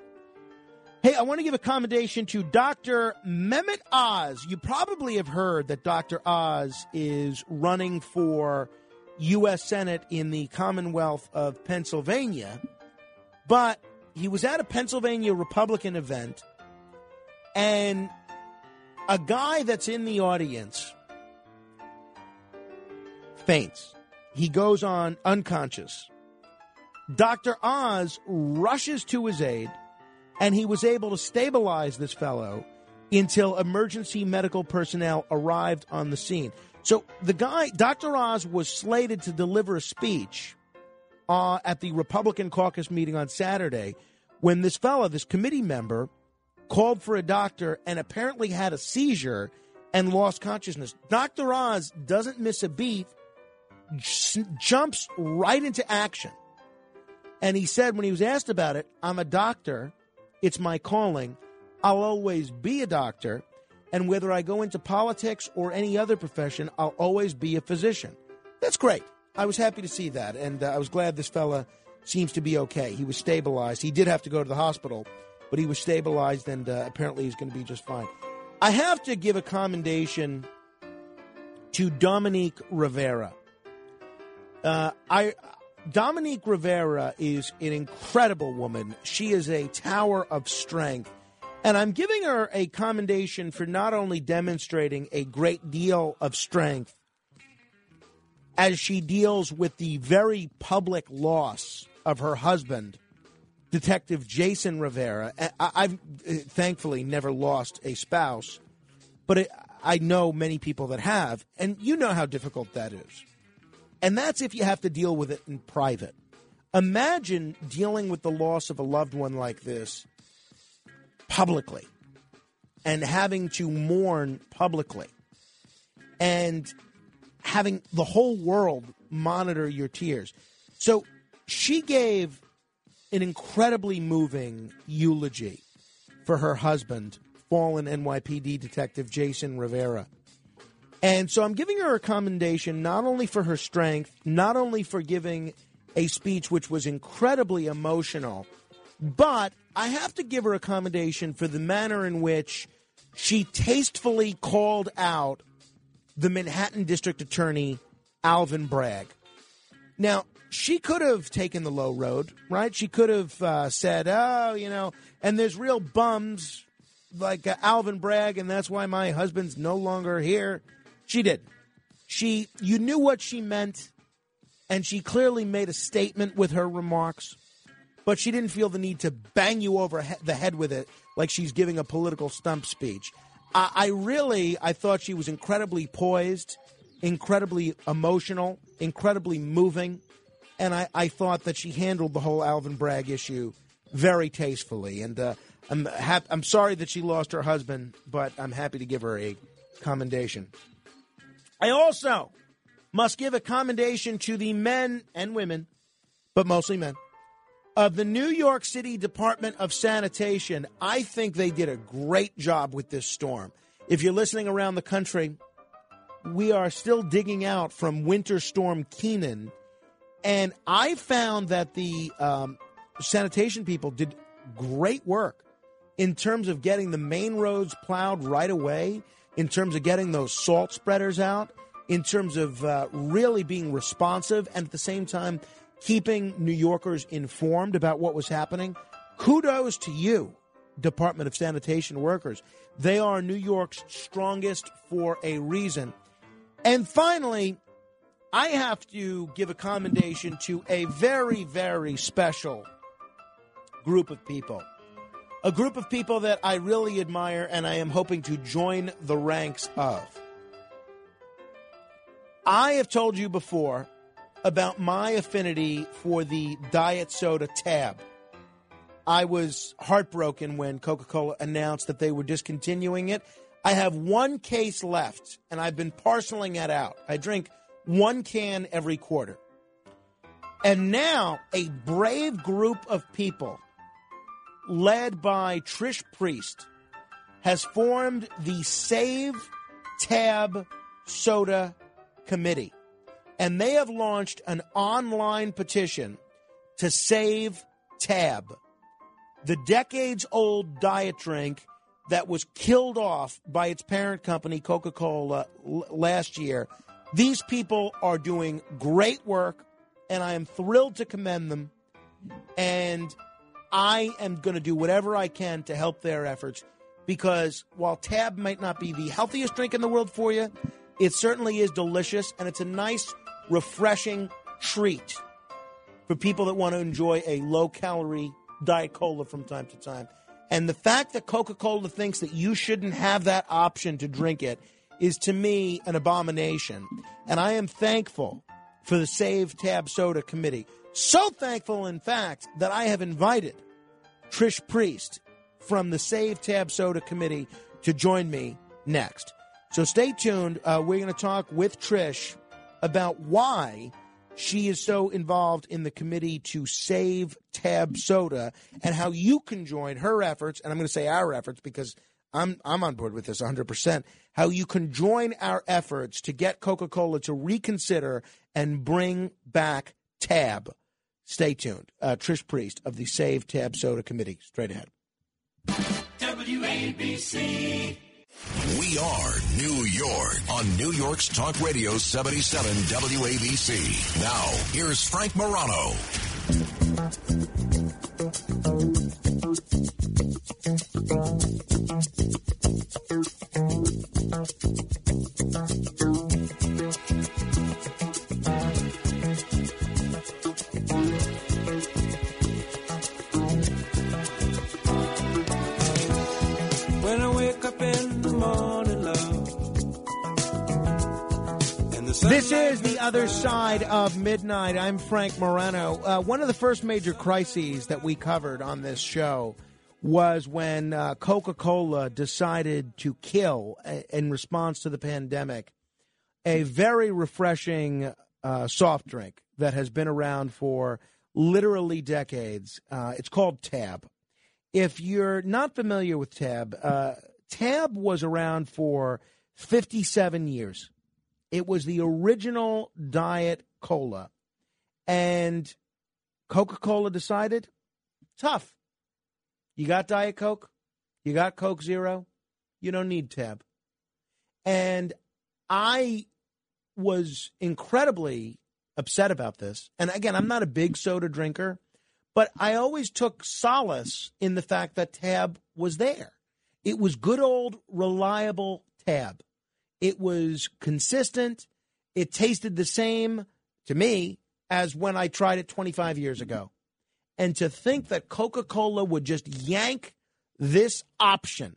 Hey, I want to give a commendation to Dr. Mehmet Oz. You probably have heard that Dr. Oz is running for U.S. Senate in the Commonwealth of Pennsylvania, but he was at a Pennsylvania Republican event, and a guy that's in the audience faints. He goes on unconscious. Dr. Oz rushes to his aid and he was able to stabilize this fellow until emergency medical personnel arrived on the scene. So the guy, Dr. Oz, was slated to deliver a speech uh, at the Republican caucus meeting on Saturday when this fellow, this committee member, called for a doctor and apparently had a seizure and lost consciousness. Dr. Oz doesn't miss a beat, j- jumps right into action. And he said when he was asked about it, I'm a doctor. It's my calling. I'll always be a doctor. And whether I go into politics or any other profession, I'll always be a physician. That's great. I was happy to see that. And uh, I was glad this fella seems to be okay. He was stabilized. He did have to go to the hospital, but he was stabilized and uh, apparently he's going to be just fine. I have to give a commendation to Dominique Rivera. Uh, I Dominique Rivera is an incredible woman. She is a tower of strength. And I'm giving her a commendation for not only demonstrating a great deal of strength as she deals with the very public loss of her husband, Detective Jason Rivera. I- I've uh, thankfully never lost a spouse, but it, I know many people that have, and you know how difficult that is. And that's if you have to deal with it in private. Imagine dealing with the loss of a loved one like this publicly and having to mourn publicly and having the whole world monitor your tears. So she gave an incredibly moving eulogy for her husband, fallen NYPD detective Jason Rivera. And so I'm giving her a commendation not only for her strength, not only for giving a speech which was incredibly emotional, but I have to give her a commendation for the manner in which she tastefully called out the Manhattan District Attorney, Alvin Bragg. Now, she could have taken the low road, right? She could have uh, said, oh, you know, and there's real bums like uh, Alvin Bragg, and that's why my husband's no longer here. She did. She, you knew what she meant, and she clearly made a statement with her remarks, but she didn't feel the need to bang you over he- the head with it like she's giving a political stump speech. I, I really, I thought she was incredibly poised, incredibly emotional, incredibly moving, and I, I thought that she handled the whole Alvin Bragg issue very tastefully. And uh, I'm hap- I'm sorry that she lost her husband, but I'm happy to give her a commendation. I also must give a commendation to the men and women, but mostly men, of the New York City Department of Sanitation. I think they did a great job with this storm. If you're listening around the country, we are still digging out from Winter Storm Kenan. And I found that the um, sanitation people did great work in terms of getting the main roads plowed right away, in terms of getting those salt spreaders out, in terms of uh, really being responsive, and at the same time, keeping New Yorkers informed about what was happening. Kudos to you, Department of Sanitation workers. They are New York's strongest for a reason. And finally, I have to give a commendation to a very, very special group of people. A group of people that I really admire and I am hoping to join the ranks of. I have told you before about my affinity for the diet soda tab. I was heartbroken when Coca Cola announced that they were discontinuing it. I have one case left, and I've been parceling it out. I drink one can every quarter. And now a brave group of people, led by Trish Priest, has formed the Save Tab Soda Committee. And they have launched an online petition to save Tab, the decades old diet drink that was killed off by its parent company, Coca Cola, l- last year. These people are doing great work, and I am thrilled to commend them. And I am going to do whatever I can to help their efforts because while Tab might not be the healthiest drink in the world for you, it certainly is delicious and it's a nice, refreshing treat for people that want to enjoy a low calorie Diet Cola from time to time. And the fact that Coca Cola thinks that you shouldn't have that option to drink it is to me an abomination. And I am thankful for the Save Tab Soda Committee. So thankful, in fact, that I have invited Trish Priest from the Save Tab Soda Committee to join me next. So stay tuned. Uh, we're going to talk with Trish about why she is so involved in the committee to save Tab Soda and how you can join her efforts. And I'm going to say our efforts because I'm I'm on board with this 100%. How you can join our efforts to get Coca-Cola to reconsider and bring back Tab. Stay tuned. Uh, Trish Priest of the Save Tab Soda Committee. Straight ahead. WABC. We are New York on New York's Talk Radio 77 WABC. Now, here's Frank Morano. When I wake up in the morning, love. And the This is the other side of midnight. I'm Frank Morano. Uh, one of the first major crises that we covered on this show was when uh, Coca Cola decided to kill, uh, in response to the pandemic, a very refreshing uh, soft drink that has been around for literally decades. Uh, it's called Tab. If you're not familiar with Tab, uh, Tab was around for 57 years. It was the original Diet Cola. And Coca Cola decided tough. You got Diet Coke? You got Coke Zero? You don't need Tab. And I was incredibly upset about this. And again, I'm not a big soda drinker, but I always took solace in the fact that Tab was there. It was good old, reliable Tab. It was consistent. It tasted the same to me as when I tried it 25 years ago. And to think that Coca Cola would just yank this option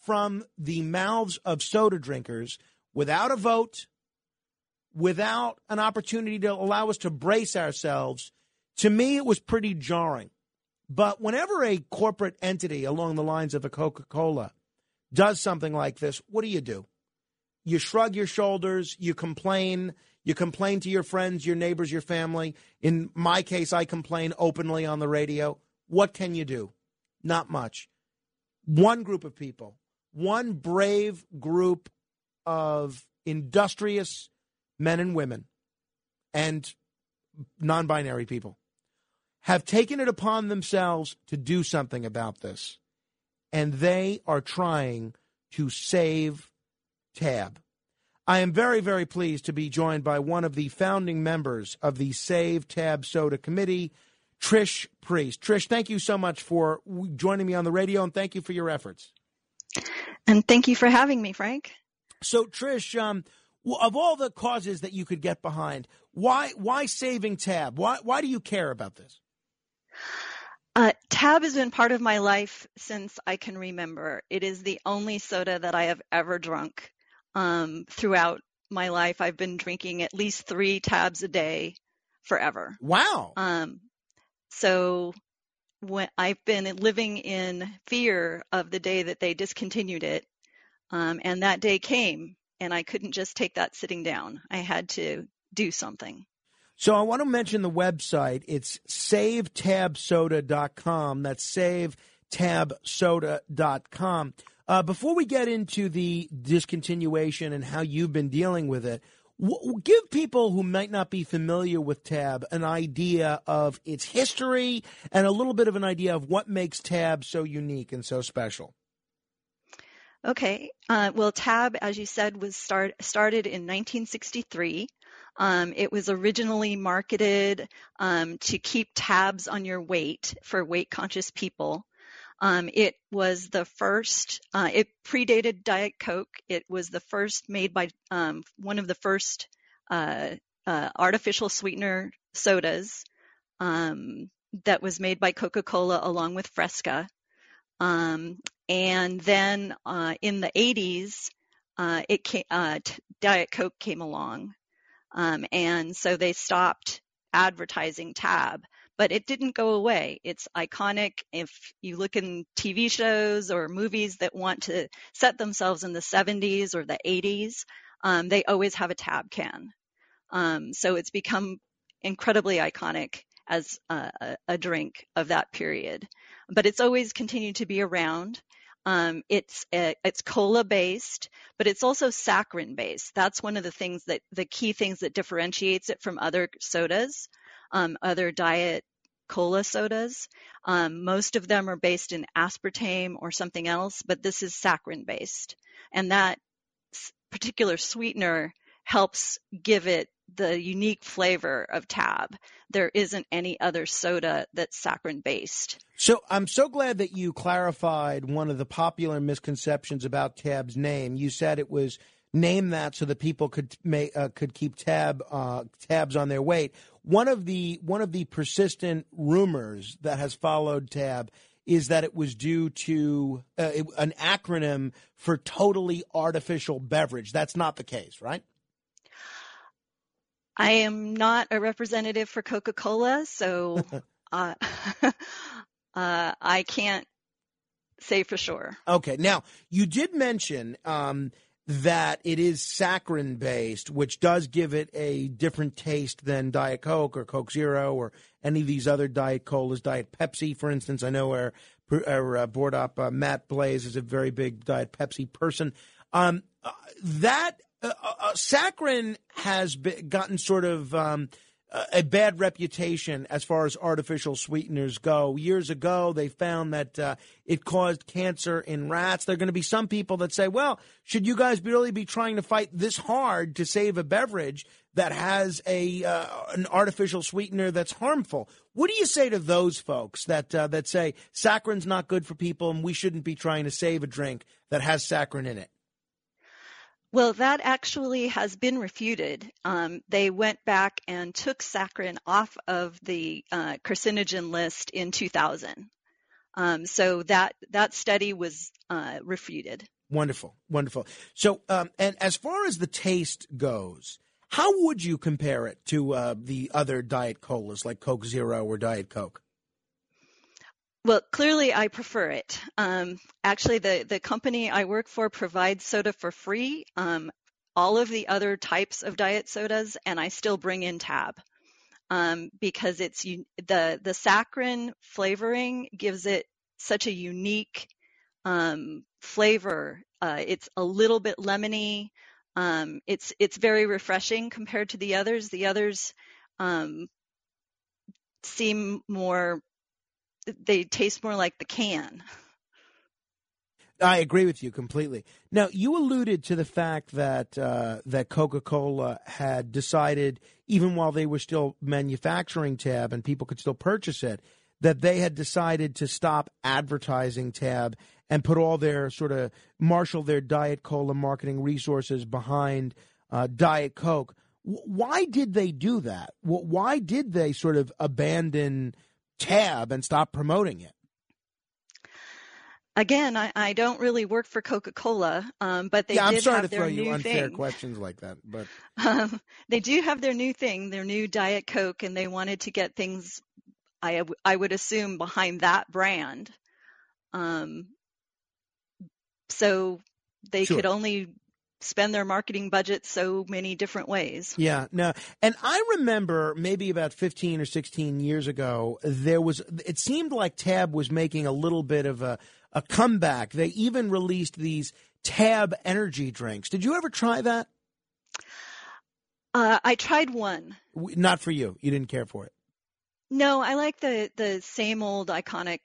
from the mouths of soda drinkers without a vote, without an opportunity to allow us to brace ourselves, to me, it was pretty jarring. But whenever a corporate entity along the lines of a Coca Cola does something like this, what do you do? You shrug your shoulders, you complain, you complain to your friends, your neighbors, your family. In my case, I complain openly on the radio. What can you do? Not much. One group of people, one brave group of industrious men and women and non binary people have taken it upon themselves to do something about this. And they are trying to save Tab. I am very, very pleased to be joined by one of the founding members of the Save Tab Soda Committee, Trish Priest. Trish, thank you so much for joining me on the radio, and thank you for your efforts. And thank you for having me, Frank. So, Trish, um, of all the causes that you could get behind, why why saving Tab? Why why do you care about this? Uh, Tab has been part of my life since I can remember. It is the only soda that I have ever drunk um, throughout my life. I've been drinking at least three tabs a day forever. Wow. Um, so when I've been living in fear of the day that they discontinued it, um, and that day came, and I couldn't just take that sitting down. I had to do something. So I want to mention the website. It's savetabsoda.com. That's savetabsoda.com. Uh, before we get into the discontinuation and how you've been dealing with it, w- give people who might not be familiar with Tab an idea of its history and a little bit of an idea of what makes Tab so unique and so special. Okay. Uh, well, Tab, as you said, was start, started in 1963. Um, it was originally marketed um, to keep tabs on your weight for weight conscious people. Um, it was the first, uh, it predated Diet Coke. It was the first made by um, one of the first uh, uh, artificial sweetener sodas um, that was made by Coca Cola along with Fresca. Um, and then uh, in the 80s, uh, it came, uh, Diet Coke came along. Um, and so they stopped advertising Tab but it didn't go away. It's iconic. If you look in TV shows or movies that want to set themselves in the 70s or the 80s, um, they always have a tab can. Um, so it's become incredibly iconic as a, a, drink of that period. But it's always continued to be around. Um, it's a, it's cola based, but it's also saccharin based. That's one of the things that the key things that differentiates it from other sodas, um, other diet cola sodas. Um, most of them are based in aspartame or something else, but this is saccharin based. And that particular sweetener helps give it the unique flavor of tab. There isn't any other soda that's saccharin based. So I'm so glad that you clarified one of the popular misconceptions about tab's name. You said it was name that so that people could make uh, could keep tab uh, tabs on their weight. One of the one of the persistent rumors that has followed tab is that it was due to uh, an acronym for totally artificial beverage. That's not the case, right? I am not a representative for Coca Cola, so uh, uh, I can't say for sure. Okay. Now, you did mention um, that it is saccharin based, which does give it a different taste than Diet Coke or Coke Zero or any of these other Diet Colas. Diet Pepsi, for instance, I know our, our uh, board op uh, Matt Blaze is a very big Diet Pepsi person. Um, uh, that uh, uh, uh, saccharin has gotten sort of um, a bad reputation as far as artificial sweeteners go. Years ago, they found that uh, it caused cancer in rats. There are going to be some people that say, well, should you guys really be trying to fight this hard to save a beverage that has a uh, an artificial sweetener that's harmful? What do you say to those folks that uh, that say saccharin's not good for people and we shouldn't be trying to save a drink that has saccharin in it? Well, that actually has been refuted. Um, they went back and took saccharin off of the uh, carcinogen list in 2000. Um, so that that study was uh, refuted. Wonderful, wonderful. So, um, and as far as the taste goes, how would you compare it to uh, the other diet colas like Coke Zero or Diet Coke? Well, clearly I prefer it. Um, actually, the, the company I work for provides soda for free, um, all of the other types of diet sodas, and I still bring in Tab um, because it's the the saccharin flavoring gives it such a unique um, flavor. Uh, it's a little bit lemony. Um, it's it's very refreshing compared to the others. The others um, seem more they taste more like the can. I agree with you completely. Now, you alluded to the fact that uh, that Coca Cola had decided, even while they were still manufacturing Tab and people could still purchase it, that they had decided to stop advertising Tab and put all their sort of marshal their Diet Cola marketing resources behind uh, Diet Coke. W- why did they do that? W- why did they sort of abandon Tab and stop promoting it? Again, I, I don't really work for Coca Cola, um, but they yeah, I'm did sorry have to their throw you unfair thing. questions like that, but Um, they do have their new thing, their new Diet Coke, and they wanted to get things, I, I would assume, behind that brand. Um, so they Sure. could only spend their marketing budget so many different ways. Yeah, no. And I remember maybe about 15 or 16 years ago, there was, it seemed like Tab was making a little bit of a, a comeback. They even released these Tab energy drinks. Did you ever try that? Uh, I tried one. Not for you. You didn't care for it. No, I like the the same old iconic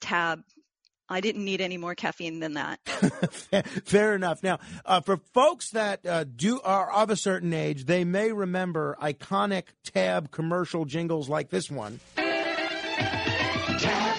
tab. I didn't need any more caffeine than that. Fair enough. Now, uh, for folks that uh, do are of a certain age, they may remember iconic Tab commercial jingles like this one. Beautiful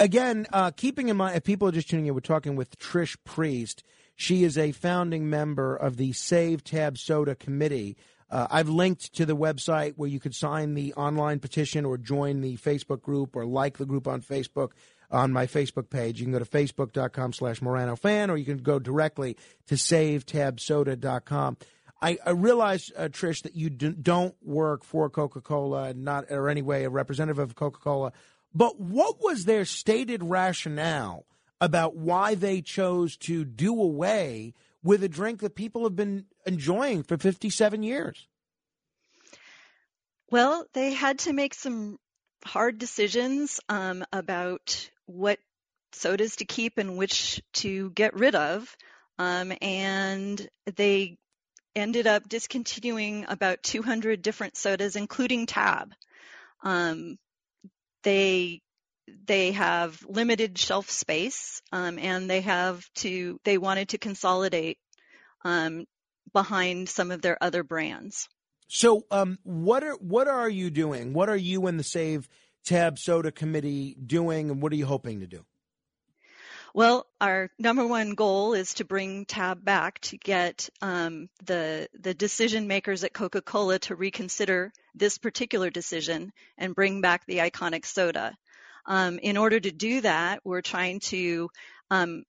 Again, uh, keeping in mind, if people are just tuning in, we're talking with Trish Priest. She is a founding member of the Save Tab Soda Committee. Uh, I've linked to the website where you could sign the online petition or join the Facebook group or like the group on Facebook on my Facebook page. You can go to facebook.com slash Morano fan or you can go directly to savetabsoda.com. I, I realize, uh, Trish, that you do, don't work for Coca Cola, not or anyway a representative of Coca Cola. But what was their stated rationale about why they chose to do away with a drink that people have been enjoying for 57 years? Well, they had to make some hard decisions um, about what sodas to keep and which to get rid of. Um, and they ended up discontinuing about 200 different sodas, including Tab. Um, they they have limited shelf space, um, and they have to they wanted to consolidate um, behind some of their other brands. So, um, what are what are you doing? What are you and the Save Tab Soda Committee doing, and what are you hoping to do? Well, our number one goal is to bring Tab back to get um, the the decision makers at Coca-Cola to reconsider this particular decision and bring back the iconic soda. Um, in order to do that, we're trying to um,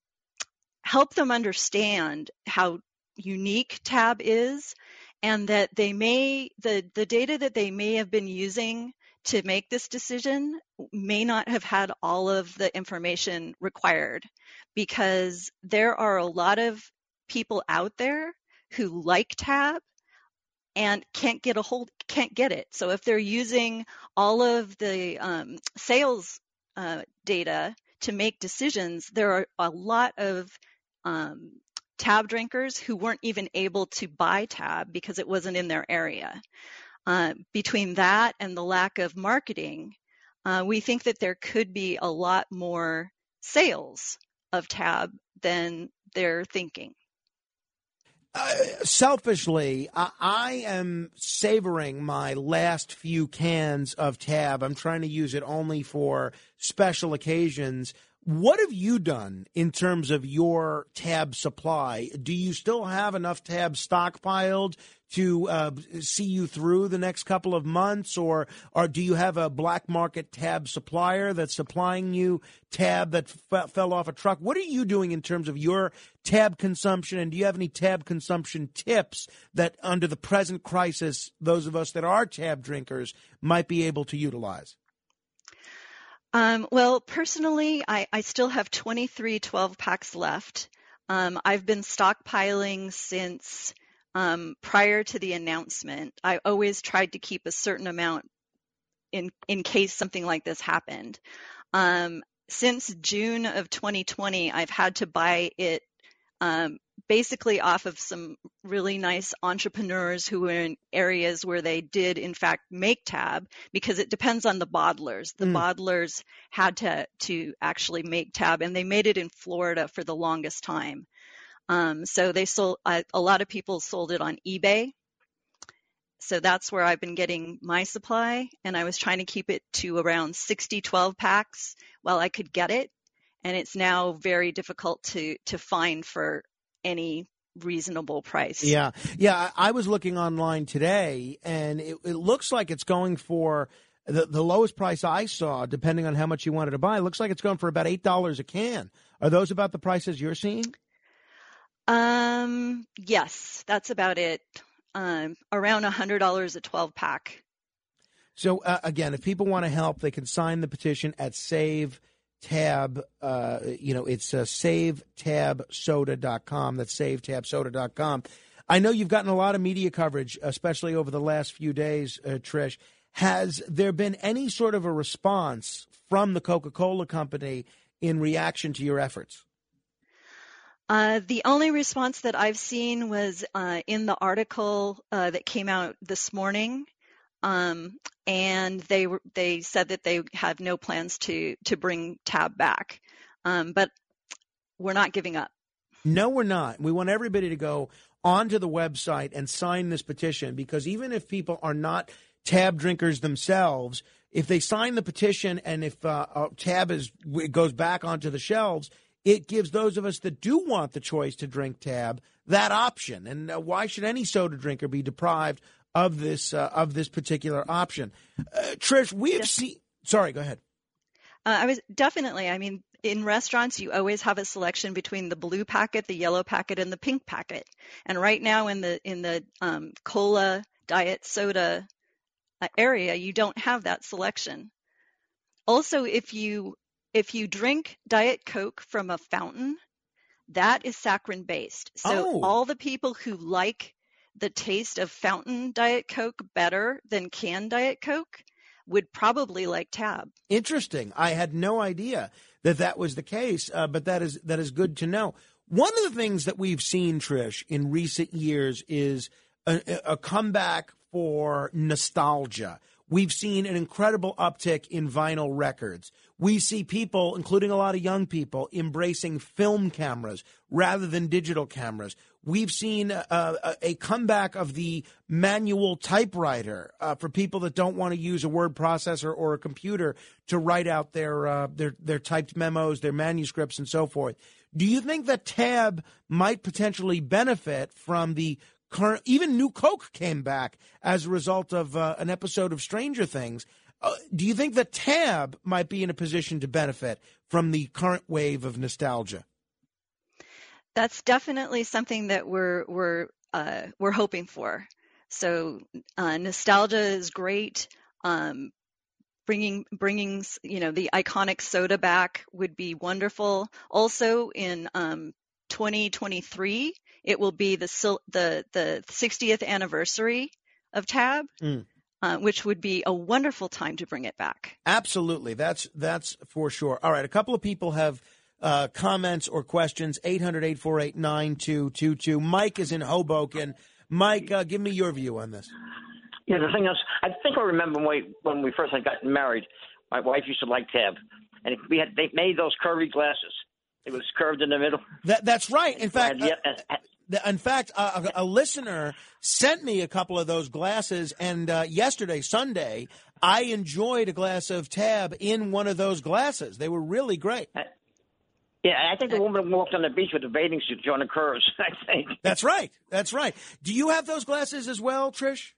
help them understand how unique Tab is, and that they may the the data that they may have been using to make this decision may not have had all of the information required because there are a lot of people out there who like tab and can't get a hold can't get it. So if they're using all of the um, sales uh, data to make decisions there are a lot of um, tab drinkers who weren't even able to buy tab because it wasn't in their area uh, between that and the lack of marketing, uh, we think that there could be a lot more sales of Tab than they're thinking. selfishly, I, I am savoring my last few cans of Tab. I'm trying to use it only for special occasions. What have you done in terms of your tab supply? Do you still have enough tab stockpiled to uh, see you through the next couple of months, or or do you have a black market tab supplier that's supplying you tab that f- fell off a truck? What are you doing in terms of your tab consumption, and do you have any tab consumption tips that, under the present crisis, those of us that are tab drinkers might be able to utilize? Um, well, personally, I, I still have 23 12 packs left. Um, I've been stockpiling since um, prior to the announcement. I always tried to keep a certain amount in in case something like this happened. Um, since June of 2020, I've had to buy it um, basically off of some really nice entrepreneurs who were in areas where they did in fact make tab because it depends on the bottlers. The Mm. bottlers had to to actually make tab and they made it in florida for the longest time. Um, so they sold I, a lot of people sold it on ebay. So that's where i've been getting my supply and i was trying to keep it to around 60 12 packs while i could get it and it's now very difficult to to find for any reasonable price. Yeah, yeah. I was looking online today, and it, it looks like it's going for the, the lowest price I saw, depending on how much you wanted to buy. It looks like it's going for about eight dollars a can. Are those about the prices you're seeing? Um, yes, that's about it. Um, around a hundred dollars a twelve pack. So uh, again, if people want to help, they can sign the petition at Save Tab. Uh, you know, it's uh, SaveTabSoda.com. That's SaveTabSoda.com. I know you've gotten a lot of media coverage, especially over the last few days, uh, Trish. Has there been any sort of a response from the Coca-Cola company in reaction to your efforts? Uh, the only response that I've seen was uh, in the article uh, that came out this morning, um, and they they said that they have no plans to to bring Tab back, um, but we're not giving up. No, we're not. We want everybody to go onto the website and sign this petition because even if people are not tab drinkers themselves, if they sign the petition and if uh, uh, tab is goes back onto the shelves, it gives those of us that do want the choice to drink tab that option. And uh, why should any soda drinker be deprived of this uh, of this particular option? Uh, Trish, we've seen. Sorry, go ahead. Uh, I was definitely. I mean, in restaurants, you always have a selection between the blue packet, the yellow packet, and the pink packet. And right now, in the in the um, cola diet soda uh, area, you don't have that selection. Also, if you if you drink Diet Coke from a fountain, that is saccharin based. So Oh. all the people who like the taste of fountain Diet Coke better than canned Diet Coke would probably like Tab. Interesting. I had no idea that that was the case, uh, but that is that is good to know. One of the things that we've seen, Trish, in recent years is a, a comeback for nostalgia. We've seen an incredible uptick in vinyl records. We see people, including a lot of young people, embracing film cameras rather than digital cameras. We've seen uh, a, a comeback of the manual typewriter uh, for people that don't want to use a word processor or a computer to write out their uh, their their typed memos, their manuscripts, and so forth. Do you think that Tab might potentially benefit from the current? Even New Coke came back as a result of uh, an episode of Stranger Things. Uh, do you think that Tab might be in a position to benefit from the current wave of nostalgia? That's definitely something that we're we're uh, we're hoping for. So uh, nostalgia is great. Um, bringing bringing you know the iconic soda back would be wonderful. Also in um, 2023, it will be the the the 60th anniversary of Tab, Mm. uh, which would be a wonderful time to bring it back. Absolutely, that's that's for sure. All right, a couple of people have uh, comments or questions. 800-848-9222. Mike is in Hoboken. Mike, uh, give me your view on this. Yeah, the thing is, I think I remember when we, first had gotten married, my wife used to like Tab, and we had they made those curvy glasses. It was curved in the middle. That, that's right. In fact, uh, in fact, uh, a, a listener sent me a couple of those glasses, and uh, yesterday, Sunday, I enjoyed a glass of Tab in one of those glasses. They were really great. Yeah, I think the woman walked on the beach with a bathing suit showing the curves. I think. That's right. That's right. Do you have those glasses as well, Trish?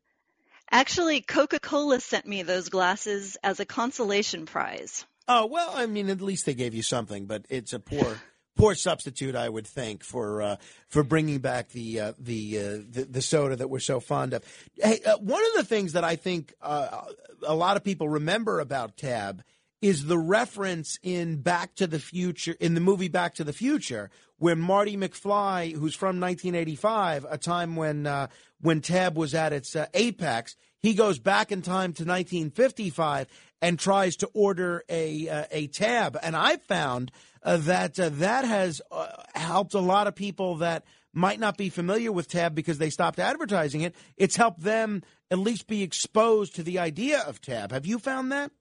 Actually, Coca-Cola sent me those glasses as a consolation prize. Oh well, I mean, at least they gave you something, but it's a poor, poor substitute, I would think, for uh, for bringing back the uh, the, uh, the the soda that we're so fond of. Hey, uh, one of the things that I think uh, a lot of people remember about Tab is the reference in Back to the Future, in the movie Back to the Future, where Marty McFly, who's from 1985, a time when uh, when Tab was at its uh, apex, he goes back in time to 1955 and tries to order a uh, a tab. And I found uh, that uh, that has uh, helped a lot of people that might not be familiar with Tab because they stopped advertising it. It's helped them at least be exposed to the idea of Tab. Have you found that?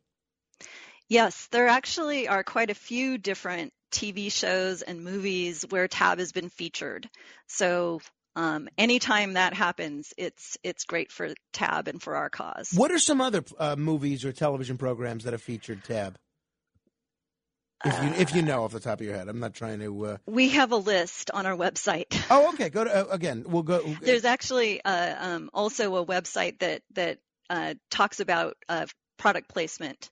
Yes, there actually are quite a few different TV shows and movies where Tab has been featured. So um, anytime that happens, it's it's great for Tab and for our cause. What are some other uh, movies or television programs that have featured Tab? If you if you know off the top of your head, I'm not trying to. Uh... We have a list on our website. Oh, okay. Go to uh, again. We'll go. There's actually uh, um, also a website that that uh, talks about uh, product placement.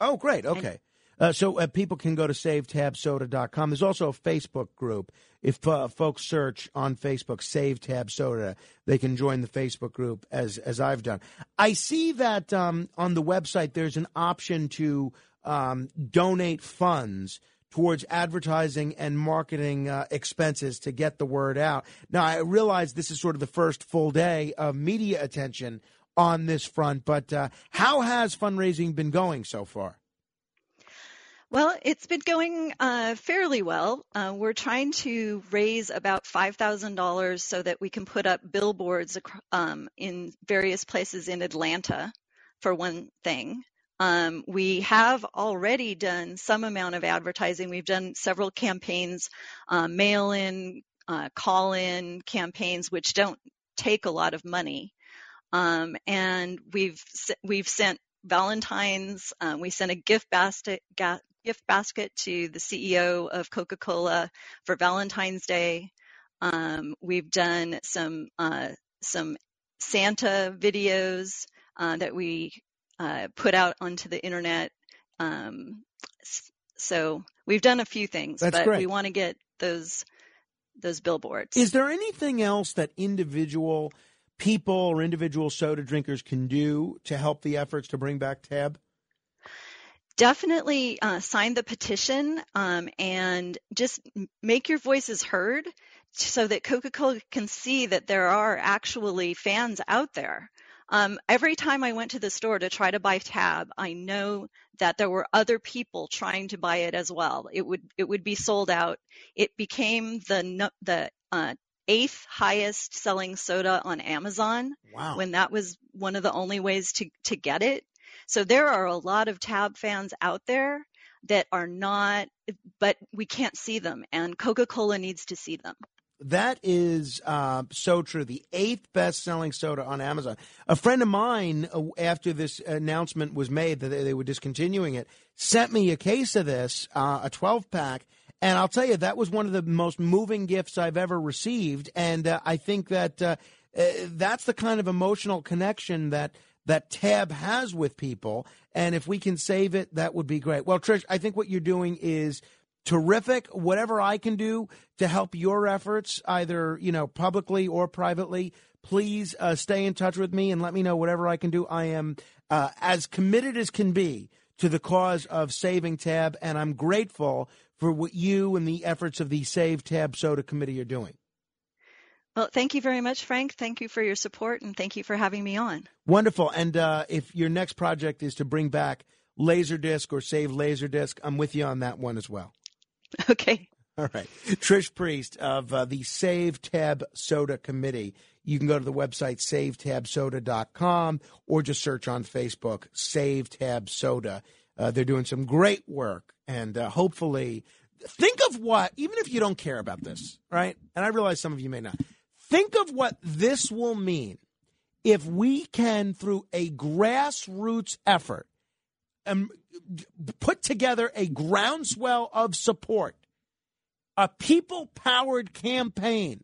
Oh, great. Okay. Uh, so uh, people can go to savetabsoda.com. There's also a Facebook group. If uh, folks search on Facebook Save Tab Soda, they can join the Facebook group as as I've done. I see that um, on the website there's an option to um, donate funds towards advertising and marketing uh, expenses to get the word out. Now, I realize this is sort of the first full day of media attention on this front, but uh, how has fundraising been going so far? Well, it's been going uh, fairly well. Uh, we're trying to raise about $5,000 so that we can put up billboards um, in various places in Atlanta, for one thing. Um, we have already done some amount of advertising. We've done several campaigns, uh, mail in, uh, call in campaigns, which don't take a lot of money. Um, and we've we've sent Valentine's. Uh, we sent a gift basket gift basket to the CEO of Coca Cola for Valentine's Day. Um, we've done some uh, some Santa videos uh, that we uh, put out onto the internet. Um, so we've done a few things, That's but great. we want to get those those billboards. Is there anything else that individual people or individual soda drinkers can do to help the efforts to bring back Tab? definitely uh, sign the petition um, and just make your voices heard so that Coca-Cola can see that there are actually fans out there. Um, every time I went to the store to try to buy Tab, I know that there were other people trying to buy it as well. It would it would be sold out. It became the the uh, eighth highest selling soda on Amazon. Wow. When that was one of the only ways to to get it. So there are a lot of Tab fans out there that are not, but we can't see them, and Coca Cola needs to see them. That is uh, so true. The eighth best selling soda on Amazon. A friend of mine, uh, after this announcement was made that they, they were discontinuing it, sent me a case of this, uh, a 12 pack. And I'll tell you, that was one of the most moving gifts I've ever received. And uh, I think that uh, uh, that's the kind of emotional connection that that Tab has with people. And if we can save it, that would be great. Well, Trish, I think what you're doing is terrific. Whatever I can do to help your efforts, either you know publicly or privately, please uh, stay in touch with me and let me know whatever I can do. I am uh, as committed as can be to the cause of saving Tab, and I'm grateful for what you and the efforts of the Save Tab Soda Committee are doing. Well, thank you very much, Frank. Thank you for your support, and thank you for having me on. Wonderful. And uh, if your next project is to bring back Laserdisc or save Laserdisc, I'm with you on that one as well. Okay. All right. Trish Priest of uh, the Save Tab Soda Committee. You can go to the website savetabsoda.com or just search on Facebook Save Tab Soda. Uh, they're doing some great work, and uh, hopefully, think of what, even if you don't care about this, right? And I realize some of you may not. Think of what this will mean if we can, through a grassroots effort, um, put together a groundswell of support, a people powered campaign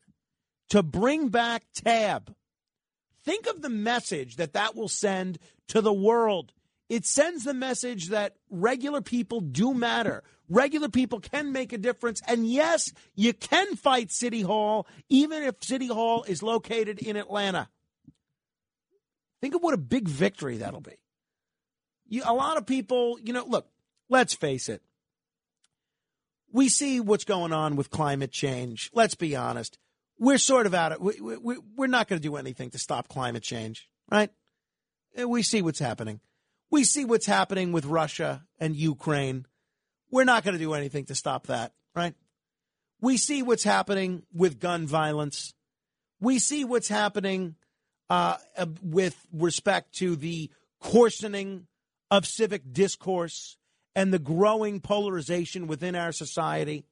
to bring back TAB. Think of the message that that will send to the world. It sends the message that regular people do matter. Regular people can make a difference. And yes, you can fight City Hall, even if City Hall is located in Atlanta. Think of what a big victory that'll be. You, a lot of people, you know, look, let's face it. We see what's going on with climate change. Let's be honest. We're sort of out of, we, we, we're not going to do anything to stop climate change, right? We see what's happening. We see what's happening with Russia and Ukraine. We're not going to do anything to stop that, right? We see what's happening with gun violence. We see what's happening uh, with respect to the coarsening of civic discourse and the growing polarization within our society.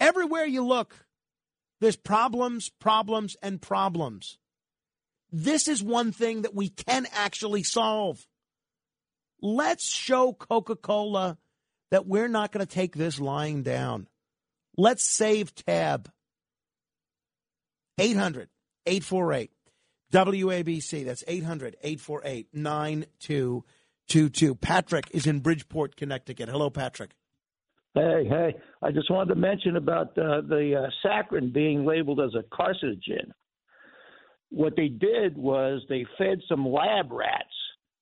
Everywhere you look, there's problems, problems, and problems. This is one thing that we can actually solve. Let's show Coca Cola that we're not going to take this lying down. Let's save tab. 800 848 WABC. That's 800 848 9222. Patrick is in Bridgeport, Connecticut. Hello, Patrick. Hey, hey! I just wanted to mention about uh, the uh, saccharin being labeled as a carcinogen. What they did was they fed some lab rats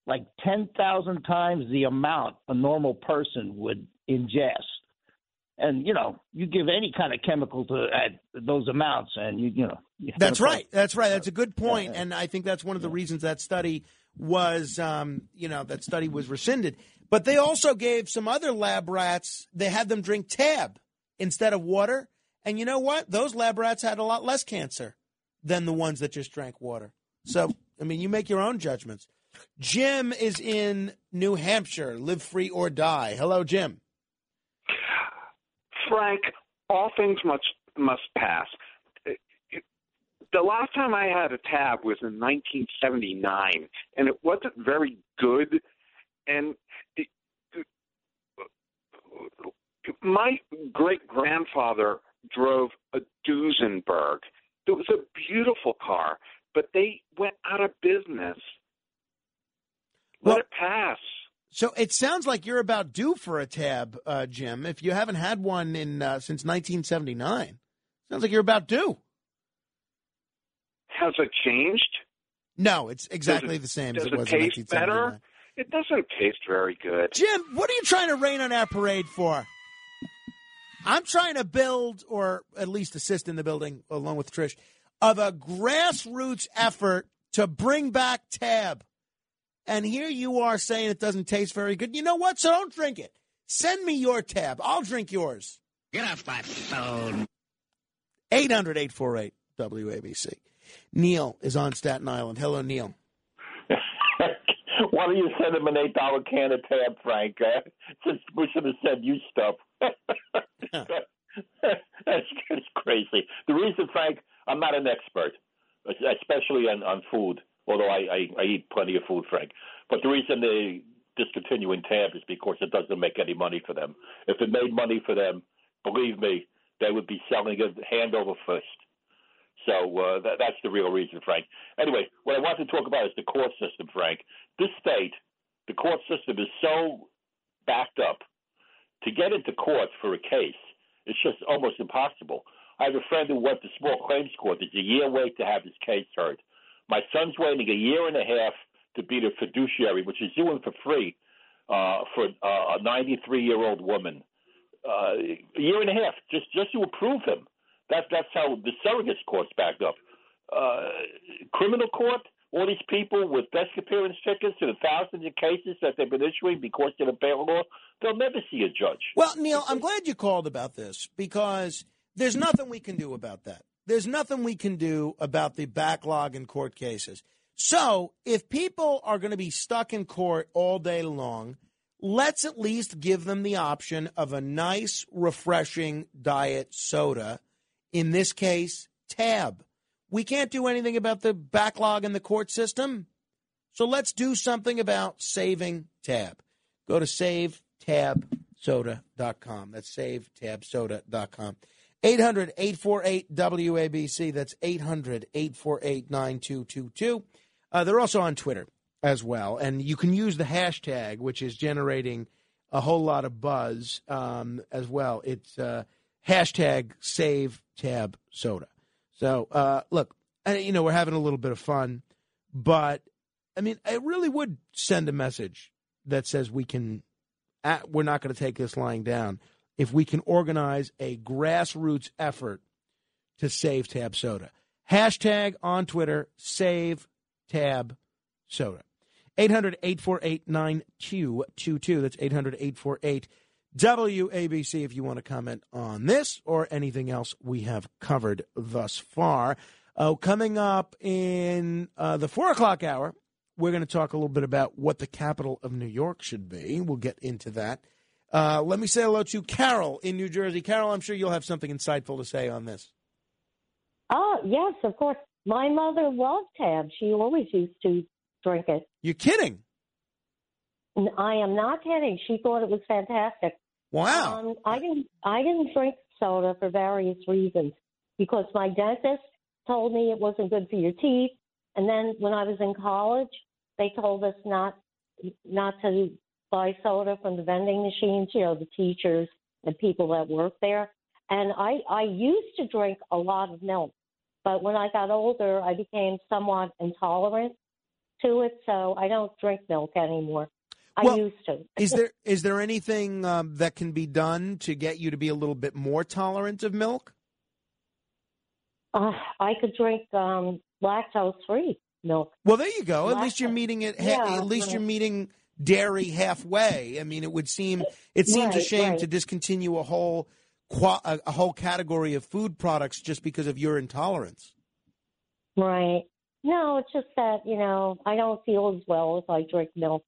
like ten thousand times the amount a normal person would ingest. And you know, you give any kind of chemical to at those amounts, and you you know. you That's right. That's right. That's a good point. point, and I think that's one of the reasons that study was, um, you know, that study was rescinded. But they also gave some other lab rats. They had them drink tab instead of water, and you know what? Those lab rats had a lot less cancer than the ones that just drank water. So, I mean, you make your own judgments. Jim is in New Hampshire. Live free or die. Hello, Jim. Frank, all things must must pass. The last time I had a tab was in 1979, and it wasn't very good. And it, my great grandfather drove a Duesenberg. It was a beautiful car, but they went out of business. Let it pass. So it sounds like you're about due for a tab, uh, Jim. If you haven't had one in uh, since 1979, sounds like you're about due. Has it changed? No, it's exactly it- the same Does as it was it in taste 1979. better? It doesn't taste very good. Jim, what are you trying to rain on our parade for? I'm trying to build, or at least assist in the building, along with Trish, of a grassroots effort to bring back tab. And here you are saying it doesn't taste very good. You know what? So don't drink it. Send me your tab. I'll drink yours. Get off my phone. 800 848 WABC. Neil is on Staten Island. Hello, Neil. Why don't you send him an eight dollar can of tab, Frank? Uh, just we should have said you stuff. that's, that's crazy. The reason, Frank, I'm not an expert, especially on, on food. Although I, I, I eat plenty of food, Frank. But the reason they discontinuing tab is because it doesn't make any money for them. If it made money for them, believe me, they would be selling it hand over fist. So uh, that, that's the real reason, Frank. Anyway, what I want to talk about is the court system, Frank. This state, the court system is so backed up. To get into court for a case, it's just almost impossible. I have a friend who went to small claims court. It's a year wait to have his case heard. My son's waiting a year and a half to be the fiduciary, which is doing for free uh, for uh, a 93 year old woman. Uh, a year and a half just just to approve him. That's that's how the surrogates court's backed up. Uh, criminal court, all these people with desk appearance tickets to the thousands of cases that they've been issuing because of the bail law, they'll never see a judge. Well, Neil, I'm glad you called about this because there's nothing we can do about that. There's nothing we can do about the backlog in court cases. So, if people are going to be stuck in court all day long, let's at least give them the option of a nice, refreshing diet soda. In this case, Tab. We can't do anything about the backlog in the court system. So let's do something about saving Tab. Go to savetabsoda.com. That's savetabsoda.com. 800 848 WABC. That's 800 848 9222. Uh, They're also on Twitter as well. And you can use the hashtag, which is generating a whole lot of buzz um, as well. It's uh, hashtag save tab soda. So, uh, look, I, you know, we're having a little bit of fun, but I mean, I really would send a message that says we can uh, we're not going to take this lying down if we can organize a grassroots effort to save Tab Soda. Hashtag on Twitter, save Tab Soda. 800 848 9222. That's 800 848 WABC if you want to comment on this or anything else we have covered thus far. Uh, coming up in uh, the four o'clock hour, we're going to talk a little bit about what the capital of New York should be. We'll get into that. Uh, let me say hello to Carol in New Jersey. Carol, I'm sure you'll have something insightful to say on this. Oh, yes, of course. My mother loved Tab. She always used to drink it. You're kidding. I am not kidding. She thought it was fantastic. Wow. Um, I didn't. I didn't drink soda for various reasons because my dentist told me it wasn't good for your teeth, and then when I was in college, they told us not not to buy soda from the vending machines. You know, the teachers and people that work there. And I I used to drink a lot of milk, but when I got older, I became somewhat intolerant to it, so I don't drink milk anymore. I Well, used to. Is there is there anything um, that can be done to get you to be a little bit more tolerant of milk? Uh, I could drink um, lactose free milk. Well, there you go. At least you're meeting it. Yeah, at least right. you're meeting dairy halfway. I mean, it would seem it seems a shame right. to discontinue a whole qua- a, whole category of food products just because of your intolerance. Right. No, it's just that, you know, I don't feel as well if I drink milk,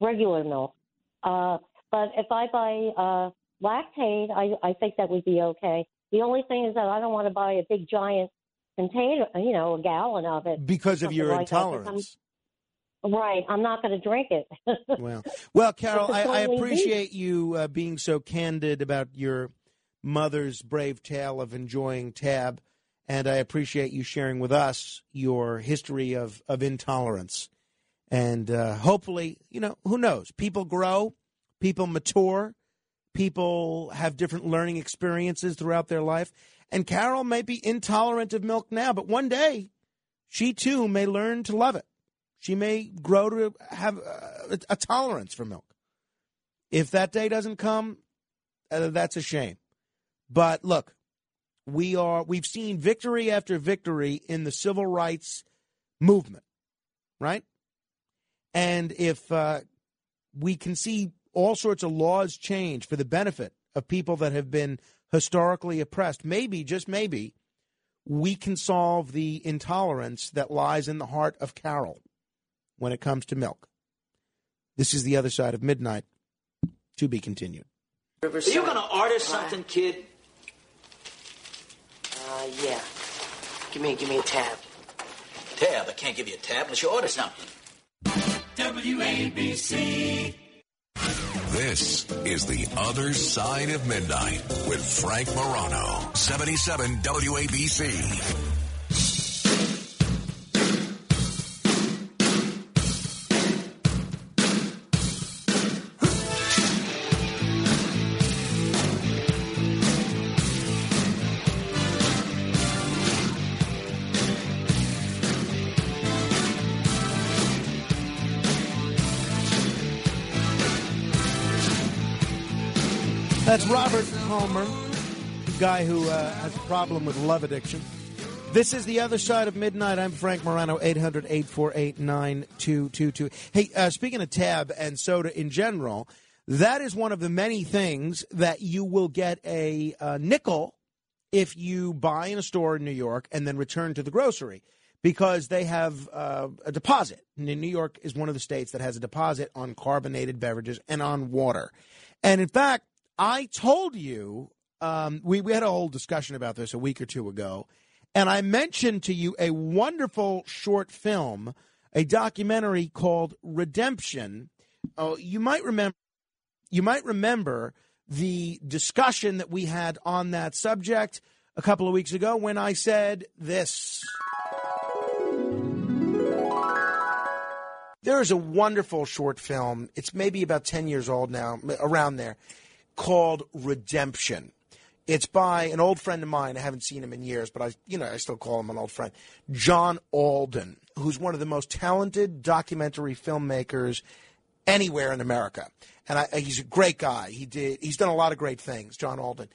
regular milk. Uh, but if I buy uh, Lactaid, I, I think that would be okay. The only thing is that I don't want to buy a big giant container, you know, a gallon of it. Because of your like that, 'cause I'm- intolerance. Right. I'm not going to drink it. Well, well, Carol, I, I, appreciate you uh, being so candid about your mother's brave tale of enjoying Tab, and I appreciate you sharing with us your history of of intolerance. And uh, hopefully, you know, who knows? People grow, people mature, people have different learning experiences throughout their life. And Carol may be intolerant of milk now, but one day she too may learn to love it. She may grow to have a, a tolerance for milk. If that day doesn't come, uh, that's a shame. But look, we are we've seen victory after victory in the civil rights movement, right? And if uh, we can see all sorts of laws change for the benefit of people that have been historically oppressed, maybe, just maybe, we can solve the intolerance that lies in the heart of Carol when it comes to milk. This is the other side of midnight. To be continued. Are you going to order something, kid? Uh, yeah. Give me, give me a tab. Tab. I can't give you a tab unless you order something. WABC. This is The Other Side of Midnight with Frank Morano, 77 WABC. That's Robert Palmer, the guy who uh, has a problem with love addiction. This is The Other Side of Midnight. I'm Frank Morano, 800 848 9222. Hey, uh, speaking of tab and soda in general, that is one of the many things that you will get a, uh nickel if you buy in a store in New York and then return to the grocery because they have uh, a deposit. New York is one of the states that has a deposit on carbonated beverages and on water. And in fact, I told you um, we we had a whole discussion about this a week or two ago, and I mentioned to you a wonderful short film, a documentary called Redemption. Oh, you might remember. You might remember the discussion that we had on that subject a couple of weeks ago when I said this. There is a wonderful short film. It's maybe about 10 years old now, around there, called Redemption. It's by an old friend of mine. I haven't seen him in years, but I, you know, I still call him an old friend. John Alden, who's one of the most talented documentary filmmakers anywhere in America. And I, he's a great guy. He did. He's done a lot of great things, John Alden.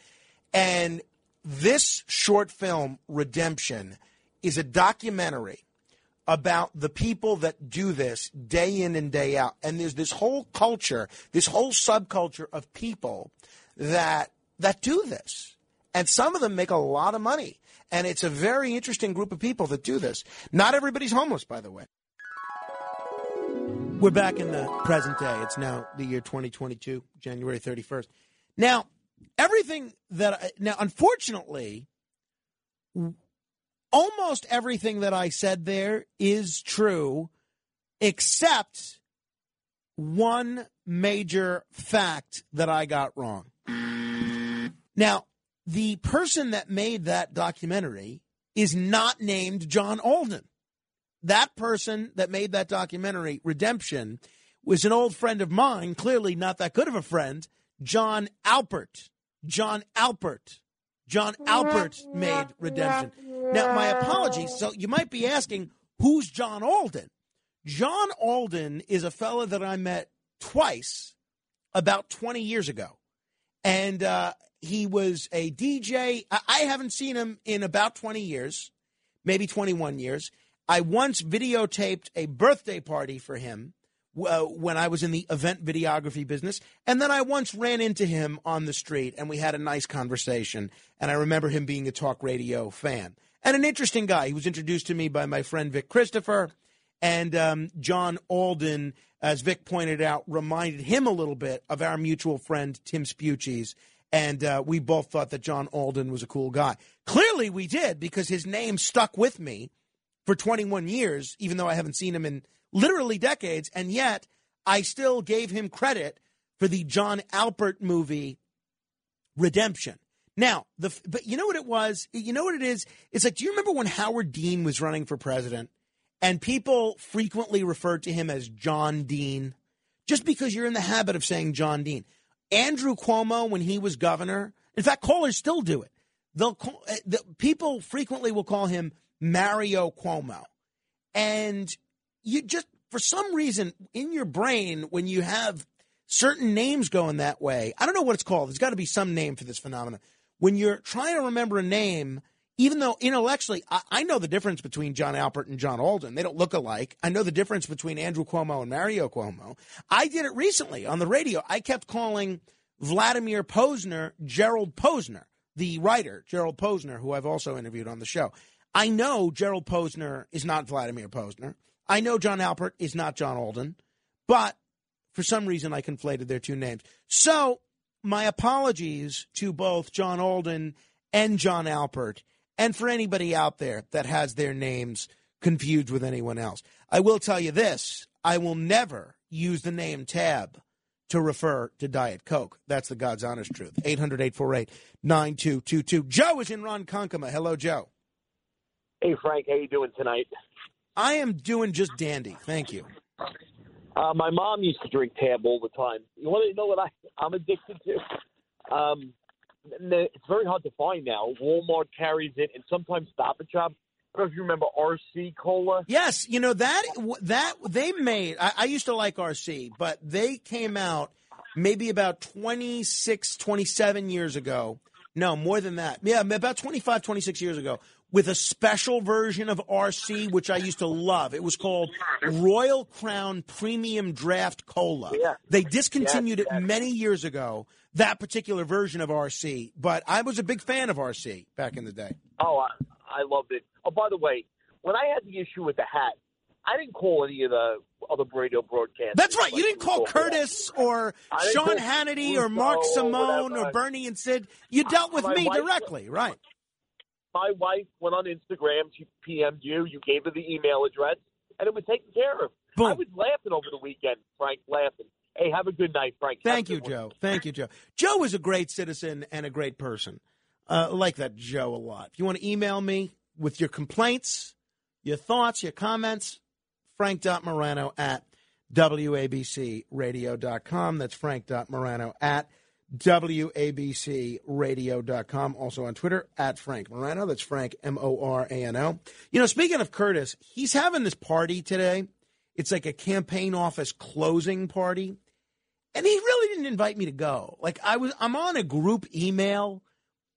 And this short film, Redemption, is a documentary about the people that do this day in and day out. And there's this whole culture, this whole subculture of people that that do this. And some of them make a lot of money. And it's a very interesting group of people that do this. Not everybody's homeless, by the way. We're back in the present day. It's now the year 2022, January 31st. Now, everything that I, now, unfortunately, almost everything that I said there is true, except one major fact that I got wrong. Now, the person that made that documentary is not named John Alden. That person that made that documentary, Redemption, was an old friend of mine, clearly not that good of a friend, Jon Alpert. Jon Alpert. Jon Alpert made Redemption. Now, my apologies. So you might be asking, who's John Alden? John Alden is a fellow that I met twice about 20 years ago. And uh, he was a DJ. I haven't seen him in about 20 years, maybe 21 years. I once videotaped a birthday party for him uh, when I was in the event videography business. And then I once ran into him on the street and we had a nice conversation. And I remember him being a talk radio fan and an interesting guy. He was introduced to me by my friend Vic Christopher. And um, John Alden, as Vic pointed out, reminded him a little bit of our mutual friend Tim Spucci's and uh, we both thought that John Alden was a cool guy. Clearly, we did because his name stuck with me for 21 years, even though I haven't seen him in literally decades, and yet I still gave him credit for the Jon Alpert movie Redemption. Now, the but you know what it was? You know what it is? It's like, do you remember when Howard Dean was running for president, and people frequently referred to him as John Dean, just because you're in the habit of saying John Dean. Andrew Cuomo, when he was governor, in fact, callers still do it. They'll call, eh, the, people frequently will call him Mario Cuomo, and you just for some reason in your brain when you have certain names going that way, I don't know what it's called. There's got to be some name for this phenomenon. When you're trying to remember a name, even though intellectually I, I, know the difference between Jon Alpert and John Alden, they don't look alike. I know the difference between Andrew Cuomo and Mario Cuomo. I did it recently on the radio. I kept calling Vladimir Pozner Gerald Posner, the writer Gerald Posner, who I've also interviewed on the show. I know Gerald Posner is not Vladimir Pozner. I know Jon Alpert is not John Alden, but for some reason I conflated their two names. So my apologies to both John Alden and Jon Alpert and for anybody out there that has their names confused with anyone else. I will tell you this I will never use the name Tab to refer to Diet Coke. That's the God's honest truth. 800 848 9222. Joe is in Ronkonkoma. Hello, Joe. Hey, Frank. How you doing tonight? I am doing just dandy. Thank you. Uh, my mom used to drink Tab all the time. You want to know what I, I'm addicted to? Um, it's very hard to find now. Walmart carries it, and sometimes Stop and Shop. I don't know if you remember RC Cola. Yes, you know that that they made. I, I used to like RC, but they came out maybe about 26, 27 years ago. No, more than that. Yeah, about 25, 26 years ago with a special version of RC, which I used to love. It was called Royal Crown Premium Draft Cola. Yeah. They discontinued yes, it yes. many years ago, that particular version of RC, but I was a big fan of RC back in the day. Oh, I, I loved it. Oh, by the way, when I had the issue with the hat, I didn't call any of the other radio broadcasts. That's right. You didn't call Curtis or Sean Hannity or Mark Simone or Bernie and Sid. You dealt with My me wife- directly, right? My wife went on Instagram. She PM'd you. You gave her the email address, and it was taken care of. I was laughing over the weekend, Frank, laughing. Hey, have a good night, Frank. Have Thank you. Joe. Thank you, Joe. Joe is a great citizen and a great person. Uh, I like that Joe a lot. If you want to email me with your complaints, your thoughts, your comments, frank.morano at wabcradio.com. That's frank.morano at wabcradio.com. Also on Twitter, at Frank Morano. That's Frank, M O R A N O. You know, speaking of Curtis, he's having this party today. It's like a campaign office closing party. And he really didn't invite me to go. Like I was I'm on a group email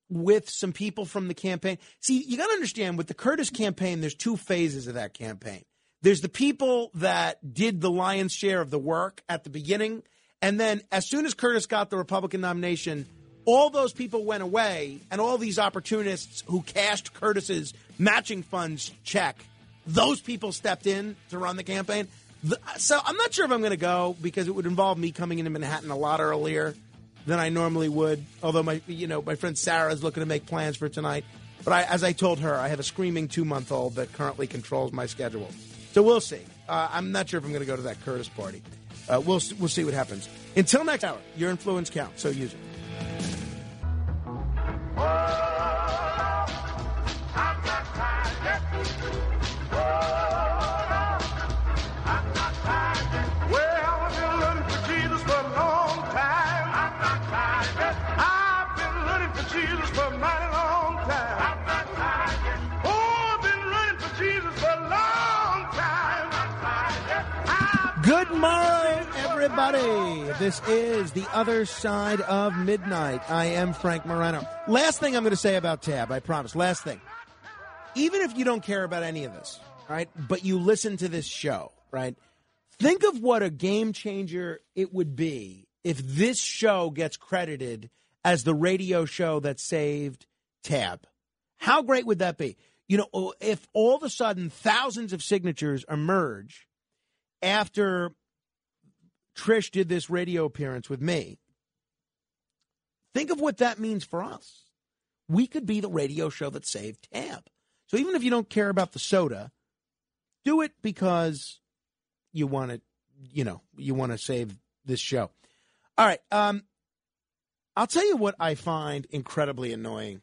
with some people from the campaign. See, you got to understand with the Curtis campaign there's two phases of that campaign. There's the people that did the lion's share of the work at the beginning and then as soon as Curtis got the Republican nomination, all those people went away and all these opportunists who cashed Curtis's matching funds check, those people stepped in to run the campaign. So I'm not sure if I'm going to go because it would involve me coming into Manhattan a lot earlier than I normally would. Although my, you know, my friend Sarah is looking to make plans for tonight. But I, as I told her, I have a screaming two month old that currently controls my schedule. So we'll see. Uh, I'm not sure if I'm going to go to that Curtis party. Uh, we'll we'll see what happens. Until next hour, your influence counts. So use it. Well, Good morning, everybody. This is the other side of midnight. I am Frank Morano. Last thing I'm going to say about Tab, I promise. Last thing. Even if you don't care about any of this, right, but you listen to this show, right, think of what a game changer it would be if this show gets credited as the radio show that saved Tab. How great would that be? You know, if all of a sudden thousands of signatures emerge after Trish did this radio appearance with me, think of what that means for us. We could be the radio show that saved Tab. So even if you don't care about the soda, do it because you want to, you know, you want to save this show. All right. Um, I'll tell you what I find incredibly annoying.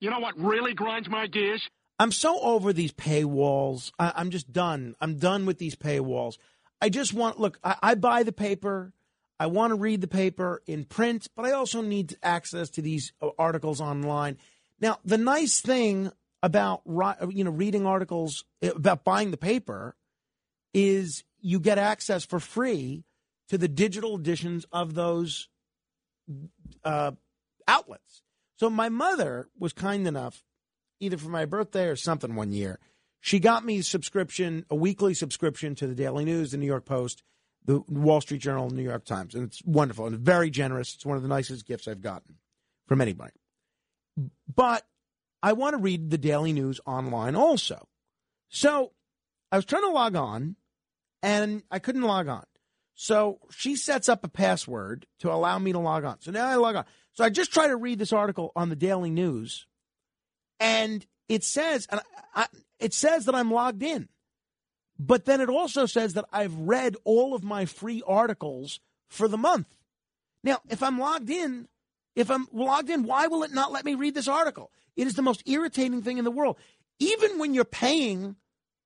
You know what really grinds my gears? I'm so over these paywalls. I, I'm just done. I'm done with these paywalls. I just want look. I, I buy the paper. I want to read the paper in print, but I also need access to these uh, articles online. Now, the nice thing about you know reading articles uh, about buying the paper is you get access for free to the digital editions of those uh, outlets. So my mother was kind enough, either for my birthday or something one year, she got me a subscription, a weekly subscription to the Daily News, the New York Post, the Wall Street Journal, and New York Times, and it's wonderful and very generous. It's one of the nicest gifts I've gotten from anybody. But I want to read the Daily News online also. So I was trying to log on and I couldn't log on. So she sets up a password to allow me to log on. So now I log on. So I just try to read this article on the Daily News and it says and I, I, it says that I'm logged in. But then it also says that I've read all of my free articles for the month. Now, if I'm logged in, if I'm logged in, why will it not let me read this article? It is the most irritating thing in the world. Even when you're paying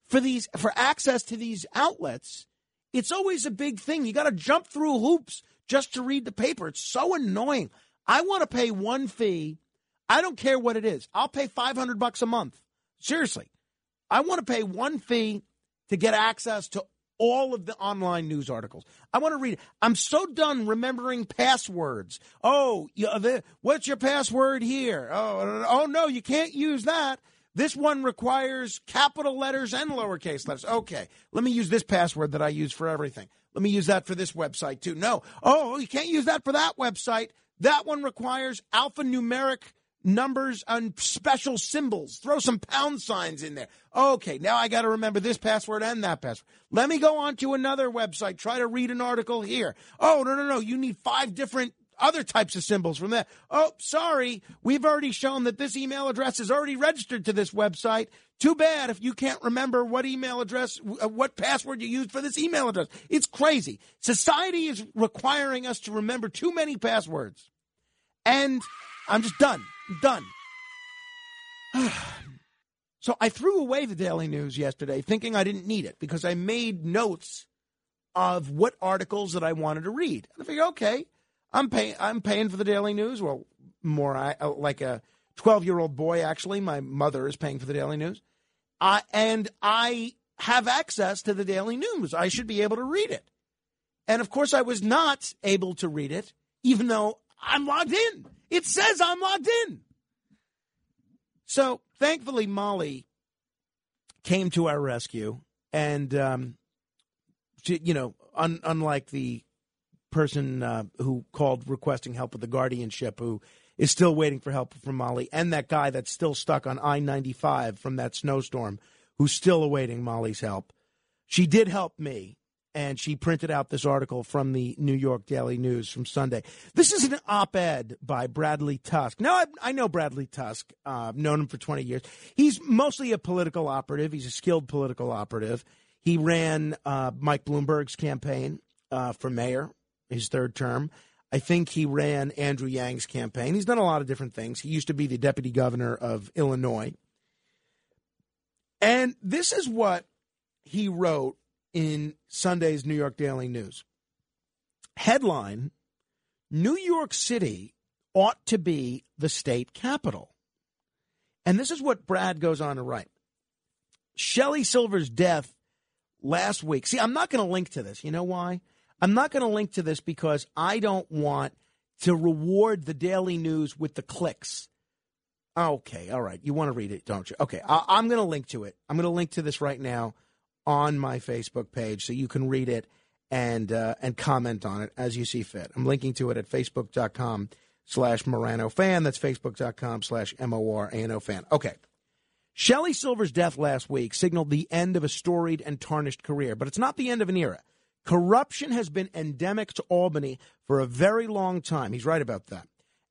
for these for access to these outlets, it's always a big thing. You got to jump through hoops just to read the paper. It's so annoying. I want to pay one fee. I don't care what it is. I'll pay 500 bucks a month. Seriously. I want to pay one fee to get access to all of the online news articles. I want to read it. I'm so done remembering passwords. Oh, you, uh, the, what's your password here? Oh, oh no, you can't use that. This one requires capital letters and lowercase letters. Okay, let me use this password that I use for everything. Let me use that for this website too. No, oh, you can't use that for that website. That one requires alphanumeric numbers and special symbols. Throw some pound signs in there. Okay, now I got to remember this password and that password. Let me go on to another website, try to read an article here. Oh, no, no, no. You need five different other types of symbols from that. Oh, sorry. We've already shown that this email address is already registered to this website. Too bad if you can't remember what email address, uh, what password you used for this email address. It's crazy. Society is requiring us to remember too many passwords. And I'm just done. Done. so I threw away the Daily News yesterday thinking I didn't need it because I made notes of what articles that I wanted to read. And I figured, okay, I'm paying I'm paying for the Daily News. Well, more I, uh, like a 12 year old boy, actually. My mother is paying for the Daily News. Uh, and I have access to the Daily News. I should be able to read it. And of course, I was not able to read it, even though I'm logged in. It says I'm logged in. So thankfully, Molly came to our rescue. And, um, she, you know, un- unlike the person uh, who called requesting help with the guardianship, who is still waiting for help from Molly, and that guy that's still stuck on I 95 from that snowstorm, who's still awaiting Molly's help. She did help me, and she printed out this article from the New York Daily News from Sunday. This is an op ed by Bradley Tusk. Now, I, I know Bradley Tusk, uh, known him for 20 years. He's mostly a political operative, he's a skilled political operative. He ran uh, Mike Bloomberg's campaign uh, for mayor, his third term. I think he ran Andrew Yang's campaign. He's done a lot of different things. He used to be the deputy governor of Illinois. And this is what he wrote in Sunday's New York Daily News. Headline New York City ought to be the state capital. And this is what Brad goes on to write. Shelley Silver's death last week. See, I'm not going to link to this. You know why? I'm not going to link to this because I don't want to reward the Daily News with the clicks. Okay, all right. You want to read it, don't you? Okay, I- am going to link to it. I'm going to link to this right now on my Facebook page so you can read it and uh, and comment on it as you see fit. I'm linking to it at facebook.com slash Morano fan. That's facebook.com slash M O R A N O fan. Okay. Shelley Silver's death last week signaled the end of a storied and tarnished career, but it's not the end of an era. Corruption has been endemic to Albany for a very long time. He's right about that.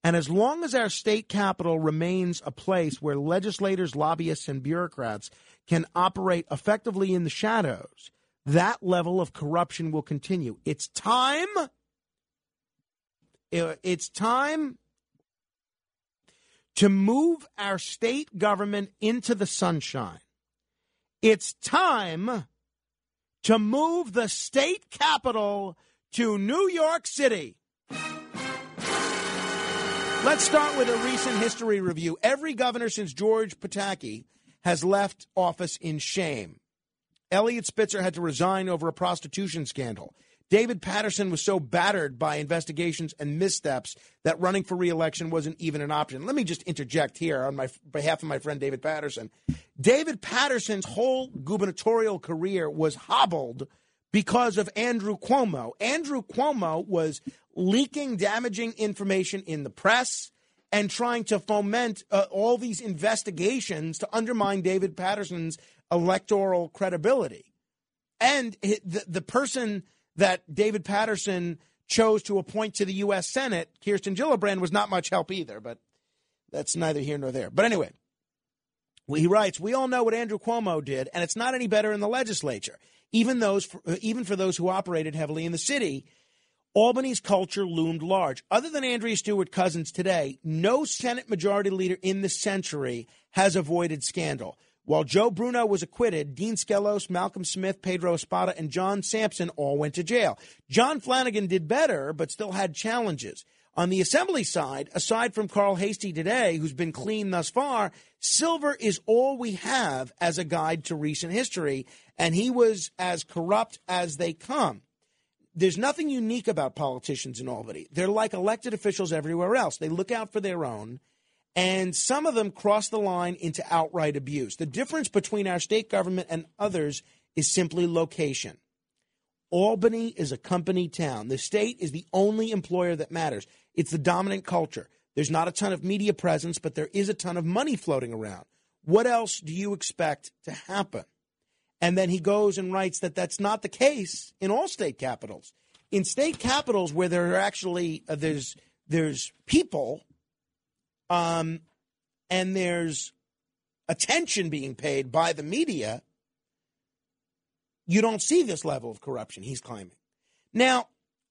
And as long as our state capital remains a place where legislators, lobbyists, and bureaucrats can operate effectively in the shadows, that level of corruption will continue. It's time. Uh, it's time to move our state government into the sunshine. It's time to move the state capital to New York City. Let's start with a recent history review. Every governor since George Pataki has left office in shame. Eliot Spitzer had to resign over a prostitution scandal. David Paterson was so battered by investigations and missteps that running for reelection wasn't even an option. Let me just interject here on my behalf of my friend David Paterson. David Paterson's whole gubernatorial career was hobbled because of Andrew Cuomo. Andrew Cuomo was leaking damaging information in the press and trying to foment uh, all these investigations to undermine David Paterson's electoral credibility. And the, the person that David Paterson chose to appoint to the U.S. Senate, Kirsten Gillibrand, was not much help either, but that's neither here nor there. But anyway, he writes, We all know what Andrew Cuomo did, and it's not any better in the legislature. Even, those, uh, even for those who operated heavily in the city, Albany's culture loomed large. Other than Andrea Stewart Cousins today, no Senate Majority Leader in the century has avoided scandal. While Joe Bruno was acquitted, Dean Skelos, Malcolm Smith, Pedro Espada, and John Sampson all went to jail. John Flanagan did better, but still had challenges. On the assembly side, aside from Carl Heastie today, who's been clean thus far, Silver is all we have as a guide to recent history, and he was as corrupt as they come. There's nothing unique about politicians in Albany. They're like elected officials everywhere else. They look out for their own and some of them cross the line into outright abuse. The difference between our state government and others is simply location. Albany is a company town. The state is the only employer that matters. It's the dominant culture. There's not a ton of media presence, but there is a ton of money floating around. What else do you expect to happen? And then he goes and writes that that's not the case in all state capitals. In state capitals where there are actually uh, there's there's people um, and there's attention being paid by the media, you don't see this level of corruption he's claiming. Now,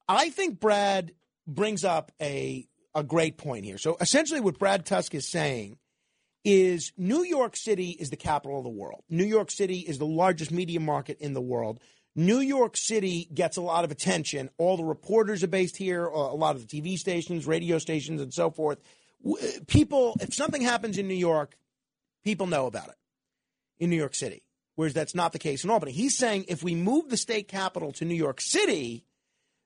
I think Brad brings up a a great point here. So essentially what Brad Tusk is saying is New York City is the capital of the world. New York City is the largest media market in the world. New York City gets a lot of attention. All the reporters are based here, uh, a lot of the TV stations, radio stations, and so forth uh, people, if something happens in New York, people know about it in New York City. Whereas that's not the case in Albany. He's saying if we move the state capital to New York City,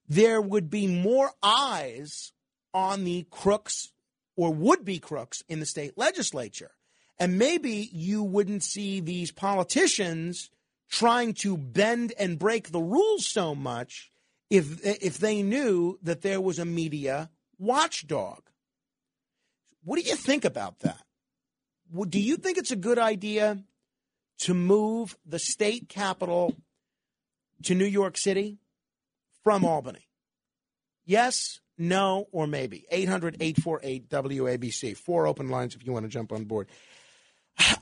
there would be more eyes on the crooks or would be crooks in the state legislature. And maybe you wouldn't see these politicians trying to bend and break the rules so much if if they knew that there was a media watchdog. What do you think about that? Do you think it's a good idea to move the state capital to New York City from Albany? Yes, no, or maybe. 800 848 WABC. Four open lines if you want to jump on board.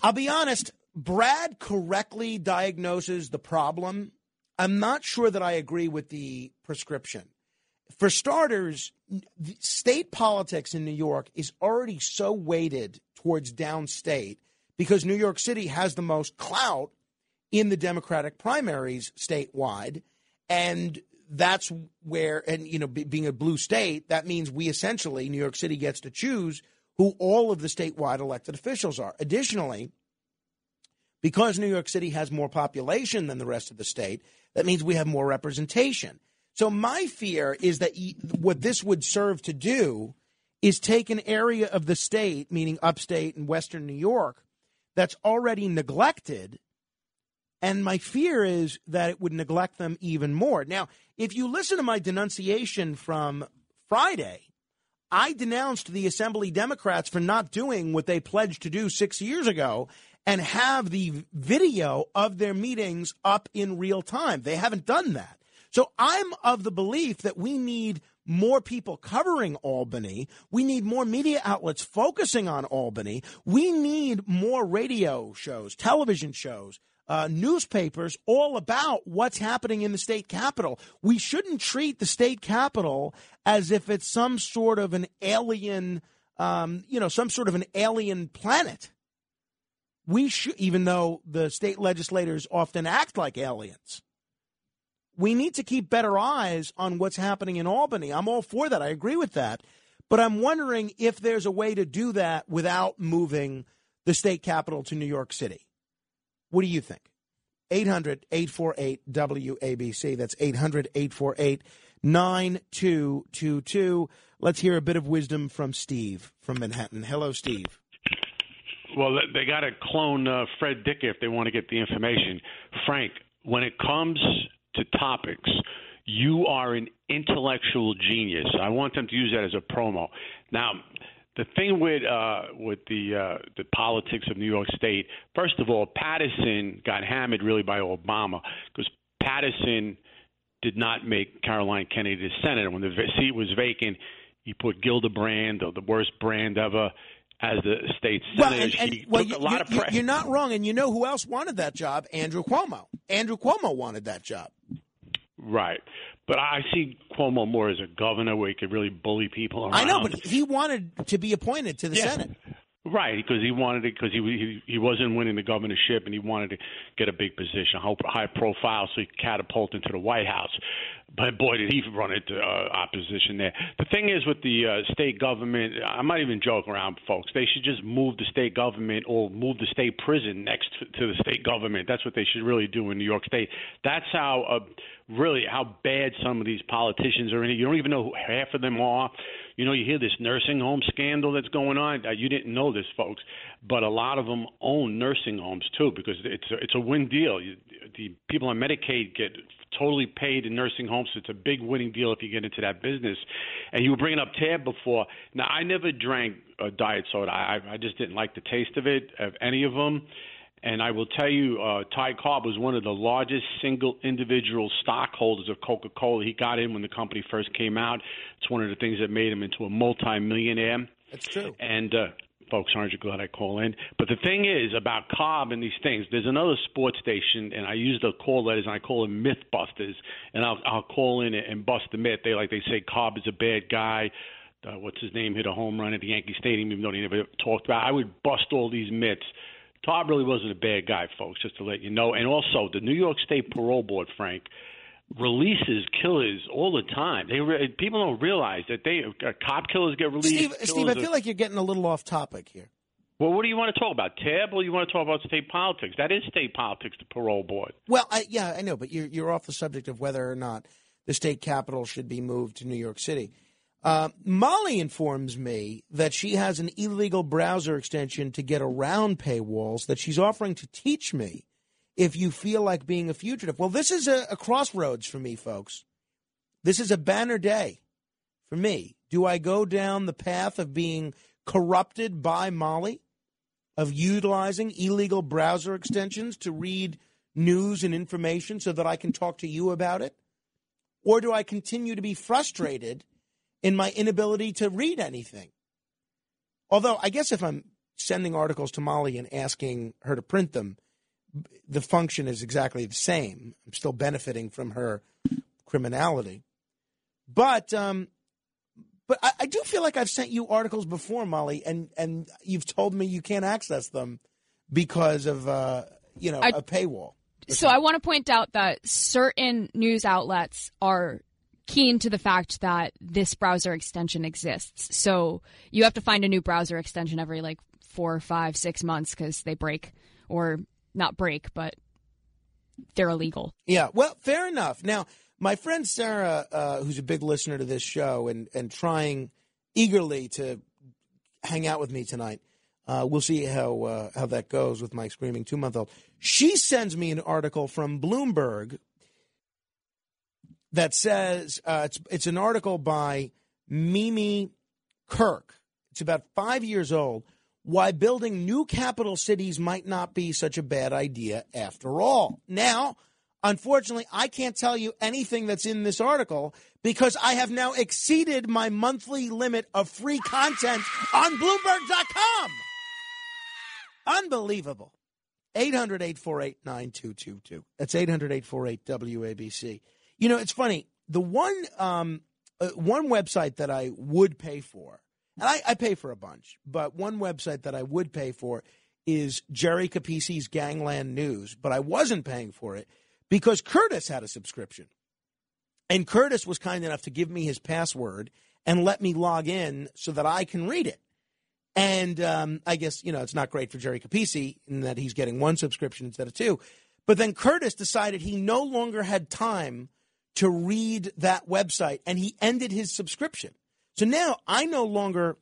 I'll be honest, Brad correctly diagnoses the problem. I'm not sure that I agree with the prescription. For starters, state politics in New York is already so weighted towards downstate because New York City has the most clout in the Democratic primaries statewide. And that's where, and, you know, being a blue state, that means we essentially, New York City gets to choose who all of the statewide elected officials are. Additionally, because New York City has more population than the rest of the state, that means we have more representation. So my fear is that what this would serve to do is take an area of the state, meaning upstate and western New York, that's already neglected. And my fear is that it would neglect them even more. Now, if you listen to my denunciation from Friday, I denounced the Assembly Democrats for not doing what they pledged to do six years ago and have the video of their meetings up in real time. They haven't done that. So I'm of the belief that we need more people covering Albany. We need more media outlets focusing on Albany. We need more radio shows, television shows, uh, newspapers all about what's happening in the state capital. We shouldn't treat the state capital as if it's some sort of an alien, um, you know, some sort of an alien planet we should, even though the state legislators often act like aliens, we need to keep better eyes on what's happening in Albany. I'm all for that. I agree with that. But I'm wondering if there's a way to do that without moving the state capital to New York City. What do you think? 800 848 WABC. That's 800 848 9222. Let's hear a bit of wisdom from Steve from Manhattan. Hello, Steve. Well, they got to clone uh, Fred Dicker if they want to get the information. Frank, when it comes to topics, you are an intellectual genius. I want them to use that as a promo. Now, the thing with uh, with the uh, the politics of New York State, first of all, Paterson got hammered really by Obama because Paterson did not make Caroline Kennedy the senator when the seat was vacant. He put Gillibrand, the worst brand ever as the state senator. Well, and, and, she well, took you, a lot you, of You're not wrong, and you know who else wanted that job? Andrew Cuomo. Andrew Cuomo wanted that job. Right. But I see Cuomo more as a governor where he could really bully people around. I know, but he wanted to be appointed to the yeah. Senate. Right, because he wanted it because he, he he wasn't winning the governorship and he wanted to get a big position, high profile, so he could catapult into the White House. But boy, did he run into uh, opposition there. The thing is with the uh, state government, I might even joke around, folks. They should just move the state government or move the state prison next to the state government. That's what they should really do in New York State. That's how uh, really how bad some of these politicians are in it. You don't even know who half of them are. You know, you hear this nursing home scandal that's going on. Uh, you didn't know this, folks, but a lot of them own nursing homes too because it's a, it's a win deal. You, the people on Medicaid get totally paid in nursing homes. So it's a big winning deal if you get into that business. And you were bringing up tab before. Now, I never drank a diet soda. I, I just didn't like the taste of it, of any of them. And I will tell you, uh, Ty Cobb was one of the largest single individual stockholders of Coca Cola. He got in when the company first came out. It's one of the things that made him into a multimillionaire. That's true. And uh, folks, aren't you glad I call in? But the thing is about Cobb and these things. There's another sports station, and I use the call letters, and I call them MythBusters, and I'll I'll call in and bust the myth. They like they say Cobb is a bad guy. Uh, what's his name hit a home run at the Yankee Stadium, even though he never talked about. It. I would bust all these myths. Todd really wasn't a bad guy, folks, just to let you know. And also, the New York State Parole Board, Frank, releases killers all the time. They re- people don't realize that they uh, cop killers get released. Steve, Steve, I feel like you're getting a little off topic here. Well, what do you want to talk about, Tab, or you want to talk about state politics? That is state politics, the parole board. Well, I, yeah, I know, but you're you're off the subject of whether or not the state capital should be moved to New York City. Uh, Molly informs me that she has an illegal browser extension to get around paywalls that she's offering to teach me if you feel like being a fugitive. Well, this is a, a crossroads for me, folks. This is a banner day for me. Do I go down the path of being corrupted by Molly, of utilizing illegal browser extensions to read news and information so that I can talk to you about it? Or do I continue to be frustrated in my inability to read anything? Although, I guess if I'm sending articles to Molly and asking her to print them, the function is exactly the same. I'm still benefiting from her criminality. But um, but I, I, do feel like I've sent you articles before, Molly, and, and you've told me you can't access them because of uh, you know I, a paywall. So I want to point out that certain news outlets are keen to the fact that this browser extension exists. So you have to find a new browser extension every like four, five, six months because they break or not break, but they're illegal. Yeah, well, fair enough. Now, my friend Sarah, uh, who's a big listener to this show and, and trying eagerly to hang out with me tonight, uh, we'll see how uh, how that goes with my screaming two month old. She sends me an article from Bloomberg that says uh, it's it's an article by Mimi Kirk. It's about five years old. Why building new capital cities might not be such a bad idea after all. Now, unfortunately, I can't tell you anything that's in this article because I have now exceeded my monthly limit of free content on Bloomberg.com. Unbelievable. 800 848 9222. That's 800 848 WABC. You know, it's funny. The one um, uh, one website that I would pay for, and I, I, pay for a bunch, but one website that I would pay for is Jerry Capeci's Gangland News, but I wasn't paying for it because Curtis had a subscription. And Curtis was kind enough to give me his password and let me log in so that I can read it. And um, I guess, you know, it's not great for Jerry Capeci in that he's getting one subscription instead of two. But then Curtis decided he no longer had time to read that website and he ended his subscription. So now I no longer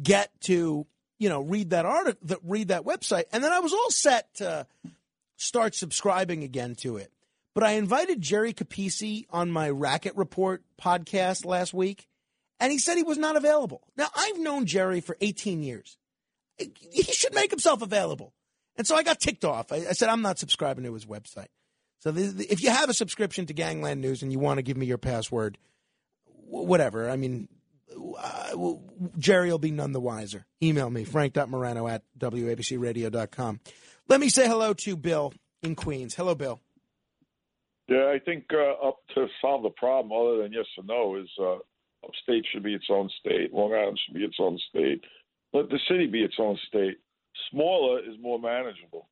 get to, you know, read that article, that read that website. And then I was all set to start subscribing again to it. But I invited Jerry Capeci on my Racket Report podcast last week, and he said he was not available. Now, I've known Jerry for 18 years. He should make himself available. And so I got ticked off. I, I said, I'm not subscribing to his website. So if you have a subscription to Gangland News and you want to give me your password, whatever. I mean, uh, Jerry will be none the wiser. Email me, frank.morano at wabcradio.com. Let me say hello to Bill in Queens. Hello, Bill. Yeah, I think uh, up to solve the problem, other than yes or no, is uh, upstate should be its own state. Long Island should be its own state. Let the city be its own state. Smaller is more manageable.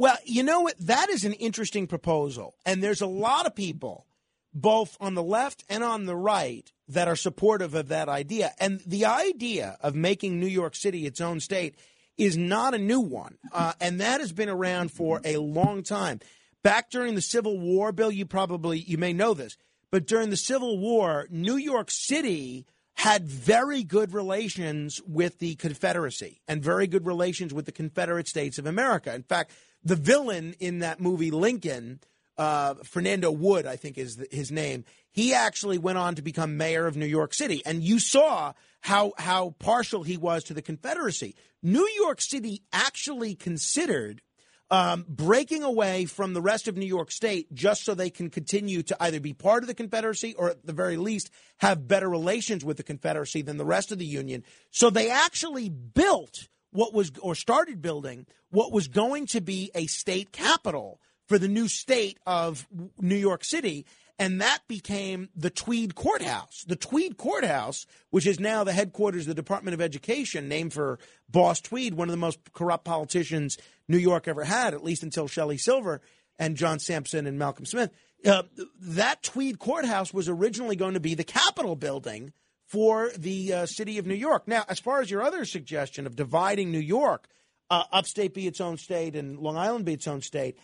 Well, you know what? That is an interesting proposal. And there's a lot of people, both on the left and on the right, that are supportive of that idea. And the idea of making New York City its own state is not a new one. Uh, and that has been around for a long time. Back during the Civil War, Bill, you probably, you may know this, but during the Civil War, New York City had very good relations with the Confederacy and very good relations with the Confederate States of America. In fact, the villain in that movie Lincoln, uh, Fernando Wood, I think is the, his name. He actually went on to become mayor of New York City, and you saw how how partial he was to the Confederacy. New York City actually considered um, breaking away from the rest of New York State just so they can continue to either be part of the Confederacy or at the very least have better relations with the Confederacy than the rest of the Union. So they actually built what was or started building what was going to be a state capital for the new state of New York City. And that became the Tweed Courthouse. The Tweed Courthouse, which is now the headquarters of the Department of Education, named for Boss Tweed, one of the most corrupt politicians New York ever had, at least until Shelley Silver and John Sampson and Malcolm Smith. Uh, that Tweed Courthouse was originally going to be the Capitol building for the uh, city of New York. Now, as far as your other suggestion of dividing New York, uh, upstate be its own state and Long Island be its own state,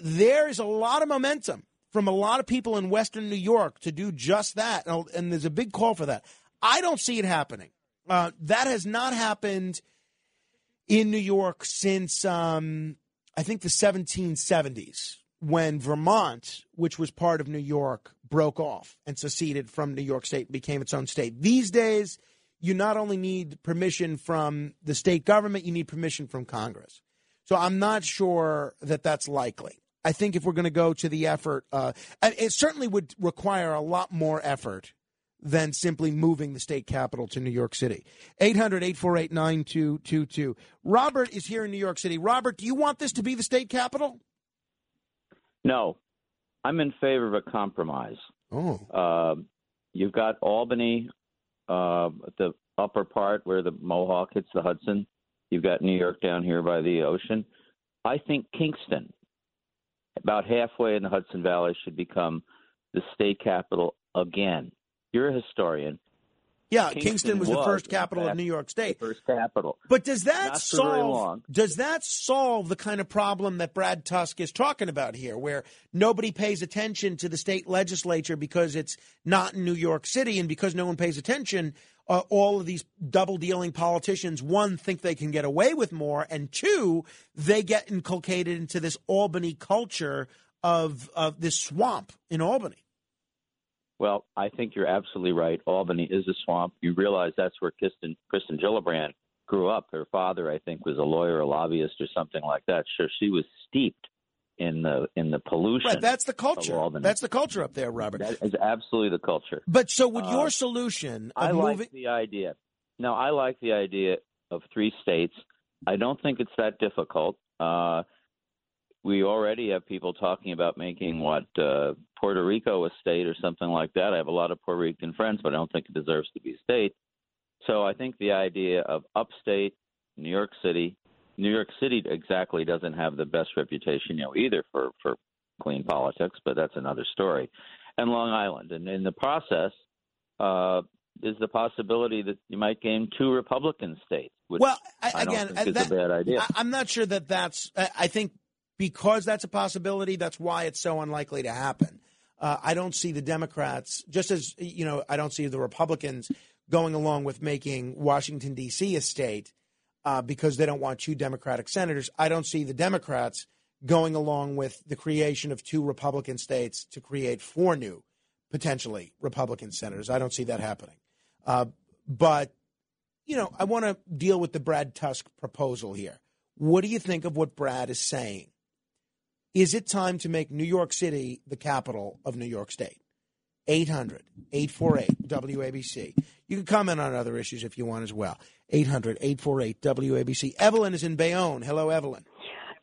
there is a lot of momentum from a lot of people in Western New York to do just that, and, and there's a big call for that. I don't see it happening. Uh, that has not happened in New York since um, I think the 1770s when Vermont, which was part of New York, broke off and seceded from New York State and became its own state. These days, you not only need permission from the state government, you need permission from Congress. So I'm not sure that that's likely. I think if we're going to go to the effort, uh, it certainly would require a lot more effort than simply moving the state capital to New York City. 800 848 9222. Robert is here in New York City. Robert, do you want this to be the state capital? No, I'm in favor of a compromise. Oh. Uh, you've got Albany, uh, the upper part where the Mohawk hits the Hudson. You've got New York down here by the ocean. I think Kingston, about halfway in the Hudson Valley, should become the state capital again. You're a historian. Yeah, Kingston Kingston, was, the first capital of New York State. First capital. But does that Not solve does that solve the kind of problem that Brad Tusk is talking about here where nobody pays attention to the state legislature because it's not in New York City and because no one pays attention uh, all of these double dealing politicians one think they can get away with more and two they get inculcated into this Albany culture of of this swamp in Albany. Well, I think you're absolutely right. Albany is a swamp. You realize that's where Kirsten, Kirsten Gillibrand grew up. Her father, I think, was a lawyer, a lobbyist, or something like that. So she was steeped in the in the pollution. Right, that's the of culture. Albany. That's the culture up there, Robert. That is absolutely the culture. But so would your Uh, solution of I moving like the idea. No, I like the idea of three states. I don't think it's that difficult. Uh, we already have people talking about making what uh, Puerto Rico a state or something like that. I have a lot of Puerto Rican friends, but I don't think it deserves to be a state. So I think the idea of upstate New York City, New York City exactly doesn't have the best reputation, you know, either for for clean politics, but that's another story. And Long Island, and in the process, uh, is the possibility that you might gain two Republican states. Which Well, I, I again, think uh, is that- a bad idea. I, I'm not sure that that's. I I think because that's a possibility, that's why it's so unlikely to happen. Uh, I don't see the Democrats, just as you know, I don't see the Republicans going along with making Washington D.C. a state uh, because they don't want two Democratic senators. I don't see the Democrats going along with the creation of two Republican states to create four new potentially Republican senators. I don't see that happening. Uh, but you know, I want to deal with the Brad Tusk proposal here. What do you think of what Brad is saying? Is it time to make New York City the capital of New York State? 800 848 WABC. You can comment on other issues if you want as well. 800 848 WABC. Evelyn is in Bayonne. Hello, Evelyn.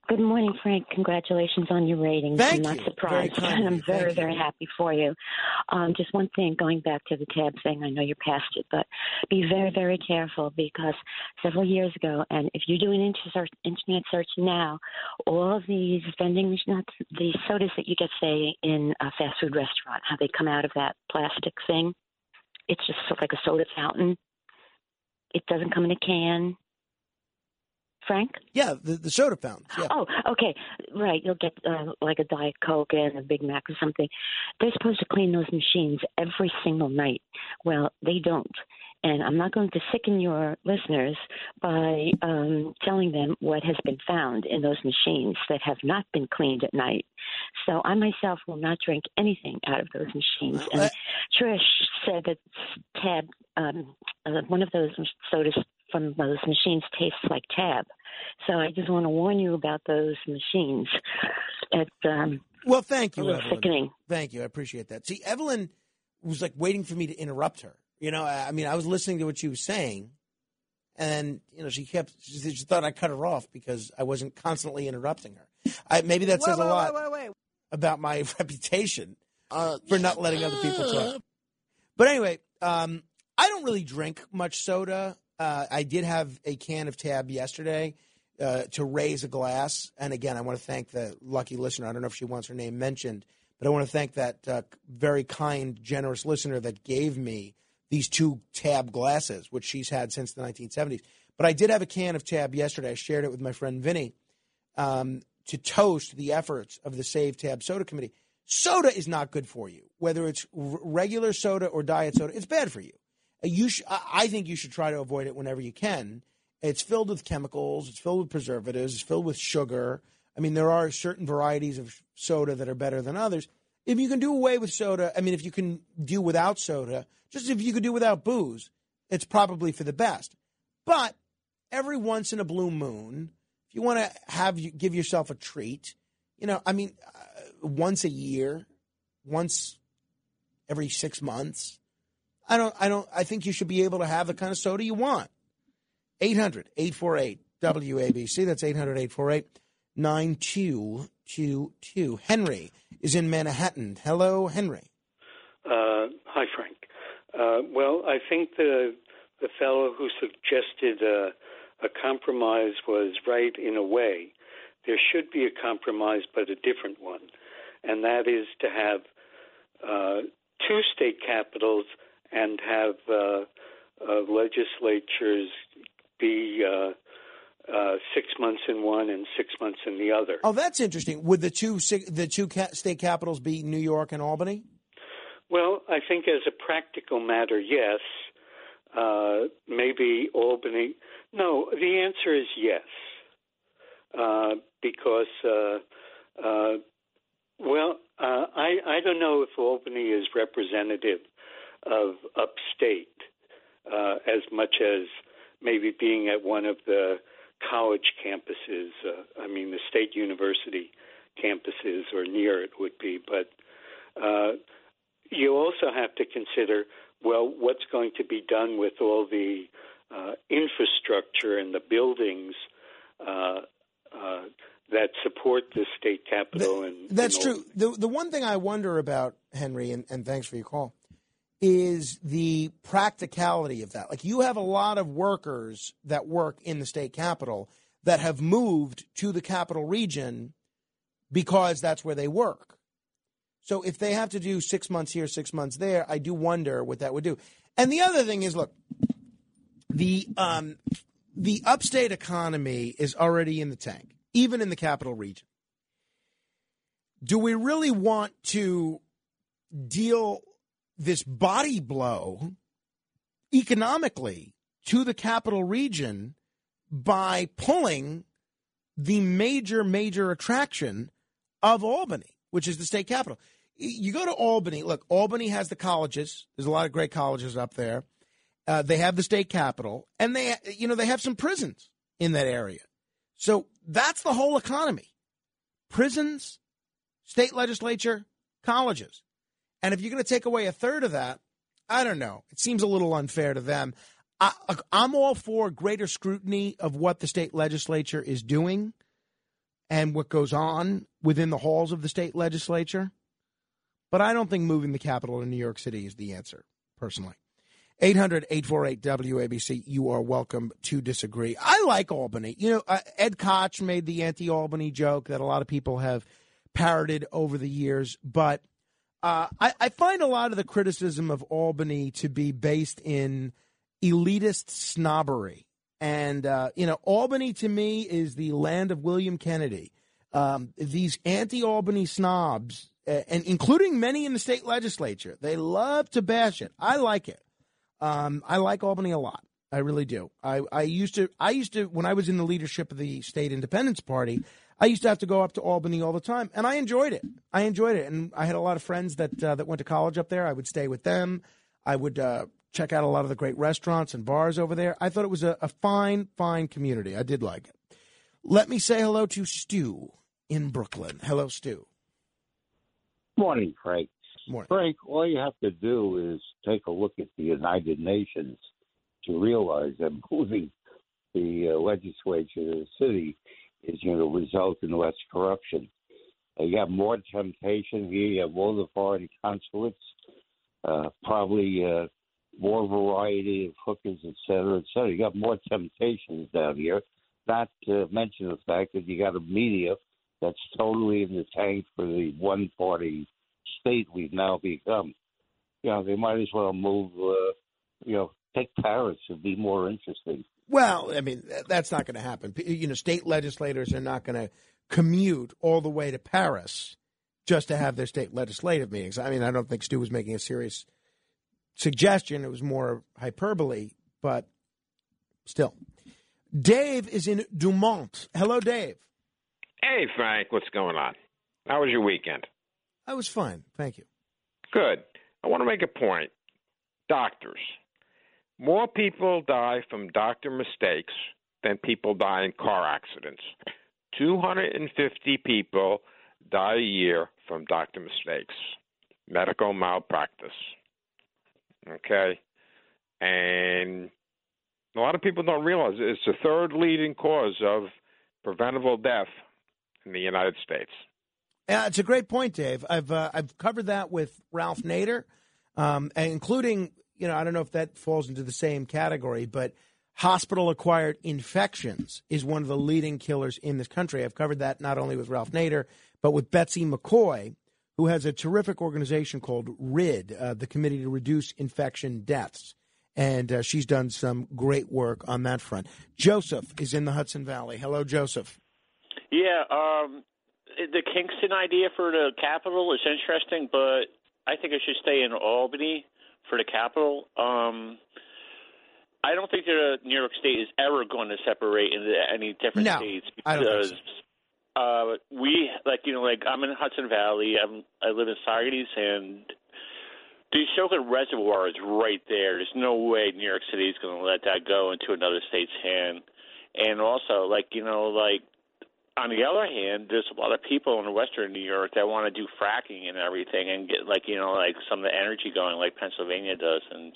Good morning, Frank. Congratulations on your ratings. Thank I'm not you. surprised. Very of I'm very, Thank you. very happy for you. Um, just one thing, going back to the tab thing, I know you're past it, but be very, very careful because several years ago, and if you do an internet search now, all of these vending machines, the sodas that you get, say, in a fast food restaurant, how they come out of that plastic thing, it's just sort of like a soda fountain. It doesn't come in a can. Frank? Yeah, the, the soda fountains. Yeah. Oh, okay, right. You'll get uh, like a Diet Coke and a Big Mac or something. They're supposed to clean those machines every single night. Well, they don't. And I'm not going to sicken your listeners by um, telling them what has been found in those machines that have not been cleaned at night. So I myself will not drink anything out of those machines. And Trish said that Tab, um, uh, one of those sodas from those machines tastes like Tab. So I just want to warn you about those machines. It's um, Well, thank you, little Evelyn. sickening. Thank you. I appreciate that. See, Evelyn was like waiting for me to interrupt her. You know, I I mean, I was listening to what she was saying, and you know, she kept she, she thought I cut her off because I wasn't constantly interrupting her. I, maybe that says Wait, a wait, lot wait, wait, about my reputation for not letting other people talk. But anyway, um, I don't really drink much soda. Uh, I did have a can of Tab yesterday uh, to raise a glass. And again, I want to thank the lucky listener. I don't know if she wants her name mentioned, but I want to thank that uh, very kind, generous listener that gave me these two tab glasses, which she's had since the 1970s. But I did have a can of tab yesterday. I shared it with my friend Vinny um, to toast the efforts of the Save Tab Soda Committee. Soda is not good for you, whether it's r- regular soda or diet soda. It's bad for you. You, sh- I I think you should try to avoid it whenever you can. It's filled with chemicals. It's filled with preservatives. It's filled with sugar. I mean, there are certain varieties of soda that are better than others. If you can do away with soda, I mean, if you can do without soda, just if you could do without booze, it's probably for the best. But every once in a blue moon, if you want to have you give yourself a treat, you know, I mean, uh, once a year, once every six months, I don't, I don't, I think you should be able to have the kind of soda you want. 800 848 WABC. That's 800 848 9222. Henry is in Manhattan. Hello, Henry. Uh, hi, Frank. Uh, well, I think the the fellow who suggested uh, a compromise was right in a way. There should be a compromise, but a different one, and that is to have uh, two state capitals and have uh, uh, legislatures be uh, uh, six months in one and six months in the other. Oh, that's interesting. Would the two the two ca- state capitals be New York and Albany? Well, I think as a practical matter, yes. Uh, maybe Albany. No, the answer is yes, uh, because uh, uh, well, uh, I I don't know if Albany is representative of upstate uh, as much as maybe being at one of the college campuses. Uh, I mean, the state university campuses or near it would be, but. Uh, you also have to consider well what's going to be done with all the uh, infrastructure and the buildings uh, uh, that support the state capitol and That's and true. The the one thing I wonder about Henry, and, and thanks for your call, is the practicality of that. Like you have a lot of workers that work in the state capital that have moved to the capital region because that's where they work. So if they have to do six months here, six months there, I do wonder what that would do. And the other thing is, look, the um, the upstate economy is already in the tank, even in the capital region. Do we really want to deal this body blow economically to the capital region by pulling the major, major attraction of Albany, which is the state capital? You go to Albany, look, Albany has the colleges. There's a lot of great colleges up there. Uh, they have the state capital, and they, you know, they have some prisons in that area. So that's the whole economy: prisons, state legislature, colleges. And if you're going to take away a third of that, I don't know. It seems a little unfair to them. I, I'm all for greater scrutiny of what the state legislature is doing and what goes on within the halls of the state legislature. But I don't think moving the capital to New York City is the answer, personally. 800 848 WABC, you are welcome to disagree. I like Albany. You know, uh, Ed Koch made the anti Albany joke that a lot of people have parroted over the years, but uh, I, I find a lot of the criticism of Albany to be based in elitist snobbery. And, uh, you know, Albany to me is the land of William Kennedy. Um, these anti Albany snobs, uh, and including many in the state legislature, they love to bash it. I like it. Um, I like Albany a lot. I really do. I, I used to, I used to, when I was in the leadership of the state independence party, I used to have to go up to Albany all the time, and I enjoyed it. I enjoyed it, and I had a lot of friends that uh, that went to college up there. I would stay with them. I would uh, check out a lot of the great restaurants and bars over there. I thought it was a, a fine, fine community. I did like it. Let me say hello to Stu in Brooklyn. Hello, Stu. Morning, Frank. Morning. Frank, all you have to do is take a look at the United Nations to realize that moving the uh, legislature to the city is going to result in less corruption. Uh, you have more temptation here. You have all the foreign consulates, uh, probably uh, more variety of hookers, et cetera, et cetera. You got more temptations down here. Not to mention the fact that you got a media that's totally in the tank for the one-party state we've now become. You know, they might as well move uh, you know, take Paris would be more interesting. Well, I mean, that's not going to happen. You know, state legislators are not going to commute all the way to Paris just to have their state legislative meetings. I mean, I don't think Stu was making a serious suggestion. It was more hyperbole, but still. Dave is in Dumont. Hello, Dave. Hey, Frank, what's going on? How was your weekend? I was fine. Thank you. Good. I want to make a point. Doctors. More people die from doctor mistakes than people die in car accidents. 250 people die a year from doctor mistakes, medical malpractice. Okay? And a lot of people don't realize it's the third leading cause of preventable death in the United States. Yeah, it's a great point, Dave. I've uh, I've covered that with Ralph Nader, um, including you know I don't know if that falls into the same category, but hospital acquired infections is one of the leading killers in this country. I've covered that not only with Ralph Nader but with Betsy McCaughey, who has a terrific organization called RID, uh, the Committee to Reduce Infection Deaths, and uh, she's done some great work on that front. Joseph is in the Hudson Valley. Hello, Joseph. Yeah, um, the Kingston idea for the capital is interesting, but I think it should stay in Albany for the capital. Um, I don't think that New York State is ever going to separate into any different No, states I don't think because uh, we, like you know, like I'm in Hudson Valley. I'm I live in Saugerties, and the Ashokan Reservoir is right there. There's no way New York City is going to let that go into another state's hand. And also, like you know, like on the other hand, there's a lot of people in Western New York that want to do fracking and everything and get like you know like some of the energy going, like Pennsylvania does, and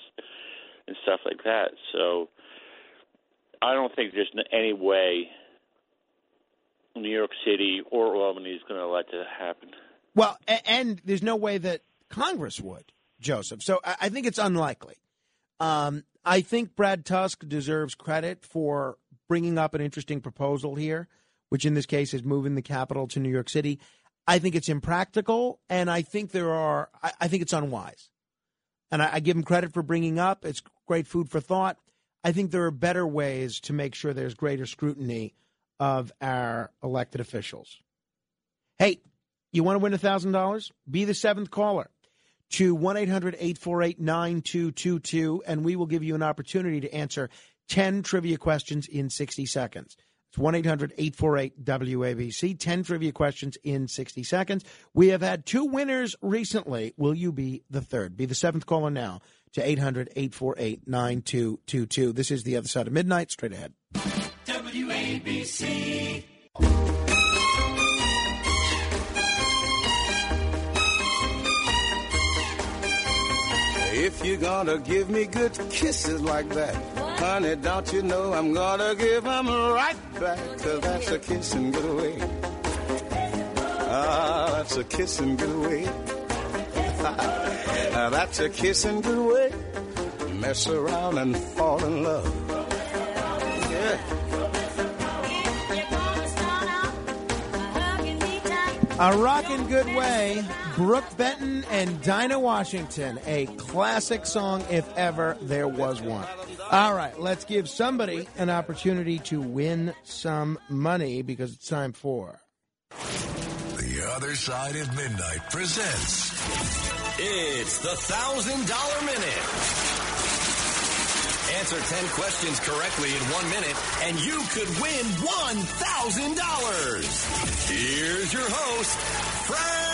and stuff like that. So I don't think there's any way New York City or Albany is going to let that happen. Well, and there's no way that Congress would, Joseph. So I I think it's unlikely. Um, I think Brad Tusk deserves credit for bringing up an interesting proposal here, which in this case is moving the capital to New York City. I think it's impractical, and I think there are. I, I think it's unwise, and I, I give him credit for bringing up. It's great food for thought. I think there are better ways to make sure there's greater scrutiny of our elected officials. Hey, you want to win a $1,000? Be the seventh caller to 1 800 848 9222, and we will give you an opportunity to answer 10 trivia questions in 60 seconds. It's 1 800 848 WABC, 10 trivia questions in 60 seconds. We have had two winners recently. Will you be the third? Be the seventh caller now to 800 848 9222. This is The Other Side of Midnight. Straight ahead. WABC. If you're gonna give me good kisses like that, honey, don't you know I'm gonna give 'em right back? Cause that's a kissing good away. Ah, that's a kissing good away. Ah, that's a kissing good way. Mess around and fall in love. Yeah. A rockin' good way, Brook Benton and Dinah Washington, a classic song if ever there was one. All right, let's give somebody an opportunity to win some money because it's time for. The Other Side of Midnight presents. It's the Thousand Dollar Minute. Answer 10 questions correctly in one minute, and you could win $1,000. Here's your host, Frank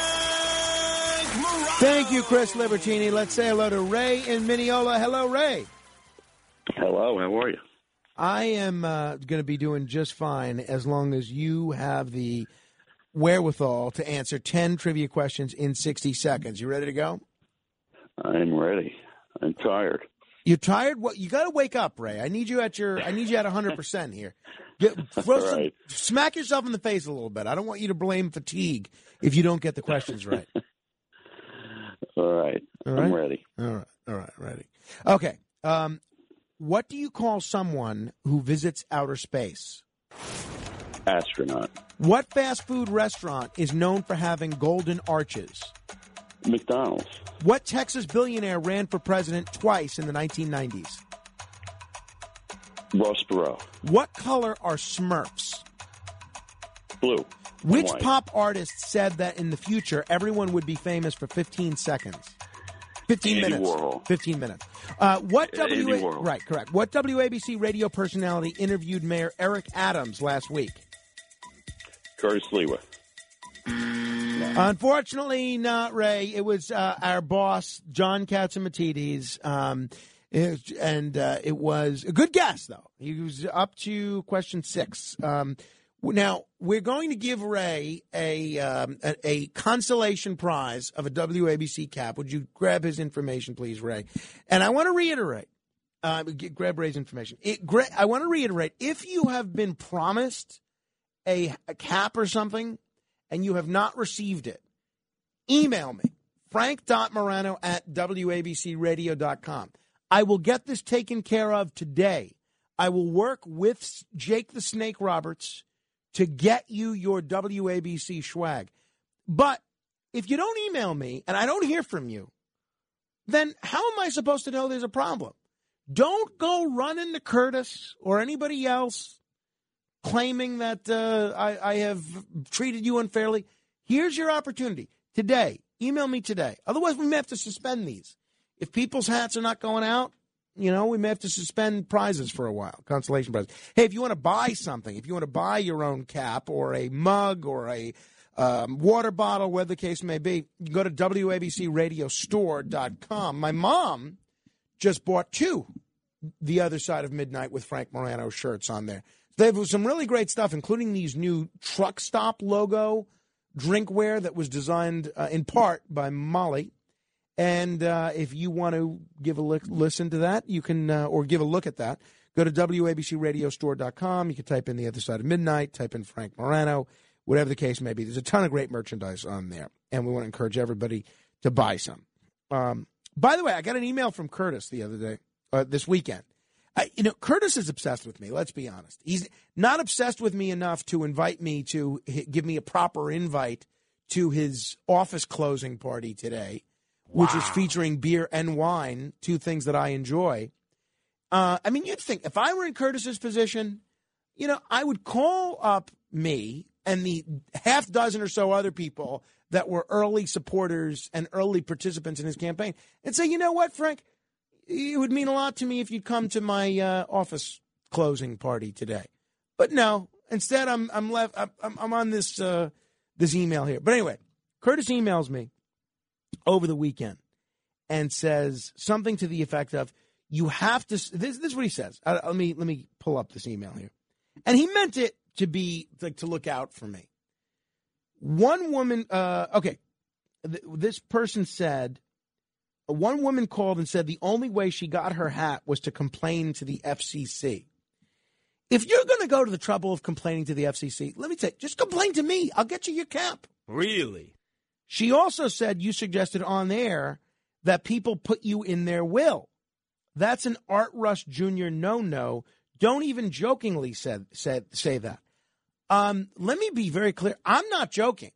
Thank you, Chris Libertini. Let's say hello to Ray in Mineola. Hello, Ray. Hello, how are you? I am uh, going to be doing just fine as long as you have the wherewithal to answer 10 trivia questions in 60 seconds. You ready to go? I'm ready. I'm tired. You're tired? What you got to wake up, Ray. I need you at your. I need you at hundred percent here. Get, some- Right. smack yourself in the face a little bit. I don't want you to blame fatigue if you don't get the questions right. All right. All I'm ready. All right. All right. Ready. Okay. Um, what do you call someone who visits outer space? Astronaut. What fast food restaurant is known for having golden arches? McDonald's. What Texas billionaire ran for president twice in the 1990s? Ross Perot. What color are Smurfs? Blue. Which White. pop artist said that in the future everyone would be famous for 15 seconds? 15 Andy minutes. Warhol. 15 minutes. Uh, what Andy WA- Warhol. right, correct. What WABC radio personality interviewed Mayor Eric Adams last week? Curtis Sliwa. Unfortunately, not Ray. It was uh, our boss, John Catsimatidis. Um, it- and uh, it was a good guess, though. He was up to question six. Um, now, we're going to give Ray a, um, a, a consolation prize of a WABC cap. Would you grab his information, please, Ray? And I want to reiterate. Uh, grab Ray's information. It, I want to reiterate if you have been promised a, a cap or something and you have not received it, email me, frank.morano at wabcradio.com. I will get this taken care of today. I will work with Jake the Snake Roberts to get you your WABC swag. But if you don't email me and I don't hear from you, then how am I supposed to know there's a problem? Don't go running to Curtis or anybody else claiming that uh, I, I have treated you unfairly. Here's your opportunity today. Email me today. Otherwise, we may have to suspend these. If people's hats are not going out, you know, we may have to suspend prizes for a while, consolation prizes. Hey, if you want to buy something, if you want to buy your own cap or a mug or a um, water bottle, whatever the case may be, you go to WABCRadiostore.com. My mom just bought two The Other Side of Midnight with Frank Morano shirts on there. They have some really great stuff, including these new truck stop logo drinkware that was designed uh, in part by Molly. And uh, if you want to give a li- listen to that, you can, uh, or give a look at that, go to WABCRadiostore.com. You can type in The Other Side of Midnight, type in Frank Morano, whatever the case may be. There's a ton of great merchandise on there, and we want to encourage everybody to buy some. Um, by the way, I got an email from Curtis the other day, uh, this weekend. I, you know, Curtis is obsessed with me. Let's be honest. He's not obsessed with me enough to invite me to give me a proper invite to his office closing party today, which is featuring beer and wine, two things that I enjoy. Uh, I mean, you'd think if I were in Curtis's position, you know, I would call up me and the half dozen or so other people that were early supporters and early participants in his campaign and say, you know what, Frank, it would mean a lot to me if you'd come to my uh, office closing party today. But no, instead I'm I'm left I'm, I'm on this uh, this email here. But anyway, Curtis emails me over the weekend and says something to the effect of, "You have to." This, this is what he says. Let me let me pull up this email here, and he meant it to be like to look out for me. One woman, uh, okay, th- this person said, one woman called and said the only way she got her hat was to complain to the FCC. If you're going to go to the trouble of complaining to the FCC, let me tell you, just complain to me. I'll get you your cap. Really? She also said you suggested on air that people put you in their will. That's an Art Rush Jr. no no. Don't even jokingly said, said say that. Um, let me be very clear. I'm not joking.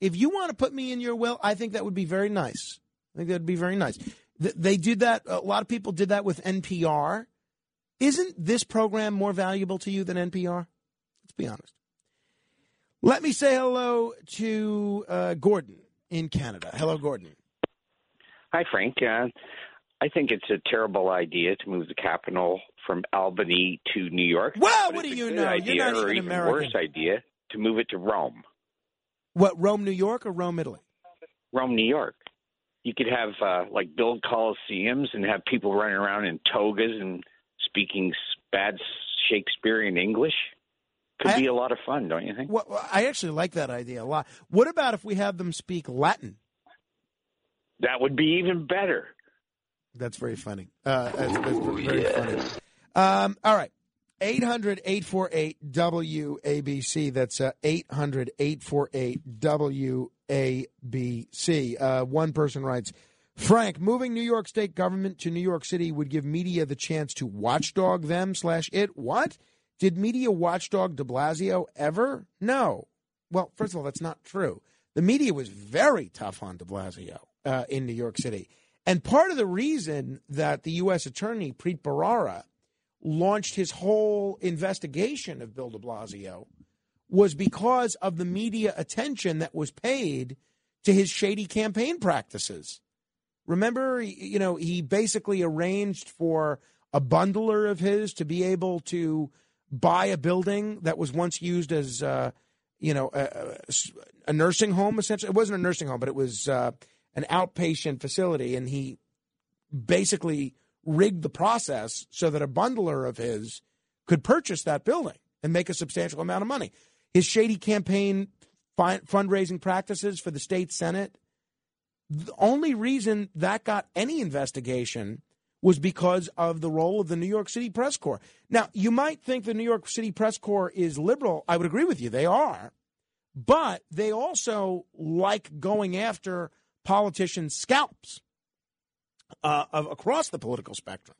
If you want to put me in your will, I think that would be very nice. I think that would be very nice. Th- They did that. A lot of people did that with NPR. Isn't this program more valuable to you than NPR? Let's be honest. Let me say hello to uh, Gordon in Canada. Hello, Gordon. Hi, Frank. Uh, I think it's a terrible idea to move the capital from Albany to New York. Well, what do you know? You're Idea, not or even even American. worse idea to move it to Rome, What, Rome, New York or Rome, Italy? Rome, New York. You could have uh, like build coliseums and have people running around in togas and speaking bad Shakespearean English. Could be a lot of fun, don't you think? Well, I actually like that idea a lot. What about if we have them speak Latin? That would be even better. That's very funny. Uh, that's, that's very funny. Um, all right. 800 848 WABC. That's uh, 800 848 WABC. Uh, one person writes Frank, moving New York State government to New York City would give media the chance to watchdog them slash it. What? Did media watchdog de Blasio ever? No. Well, first of all, that's not true. The media was very tough on de Blasio. uh, in New York City. And part of the reason that the U.S. Attorney, Preet Bharara, launched his whole investigation of Bill de Blasio was because of the media attention that was paid to his shady campaign practices. Remember, you know, he basically arranged for a bundler of his to be able to buy a building that was once used as, uh, you know, a, a, nursing home. Essentially, it wasn't a nursing home, but it was uh, an outpatient facility, and he basically rigged the process so that a bundler of his could purchase that building and make a substantial amount of money. His shady campaign fi- fundraising practices for the state senate. The only reason that got any investigation was because of the role of the New York City Press Corps. Now, you might think the New York City Press Corps is liberal. I would agree with you. They are. But they also like going after politicians' scalps uh, of, across the political spectrum.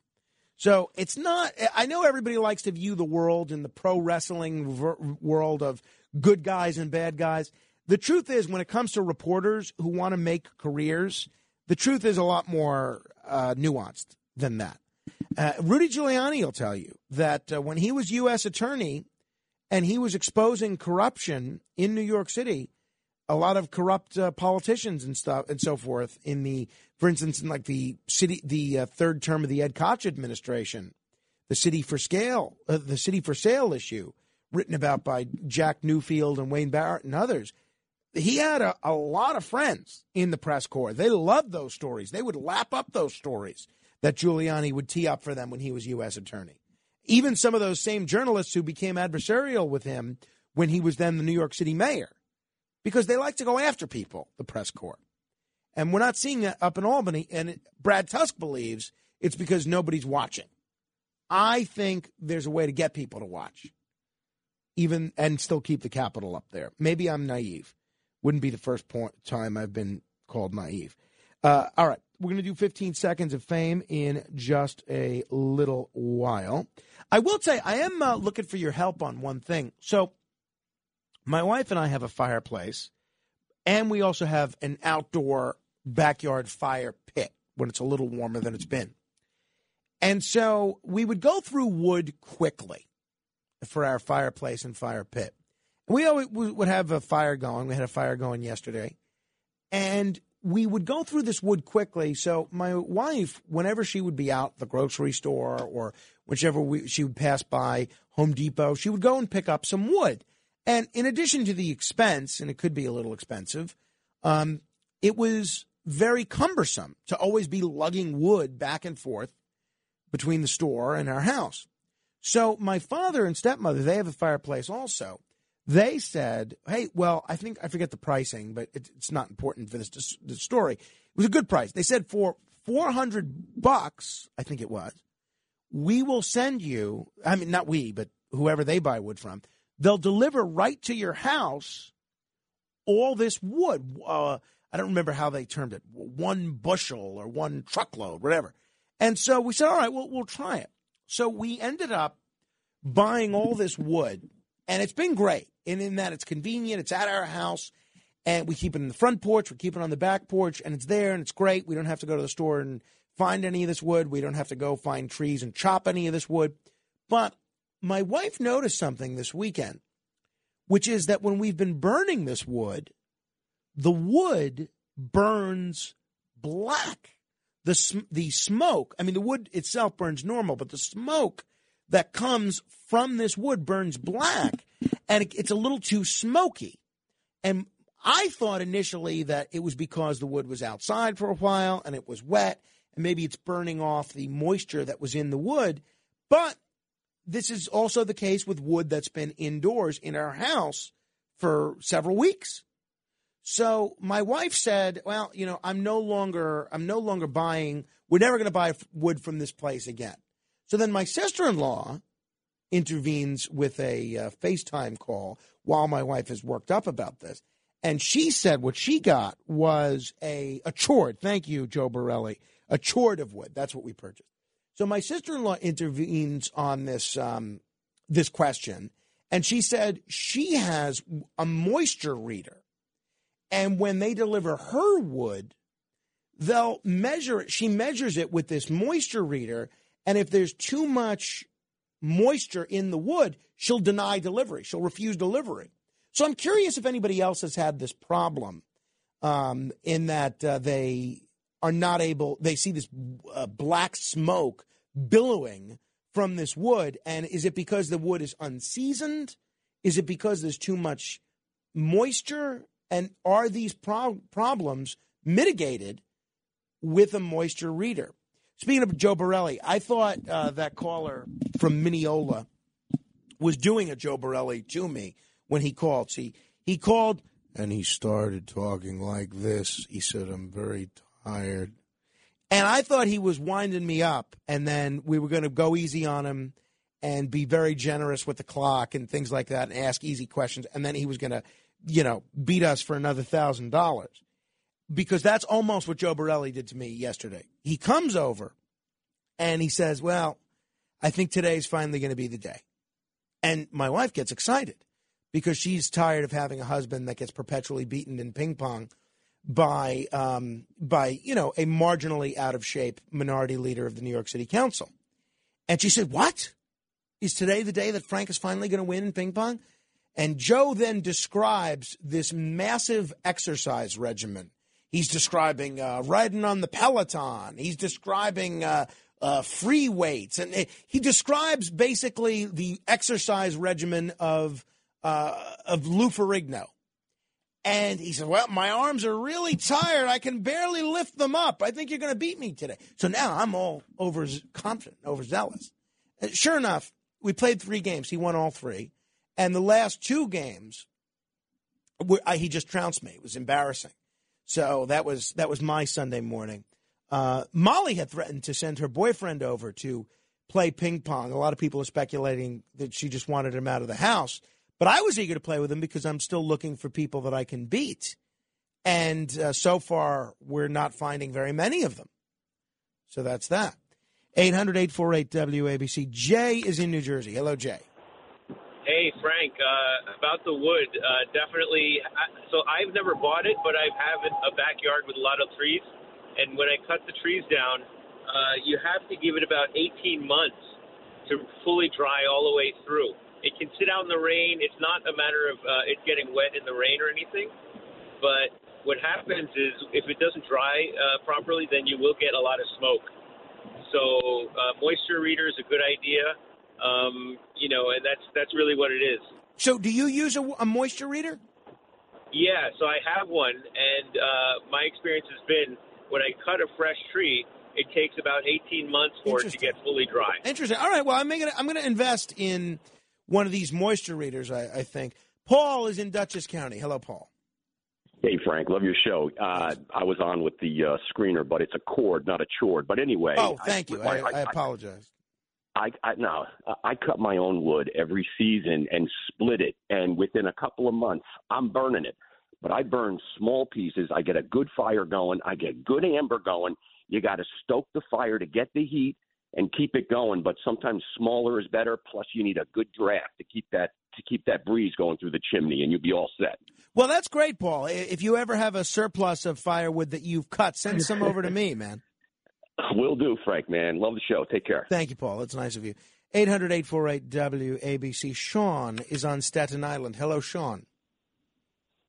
So it's not, I know everybody likes to view the world in the pro wrestling ver- world of good guys and bad guys. The truth is, when it comes to reporters who want to make careers, the truth is a lot more uh, nuanced than that. Uh, Rudy Giuliani will tell you that uh, when he was U.S. attorney and he was exposing corruption in New York City, a lot of corrupt uh, politicians and stuff and so forth in the, for instance, in like the city, the uh, third term of the Ed Koch administration, the city for scale, uh, the city for sale issue, written about by Jack Newfield and Wayne Barrett and others. He had a, a lot of friends in the press corps. They loved those stories. They would lap up those stories that Giuliani would tee up for them when he was U.S. attorney. Even some of those same journalists who became adversarial with him when he was then the New York City mayor because they like to go after people, the press corps. And we're not seeing that up in Albany. And it, Brad Tusk believes it's because nobody's watching. I think there's a way to get people to watch, even and still keep the Capitol up there. Maybe I'm naive. Wouldn't be the first point, time I've been called naive. Uh, all right, we're going to do 15 seconds of fame in just a little while. I will say I am uh, looking for your help on one thing. So my wife and I have a fireplace, and we also have an outdoor backyard fire pit when it's a little warmer than it's been. And so we would go through wood quickly for our fireplace and fire pit. We always would have a fire going. We had a fire going yesterday. And we would go through this wood quickly. So my wife, whenever she would be out the grocery store or whichever we, she would pass by Home Depot, she would go and pick up some wood. And in addition to the expense, and it could be a little expensive, um, it was very cumbersome to always be lugging wood back and forth between the store and our house. So my father and stepmother, they have a fireplace also. They said, "Hey, well, I think I forget the pricing, but it, it's not important for this, this story. It was a good price. They said for 400 bucks, I think it was, we will send you, I mean not we, but whoever they buy wood from, They'll deliver right to your house all this wood. Uh, I don't remember how they termed it, one bushel or one truckload, whatever. And so we said, all right, well, we'll try it. So we ended up buying all this wood, and it's been great. And in that it's convenient, it's at our house, and we keep it in the front porch, we keep it on the back porch, and it's there, and it's great. We don't have to go to the store and find any of this wood. We don't have to go find trees and chop any of this wood. But my wife noticed something this weekend, which is that when we've been burning this wood, the wood burns black. The, the smoke, I mean, the wood itself burns normal, but the smoke that comes from this wood burns black and it, it's a little too smoky. And I thought initially that it was because the wood was outside for a while and it was wet and maybe it's burning off the moisture that was in the wood. But this is also the case with wood that's been indoors in our house for several weeks. So my wife said, "Well, you know, I'm no longer I'm no longer buying. We're never going to buy wood from this place again." So then my sister-in-law intervenes with a uh, FaceTime call while my wife is worked up about this. And she said what she got was a a cord. Thank you, Joe Borelli. A cord of wood. That's what we purchased. So my sister-in-law intervenes on this um, this question, and she said she has a moisture reader, and when they deliver her wood, they'll measure it. She measures it with this moisture reader, and if there's too much moisture in the wood, she'll deny delivery. She'll refuse delivery. So I'm curious if anybody else has had this problem um, in that uh, they are not able, they see this uh, black smoke billowing from this wood. And is it because the wood is unseasoned? Is it because there's too much moisture? And are these pro- problems mitigated with a moisture reader? Speaking of Joe Borelli, I thought uh, that caller from Mineola was doing a Joe Borelli to me when he called. See, he called and he started talking like this. He said, I'm very tired. And I thought he was winding me up, and then we were going to go easy on him and be very generous with the clock and things like that and ask easy questions. And then he was going to, you know, beat us for another thousand dollars because that's almost what Joe Borelli did to me yesterday. He comes over and he says, Well, I think today's finally going to be the day. And my wife gets excited because she's tired of having a husband that gets perpetually beaten in ping pong by um, by you know a marginally out of shape minority leader of the New York City Council. And she said, "What is today the day that Frank is finally going to win in ping pong?" And Joe then describes this massive exercise regimen. He's describing uh, riding on the Peloton. He's describing uh, uh, free weights, and uh, he describes basically the exercise regimen of uh, of Lou Ferrigno. And he said, Well, my arms are really tired. I can barely lift them up. I think you're going to beat me today. So now I'm all over confident, overzealous. And sure enough, we played three games. He won all three. And the last two games, he just trounced me. It was embarrassing. So that was that was my Sunday morning. Uh, Molly had threatened to send her boyfriend over to play ping pong. A lot of people are speculating that she just wanted him out of the house. But I was eager to play with him because I'm still looking for people that I can beat. And uh, so far, we're not finding very many of them. So that's that. 800 848 WABC. Jay is in New Jersey. Hello, Jay. Hey, Frank. Uh, about the wood, uh, definitely. So I've never bought it, but I have a backyard with a lot of trees. And when I cut the trees down, uh, you have to give it about 18 months to fully dry all the way through. It can sit out in the rain. It's not a matter of uh, it getting wet in the rain or anything. But what happens is if it doesn't dry uh, properly, then you will get a lot of smoke. So uh, moisture reader is a good idea. Um, you know, and that's that's really what it is. So, do you use a, a moisture reader? Yeah, so I have one, and uh, my experience has been when I cut a fresh tree, it takes about 18 months for it to get fully dry. Interesting. All right. Well, I'm gonna I'm gonna invest in one of these moisture readers, I, I think. Paul is in Dutchess County. Hello, Paul. Hey, Frank, love your show. Uh, I was on with the uh, screener, but it's a cord, not a chord. But anyway. Oh, thank I, you. I, I, I apologize. I, I no, I cut my own wood every season and split it, and within a couple of months, I'm burning it. But I burn small pieces. I get a good fire going. I get good amber going. You got to stoke the fire to get the heat and keep it going. But sometimes smaller is better. Plus, you need a good draft to keep that to keep that breeze going through the chimney, and you'll be all set. Well, that's great, Paul. If you ever have a surplus of firewood that you've cut, send some over to me, man. Will do, Frank, man. Love the show. Take care. Thank you, Paul. It's nice of you. 800 848 WABC. Sean is on Staten Island. Hello, Sean.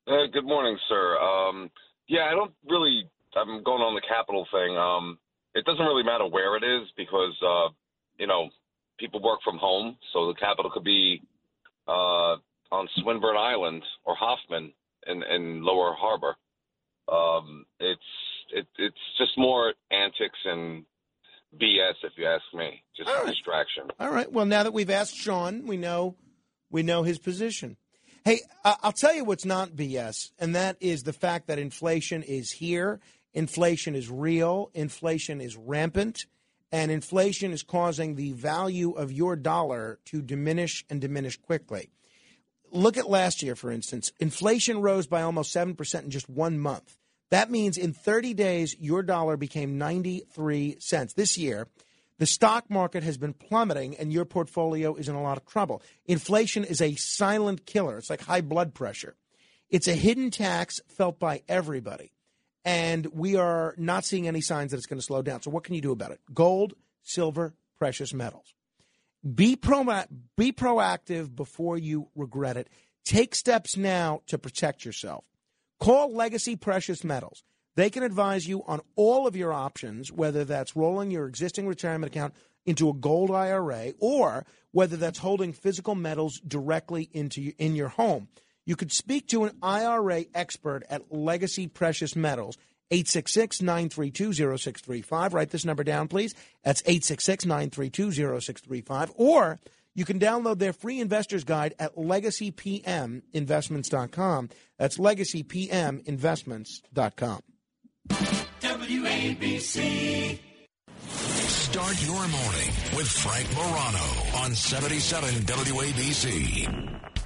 Hey, good morning, sir. Um, yeah, I don't really. I'm going on the capital thing. Um, it doesn't really matter where it is because uh, you know people work from home, so the capital could be uh, on Swinburne Island or Hoffman in, in Lower Harbor. Um, it's it, it's just more antics and BS, if you ask me, just a distraction. All right. Well, now that we've asked Sean, we know we know his position. Hey, I'll tell you what's not BS, and that is the fact that inflation is here Inflation is real, inflation is rampant, and inflation is causing the value of your dollar to diminish and diminish quickly. Look at last year, for instance. Inflation rose by almost 7% in just one month. That means in 30 days, your dollar became 93 cents. This year, the stock market has been plummeting and your portfolio is in a lot of trouble. Inflation is a silent killer. It's like high blood pressure. It's a hidden tax felt by everybody. and we are not seeing any signs that it's going to slow down. So, what can you do about it? Gold, silver, precious metals. Be pro be proactive before you regret it. Take steps now to protect yourself. Call Legacy Precious Metals. They can advise you on all of your options, whether that's rolling your existing retirement account into a gold IRA or whether that's holding physical metals directly into in your home. You could speak to an IRA expert at Legacy Precious Metals 866 932 0635. Write this number down, please. That's 866 932 0635. Or you can download their free investor's guide at legacypminvestments.com. That's legacypminvestments.com. WABC. Start your morning with Frank Morano on 77 WABC.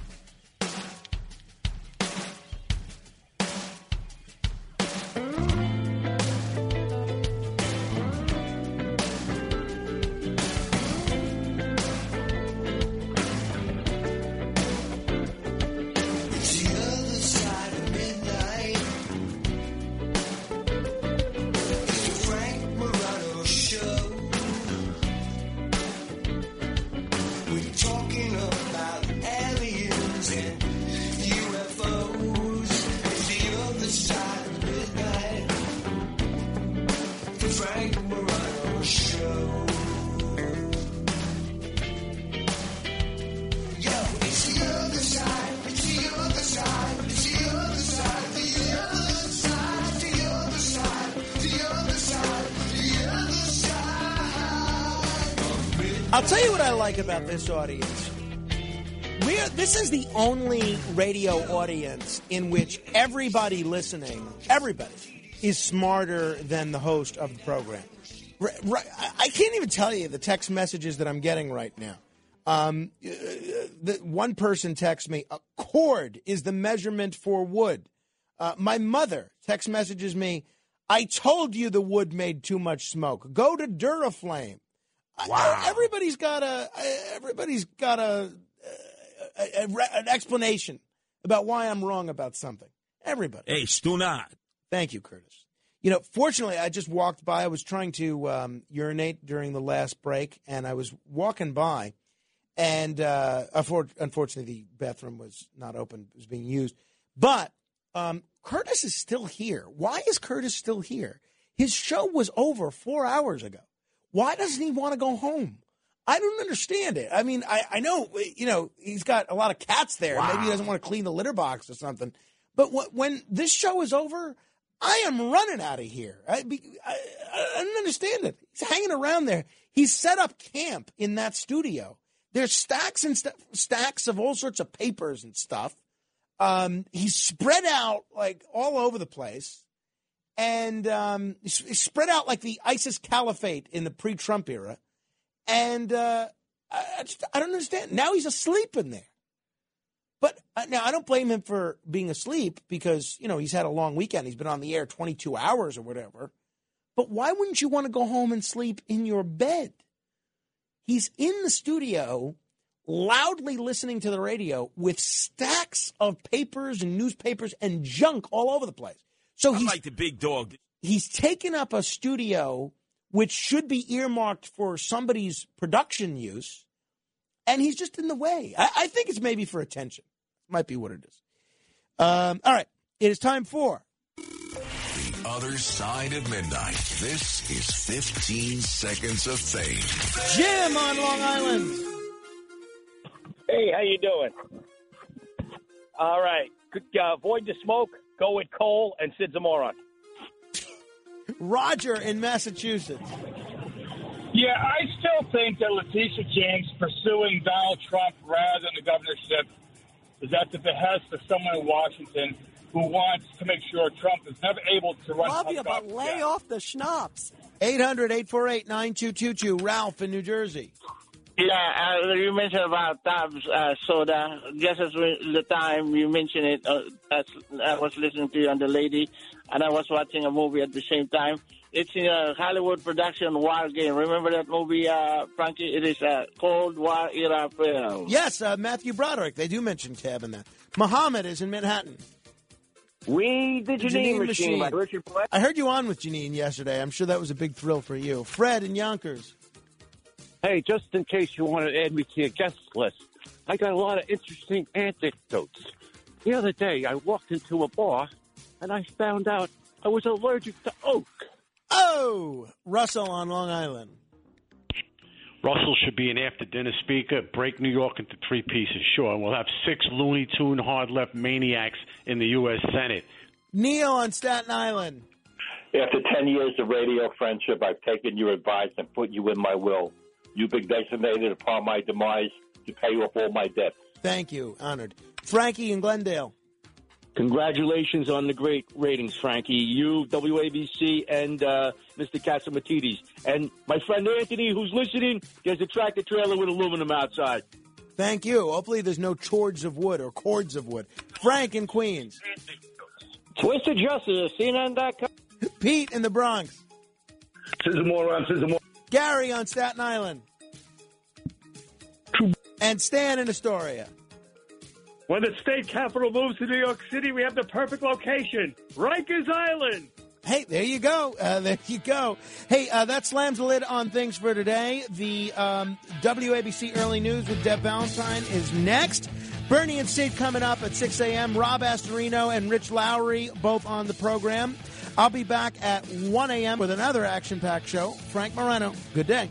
Audience. We're, this is the only radio audience in which everybody listening, everybody, is smarter than the host of the program. I can't even tell you the text messages that I'm getting right now. Um, uh, the, one person texts me, a cord is the measurement for wood. Uh, my mother text messages me, I told you the wood made too much smoke. Go to Duraflame. Wow. everybody's got a everybody's got a, a, a re- an explanation about why I'm wrong about something. Everybody. Hey, stu not. Thank you, Curtis. You know, fortunately, I just walked by. I was trying to um, urinate during the last break, and I was walking by, and uh, unfor- unfortunately, the bathroom was not open; it was being used. But um, Curtis is still here. Why is Curtis still here? His show was over four hours ago. Why doesn't he want to go home? I don't understand it. I mean, I, I know, you know, he's got a lot of cats there. Maybe he doesn't want to clean the litter box or something. But wh- when this show is over, I am running out of here. I, be, I, I don't understand it. He's hanging around there. He's set up camp in that studio. There's stacks and st- stacks of all sorts of papers and stuff. Um, he's spread out like all over the place, and um, spread out like the ISIS caliphate in the pre-Trump era. And uh, I, I just I don't understand. Now he's asleep in there. But uh, now I don't blame him for being asleep because you know he's had a long weekend. He's been on the air 22 hours or whatever. But why wouldn't you want to go home and sleep in your bed? He's in the studio, loudly listening to the radio with stacks of papers and newspapers and junk all over the place. So I'm he's like the big dog. he's taken up a studio which should be earmarked for somebody's production use, and he's just in the way. I, I think it's maybe for attention. Might be what it is. Um, all right, it is time for The other side of midnight. This is 15 seconds of fame. Jim on Long Island. Hey, how you doing? All right. Could, uh, avoid the smoke. Go with coal and Sid's a moron. Roger in Massachusetts. Yeah, I still think that Letitia James pursuing Donald Trump rather than the governorship is at the behest of someone in Washington who wants to make sure Trump is never able to run. Love you, but lay off the schnapps. 800 848 9222. Ralph in New Jersey. Yeah, uh, you mentioned about Tabs uh, soda. Just as we, the time you mentioned it, uh, as I was listening to you and the lady, and I was watching a movie at the same time. It's in a Hollywood production, War Game. Remember that movie, uh, Frankie? It is a Cold War era film. Yes, uh, Matthew Broderick. They do mention Tab in that. Muhammad is in Manhattan. We the Janine, Janine Machine, by Richard Black. I heard you on with Janine yesterday. I'm sure that was a big thrill for you. Fred and Yonkers. Hey, just in case you want to add me to your guest list, I got a lot of interesting anecdotes. The other day, I walked into a bar and I found out I was allergic to oak. Oh, Russell on Long Island. Russell should be an after dinner speaker. Break New York into three pieces. Sure, we'll have six Looney Tune hard left maniacs in the U.S. Senate. Neil on Staten Island. After 10 years of radio friendship, I've taken your advice and put you in my will. You've been designated upon my demise to pay off all my debts. Thank you. Honored. Frankie in Glendale. Congratulations on the great ratings, Frankie. You, WABC, and uh, Mr. Catsimatidis. And my friend Anthony, who's listening, gets a tractor trailer with aluminum outside. Thank you. Hopefully there's no chords of wood or cords of wood. Frank in Queens. Twisted Justice, CNN.com. Pete in the Bronx. Sizzle moron, sizzle moron. Gary on Staten Island. And Stan in Astoria. When the state capital moves to New York City, we have the perfect location Rikers Island. Hey, there you go. Uh, there you go. Hey, uh, that slams the lid on things for today. The um, WABC Early News with Deb Valentine is next. Bernie and Sid coming up at 6 a.m. Rob Astorino and Rich Lowry both on the program. I'll be back at 1 a.m. with another action packed show. Frank Morano, good day.